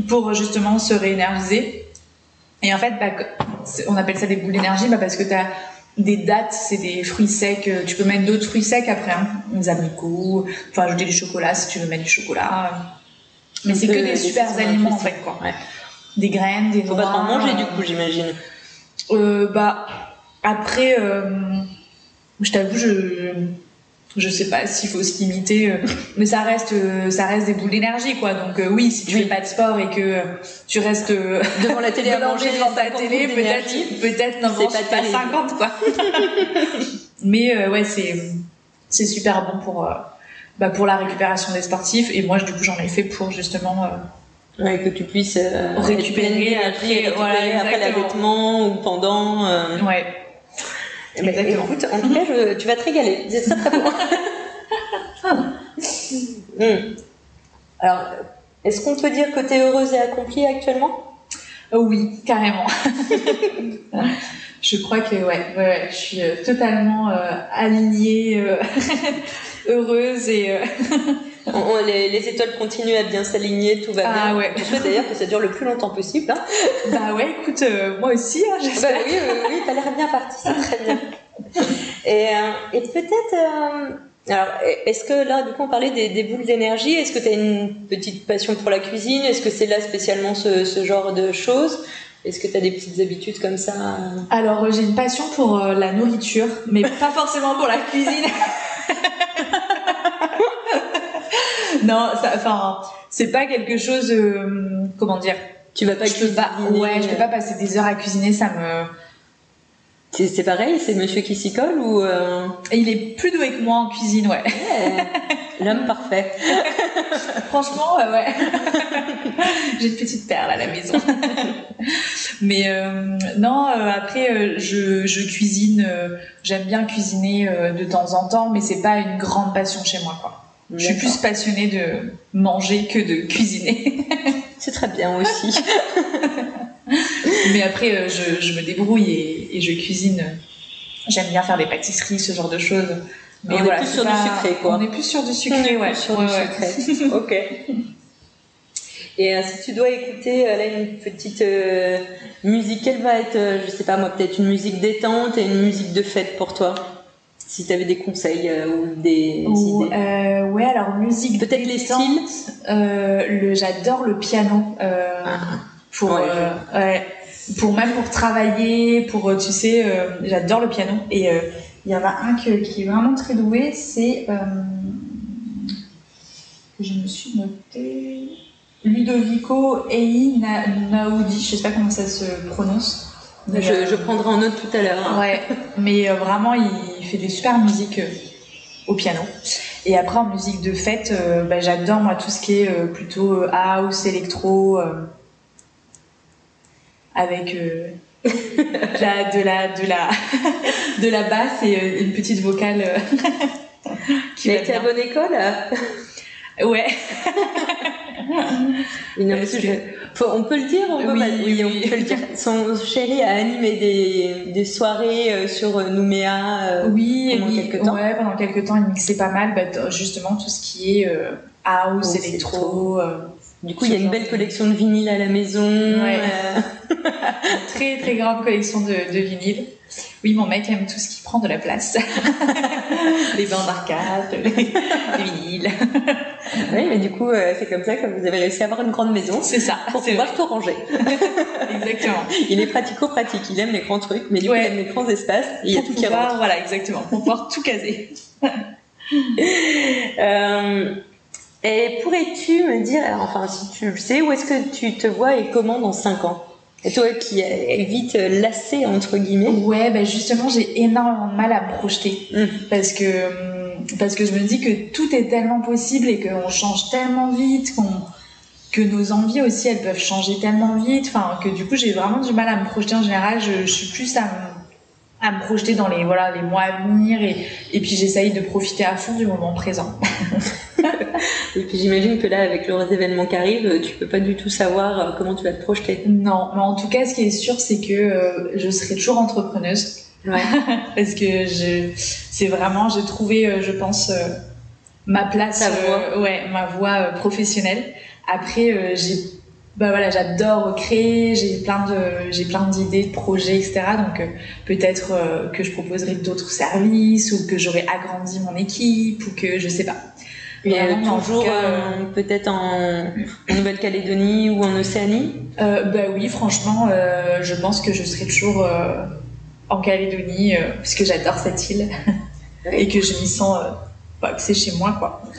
pour justement se réénergiser. Et en fait, bah, on appelle ça des boules d'énergie bah, parce que tu as des dates, c'est des fruits secs. Tu peux mettre d'autres fruits secs après, hein. des abricots, enfin ajouter du chocolat si tu veux mettre du chocolat. Mais c'est que des super aliments en fait, quoi. Ouais des graines, des Faut pas en manger du coup, j'imagine. Euh, bah après, euh, je t'avoue, je je sais pas s'il faut se limiter, euh, mais ça reste ça reste des boules d'énergie quoi. Donc oui, si tu fais pas de sport et que tu restes devant la télé à manger devant ta télé, peut-être peut-être non pas, pas 50 quoi. mais ouais, c'est c'est super bon pour bah, pour la récupération des sportifs et moi du coup j'en ai fait pour justement Ouais, que tu puisses récupérer, après, voilà, après l'allaitement ou pendant. Ouais. Eh ben, écoute, en tout cas, tu vas te régaler. C'est très très bon. Hmm. Alors, est-ce qu'on peut dire que tu es heureuse et accomplie actuellement? Oh Oui, carrément. je crois que ouais, ouais, je suis euh, totalement euh, alignée, euh, heureuse et. Les, étoiles continuent à bien s'aligner, tout va ah, bien. Ouais. Je souhaite d'ailleurs que ça dure le plus longtemps possible. Hein. Bah ouais, écoute, moi aussi, hein, bah oui, oui, oui, t'as l'air bien parti, c'est très bien. Et, et peut-être alors, est-ce que là, du coup, on parlait des, boules d'énergie. Est-ce que tu as une petite passion pour la cuisine Est-ce que c'est là spécialement ce, genre de choses? Est-ce que tu as des petites habitudes comme ça? Alors, j'ai une passion pour euh, la nourriture, mais pas forcément pour la cuisine. non, enfin, c'est pas quelque chose. Euh, comment dire Tu vas pas cuisiner Ouais, je peux pas passer des heures à cuisiner. Ça me c'est pareil, c'est monsieur qui s'y colle ou euh... Il est plus doué que moi en cuisine, ouais. L'homme parfait. Franchement, ouais. J'ai une petite perle à la maison. Mais euh, non, euh, après, euh, je, je, cuisine. J'aime bien cuisiner de temps en temps, mais c'est pas une grande passion chez moi, quoi. Je suis plus passionnée de manger que de cuisiner. c'est très bien aussi. Mais après, euh, je, je, me débrouille et, et, je cuisine. J'aime bien faire des pâtisseries, ce genre de choses. Mais on voilà, est plus sur du sucré, quoi. On est plus sur du sucré, ouais. sur du sucré. ok. Et euh, si tu dois écouter euh, là une petite musique, quelle va être, je sais pas moi, peut-être une musique détente et une musique de fête pour toi? Si tu avais des conseils ou des idées. ouais, alors musique. Peut-être les styles. le, j'adore le piano. Ah pour euh, ouais, pour même pour travailler, pour euh, tu sais, euh, j'adore le piano et il y en a un qui est vraiment très doué, c'est que je me suis noté Ludovico Einaudi, je sais pas comment ça se prononce. Je, je, prendrai en note tout à l'heure. Hein. Ouais, mais vraiment il fait des super musiques au piano. Et après en musique de fête, bah, j'adore moi tout ce qui est plutôt house, électro avec euh, la, de la de la de la basse et euh, une petite vocale euh, qui a été à bonne école ouais. On peut le dire on peut oui, on peut le dire. Son chéri a animé des, des soirées sur Nouméa oui pendant quelques temps. Ouais pendant quelques temps il mixait pas mal bah, justement tout ce qui est house électro du coup, il y a une belle collection de vinyles à la maison. Ouais. très très grande collection de, de vinyles. Oui, mon mec aime tout ce qui prend de la place. les bandes d'arcade, les, vinyles. oui, mais du coup, euh, c'est comme ça que vous avez réussi à avoir une grande maison. C'est ça. Pour pouvoir tout ranger. exactement. Il est pratico-pratique. Il aime les grands trucs, mais du coup, il aime les grands espaces. Et il y a tout qui rentre. Voilà, exactement. Pour pouvoir tout caser. euh, et pourrais-tu me dire, enfin si tu le sais, où est-ce que tu te vois et comment dans 5 ans? Et toi qui es vite lassée entre guillemets. Ouais, ben justement j'ai énormément de mal à me projeter mmh. parce que parce que je me dis que tout est tellement possible et qu'on change tellement vite qu'on que nos envies aussi elles peuvent changer tellement vite. Enfin que du coup j'ai vraiment du mal à me projeter en général. Je, je suis plus à me, à me projeter dans les voilà les mois à venir et, et puis j'essaye de profiter à fond du moment présent. Et puis j'imagine que là, avec le événements qui arrivent, tu peux pas du tout savoir euh, comment tu vas te projeter. Non, mais en tout cas, ce qui est sûr, c'est que euh, je serai toujours entrepreneuse. Ouais. Parce que je, c'est vraiment, j'ai trouvé, euh, je pense, ma place, voix. ouais, ma voie professionnelle. Après, j'ai bah voilà, j'adore créer, j'ai plein de j'ai plein d'idées, de projets, etc. Donc peut-être que je proposerai d'autres services ou que j'aurai agrandi mon équipe ou que je sais pas. Mais euh, toujours euh, peut-être en, Nouvelle-Calédonie ou en Océanie? Euh, Bah oui, franchement, euh, je pense que je serai toujours en Calédonie parce que j'adore cette île et que je m'y sens, bah, que c'est chez moi quoi.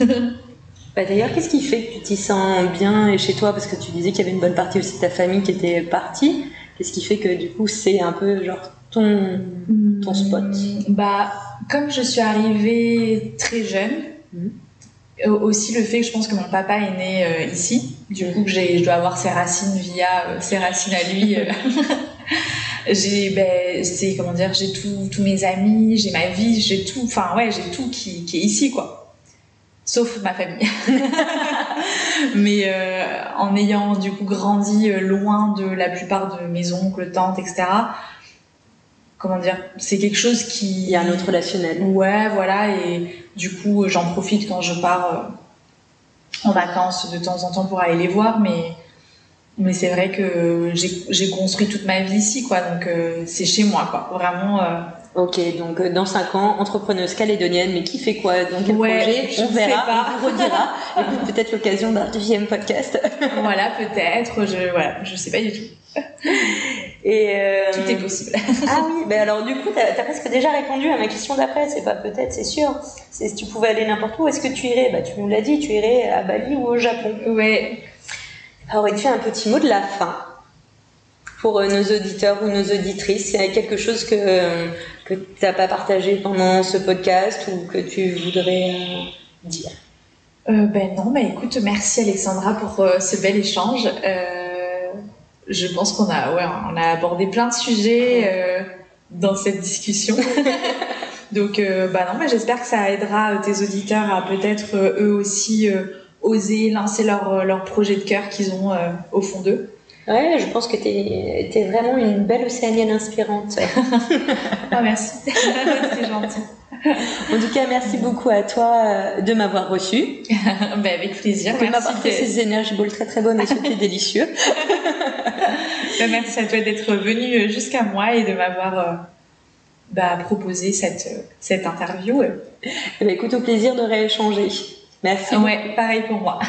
bah, D'ailleurs, qu'est-ce qui fait que tu t'y sens bien et chez toi? Parce que tu disais qu'il y avait une bonne partie aussi de ta famille qui était partie. Qu'est-ce qui fait que du coup c'est un peu genre ton, ton spot? Bah, comme je suis arrivée très jeune, mmh. Aussi le fait que je pense que mon papa est né ici, du coup que je dois avoir ses racines via ses racines à lui. j'ai ben c'est comment dire j'ai tous mes amis j'ai ma vie j'ai tout enfin ouais j'ai tout qui, qui est ici quoi. Sauf ma famille. Mais euh, en ayant du coup grandi euh, loin de la plupart de mes oncles tantes etc comment dire c'est quelque chose qui il y a un autre relationnel ouais voilà et du coup j'en profite quand je pars euh, en vacances de temps en temps pour aller les voir mais mais c'est vrai que j'ai construit toute ma vie ici, quoi. Donc euh, c'est chez moi, quoi. Vraiment. Euh... Ok, donc euh, dans 5 ans, entrepreneuse calédonienne, mais qui fait quoi Dans quel projet On verra, on vous redira. et puis peut-être l'occasion d'un deuxième podcast. voilà, peut-être. Je voilà, je sais pas du tout. Et euh... tout est possible. ah oui, ben alors du coup, tu as, presque déjà répondu à ma question d'après. C'est pas peut-être, c'est sûr. C'est si tu pouvais aller n'importe où, est-ce que tu irais? Bah tu nous l'as dit, tu irais à Bali ou au Japon. Ouais. Aurais-tu un petit mot de la fin pour euh, nos auditeurs ou nos auditrices Il y a quelque chose que, que tu n'as pas partagé pendant ce podcast ou que tu voudrais euh, dire? Euh, Ben non, mais écoute, merci Alexandra pour ce bel échange. je pense qu'on a, ouais, on a abordé plein de sujets dans cette discussion. Donc, bah non, mais j'espère que ça aidera tes auditeurs à peut-être eux aussi oser lancer leur, euh, leur projet de cœur qu'ils ont euh, au fond d'eux. Ouais, je pense que tu es, es, vraiment une belle océanienne inspirante. ah, merci, c'est gentil. En tout cas, merci beaucoup à toi euh, de m'avoir reçu. ben, avec plaisir. De m'avoir fait ces énergies balls très très bonnes et c'était délicieux. ben, merci à toi d'être venu jusqu'à moi et de m'avoir bah, proposé cette, cette interview. Eh ben, écoute, au plaisir de rééchanger. Merci. Ouais, pareil pour moi.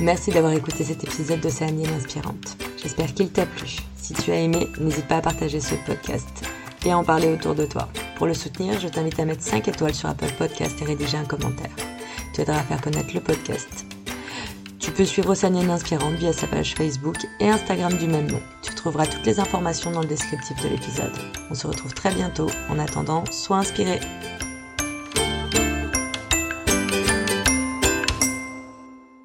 Merci d'avoir écouté cet épisode d'Océanie Inspirante. J'espère qu'il t'a plu. Si tu as aimé, n'hésite pas à partager ce podcast et à en parler autour de toi. Pour le soutenir, je t'invite à mettre 5 étoiles sur Apple Podcast et rédiger un commentaire. Tu aideras à faire connaître le podcast. Tu peux suivre Océanienne Inspirante via sa page Facebook et Instagram du même nom. Tu trouveras toutes les informations dans le descriptif de l'épisode. On se retrouve très bientôt. En attendant, sois inspiré.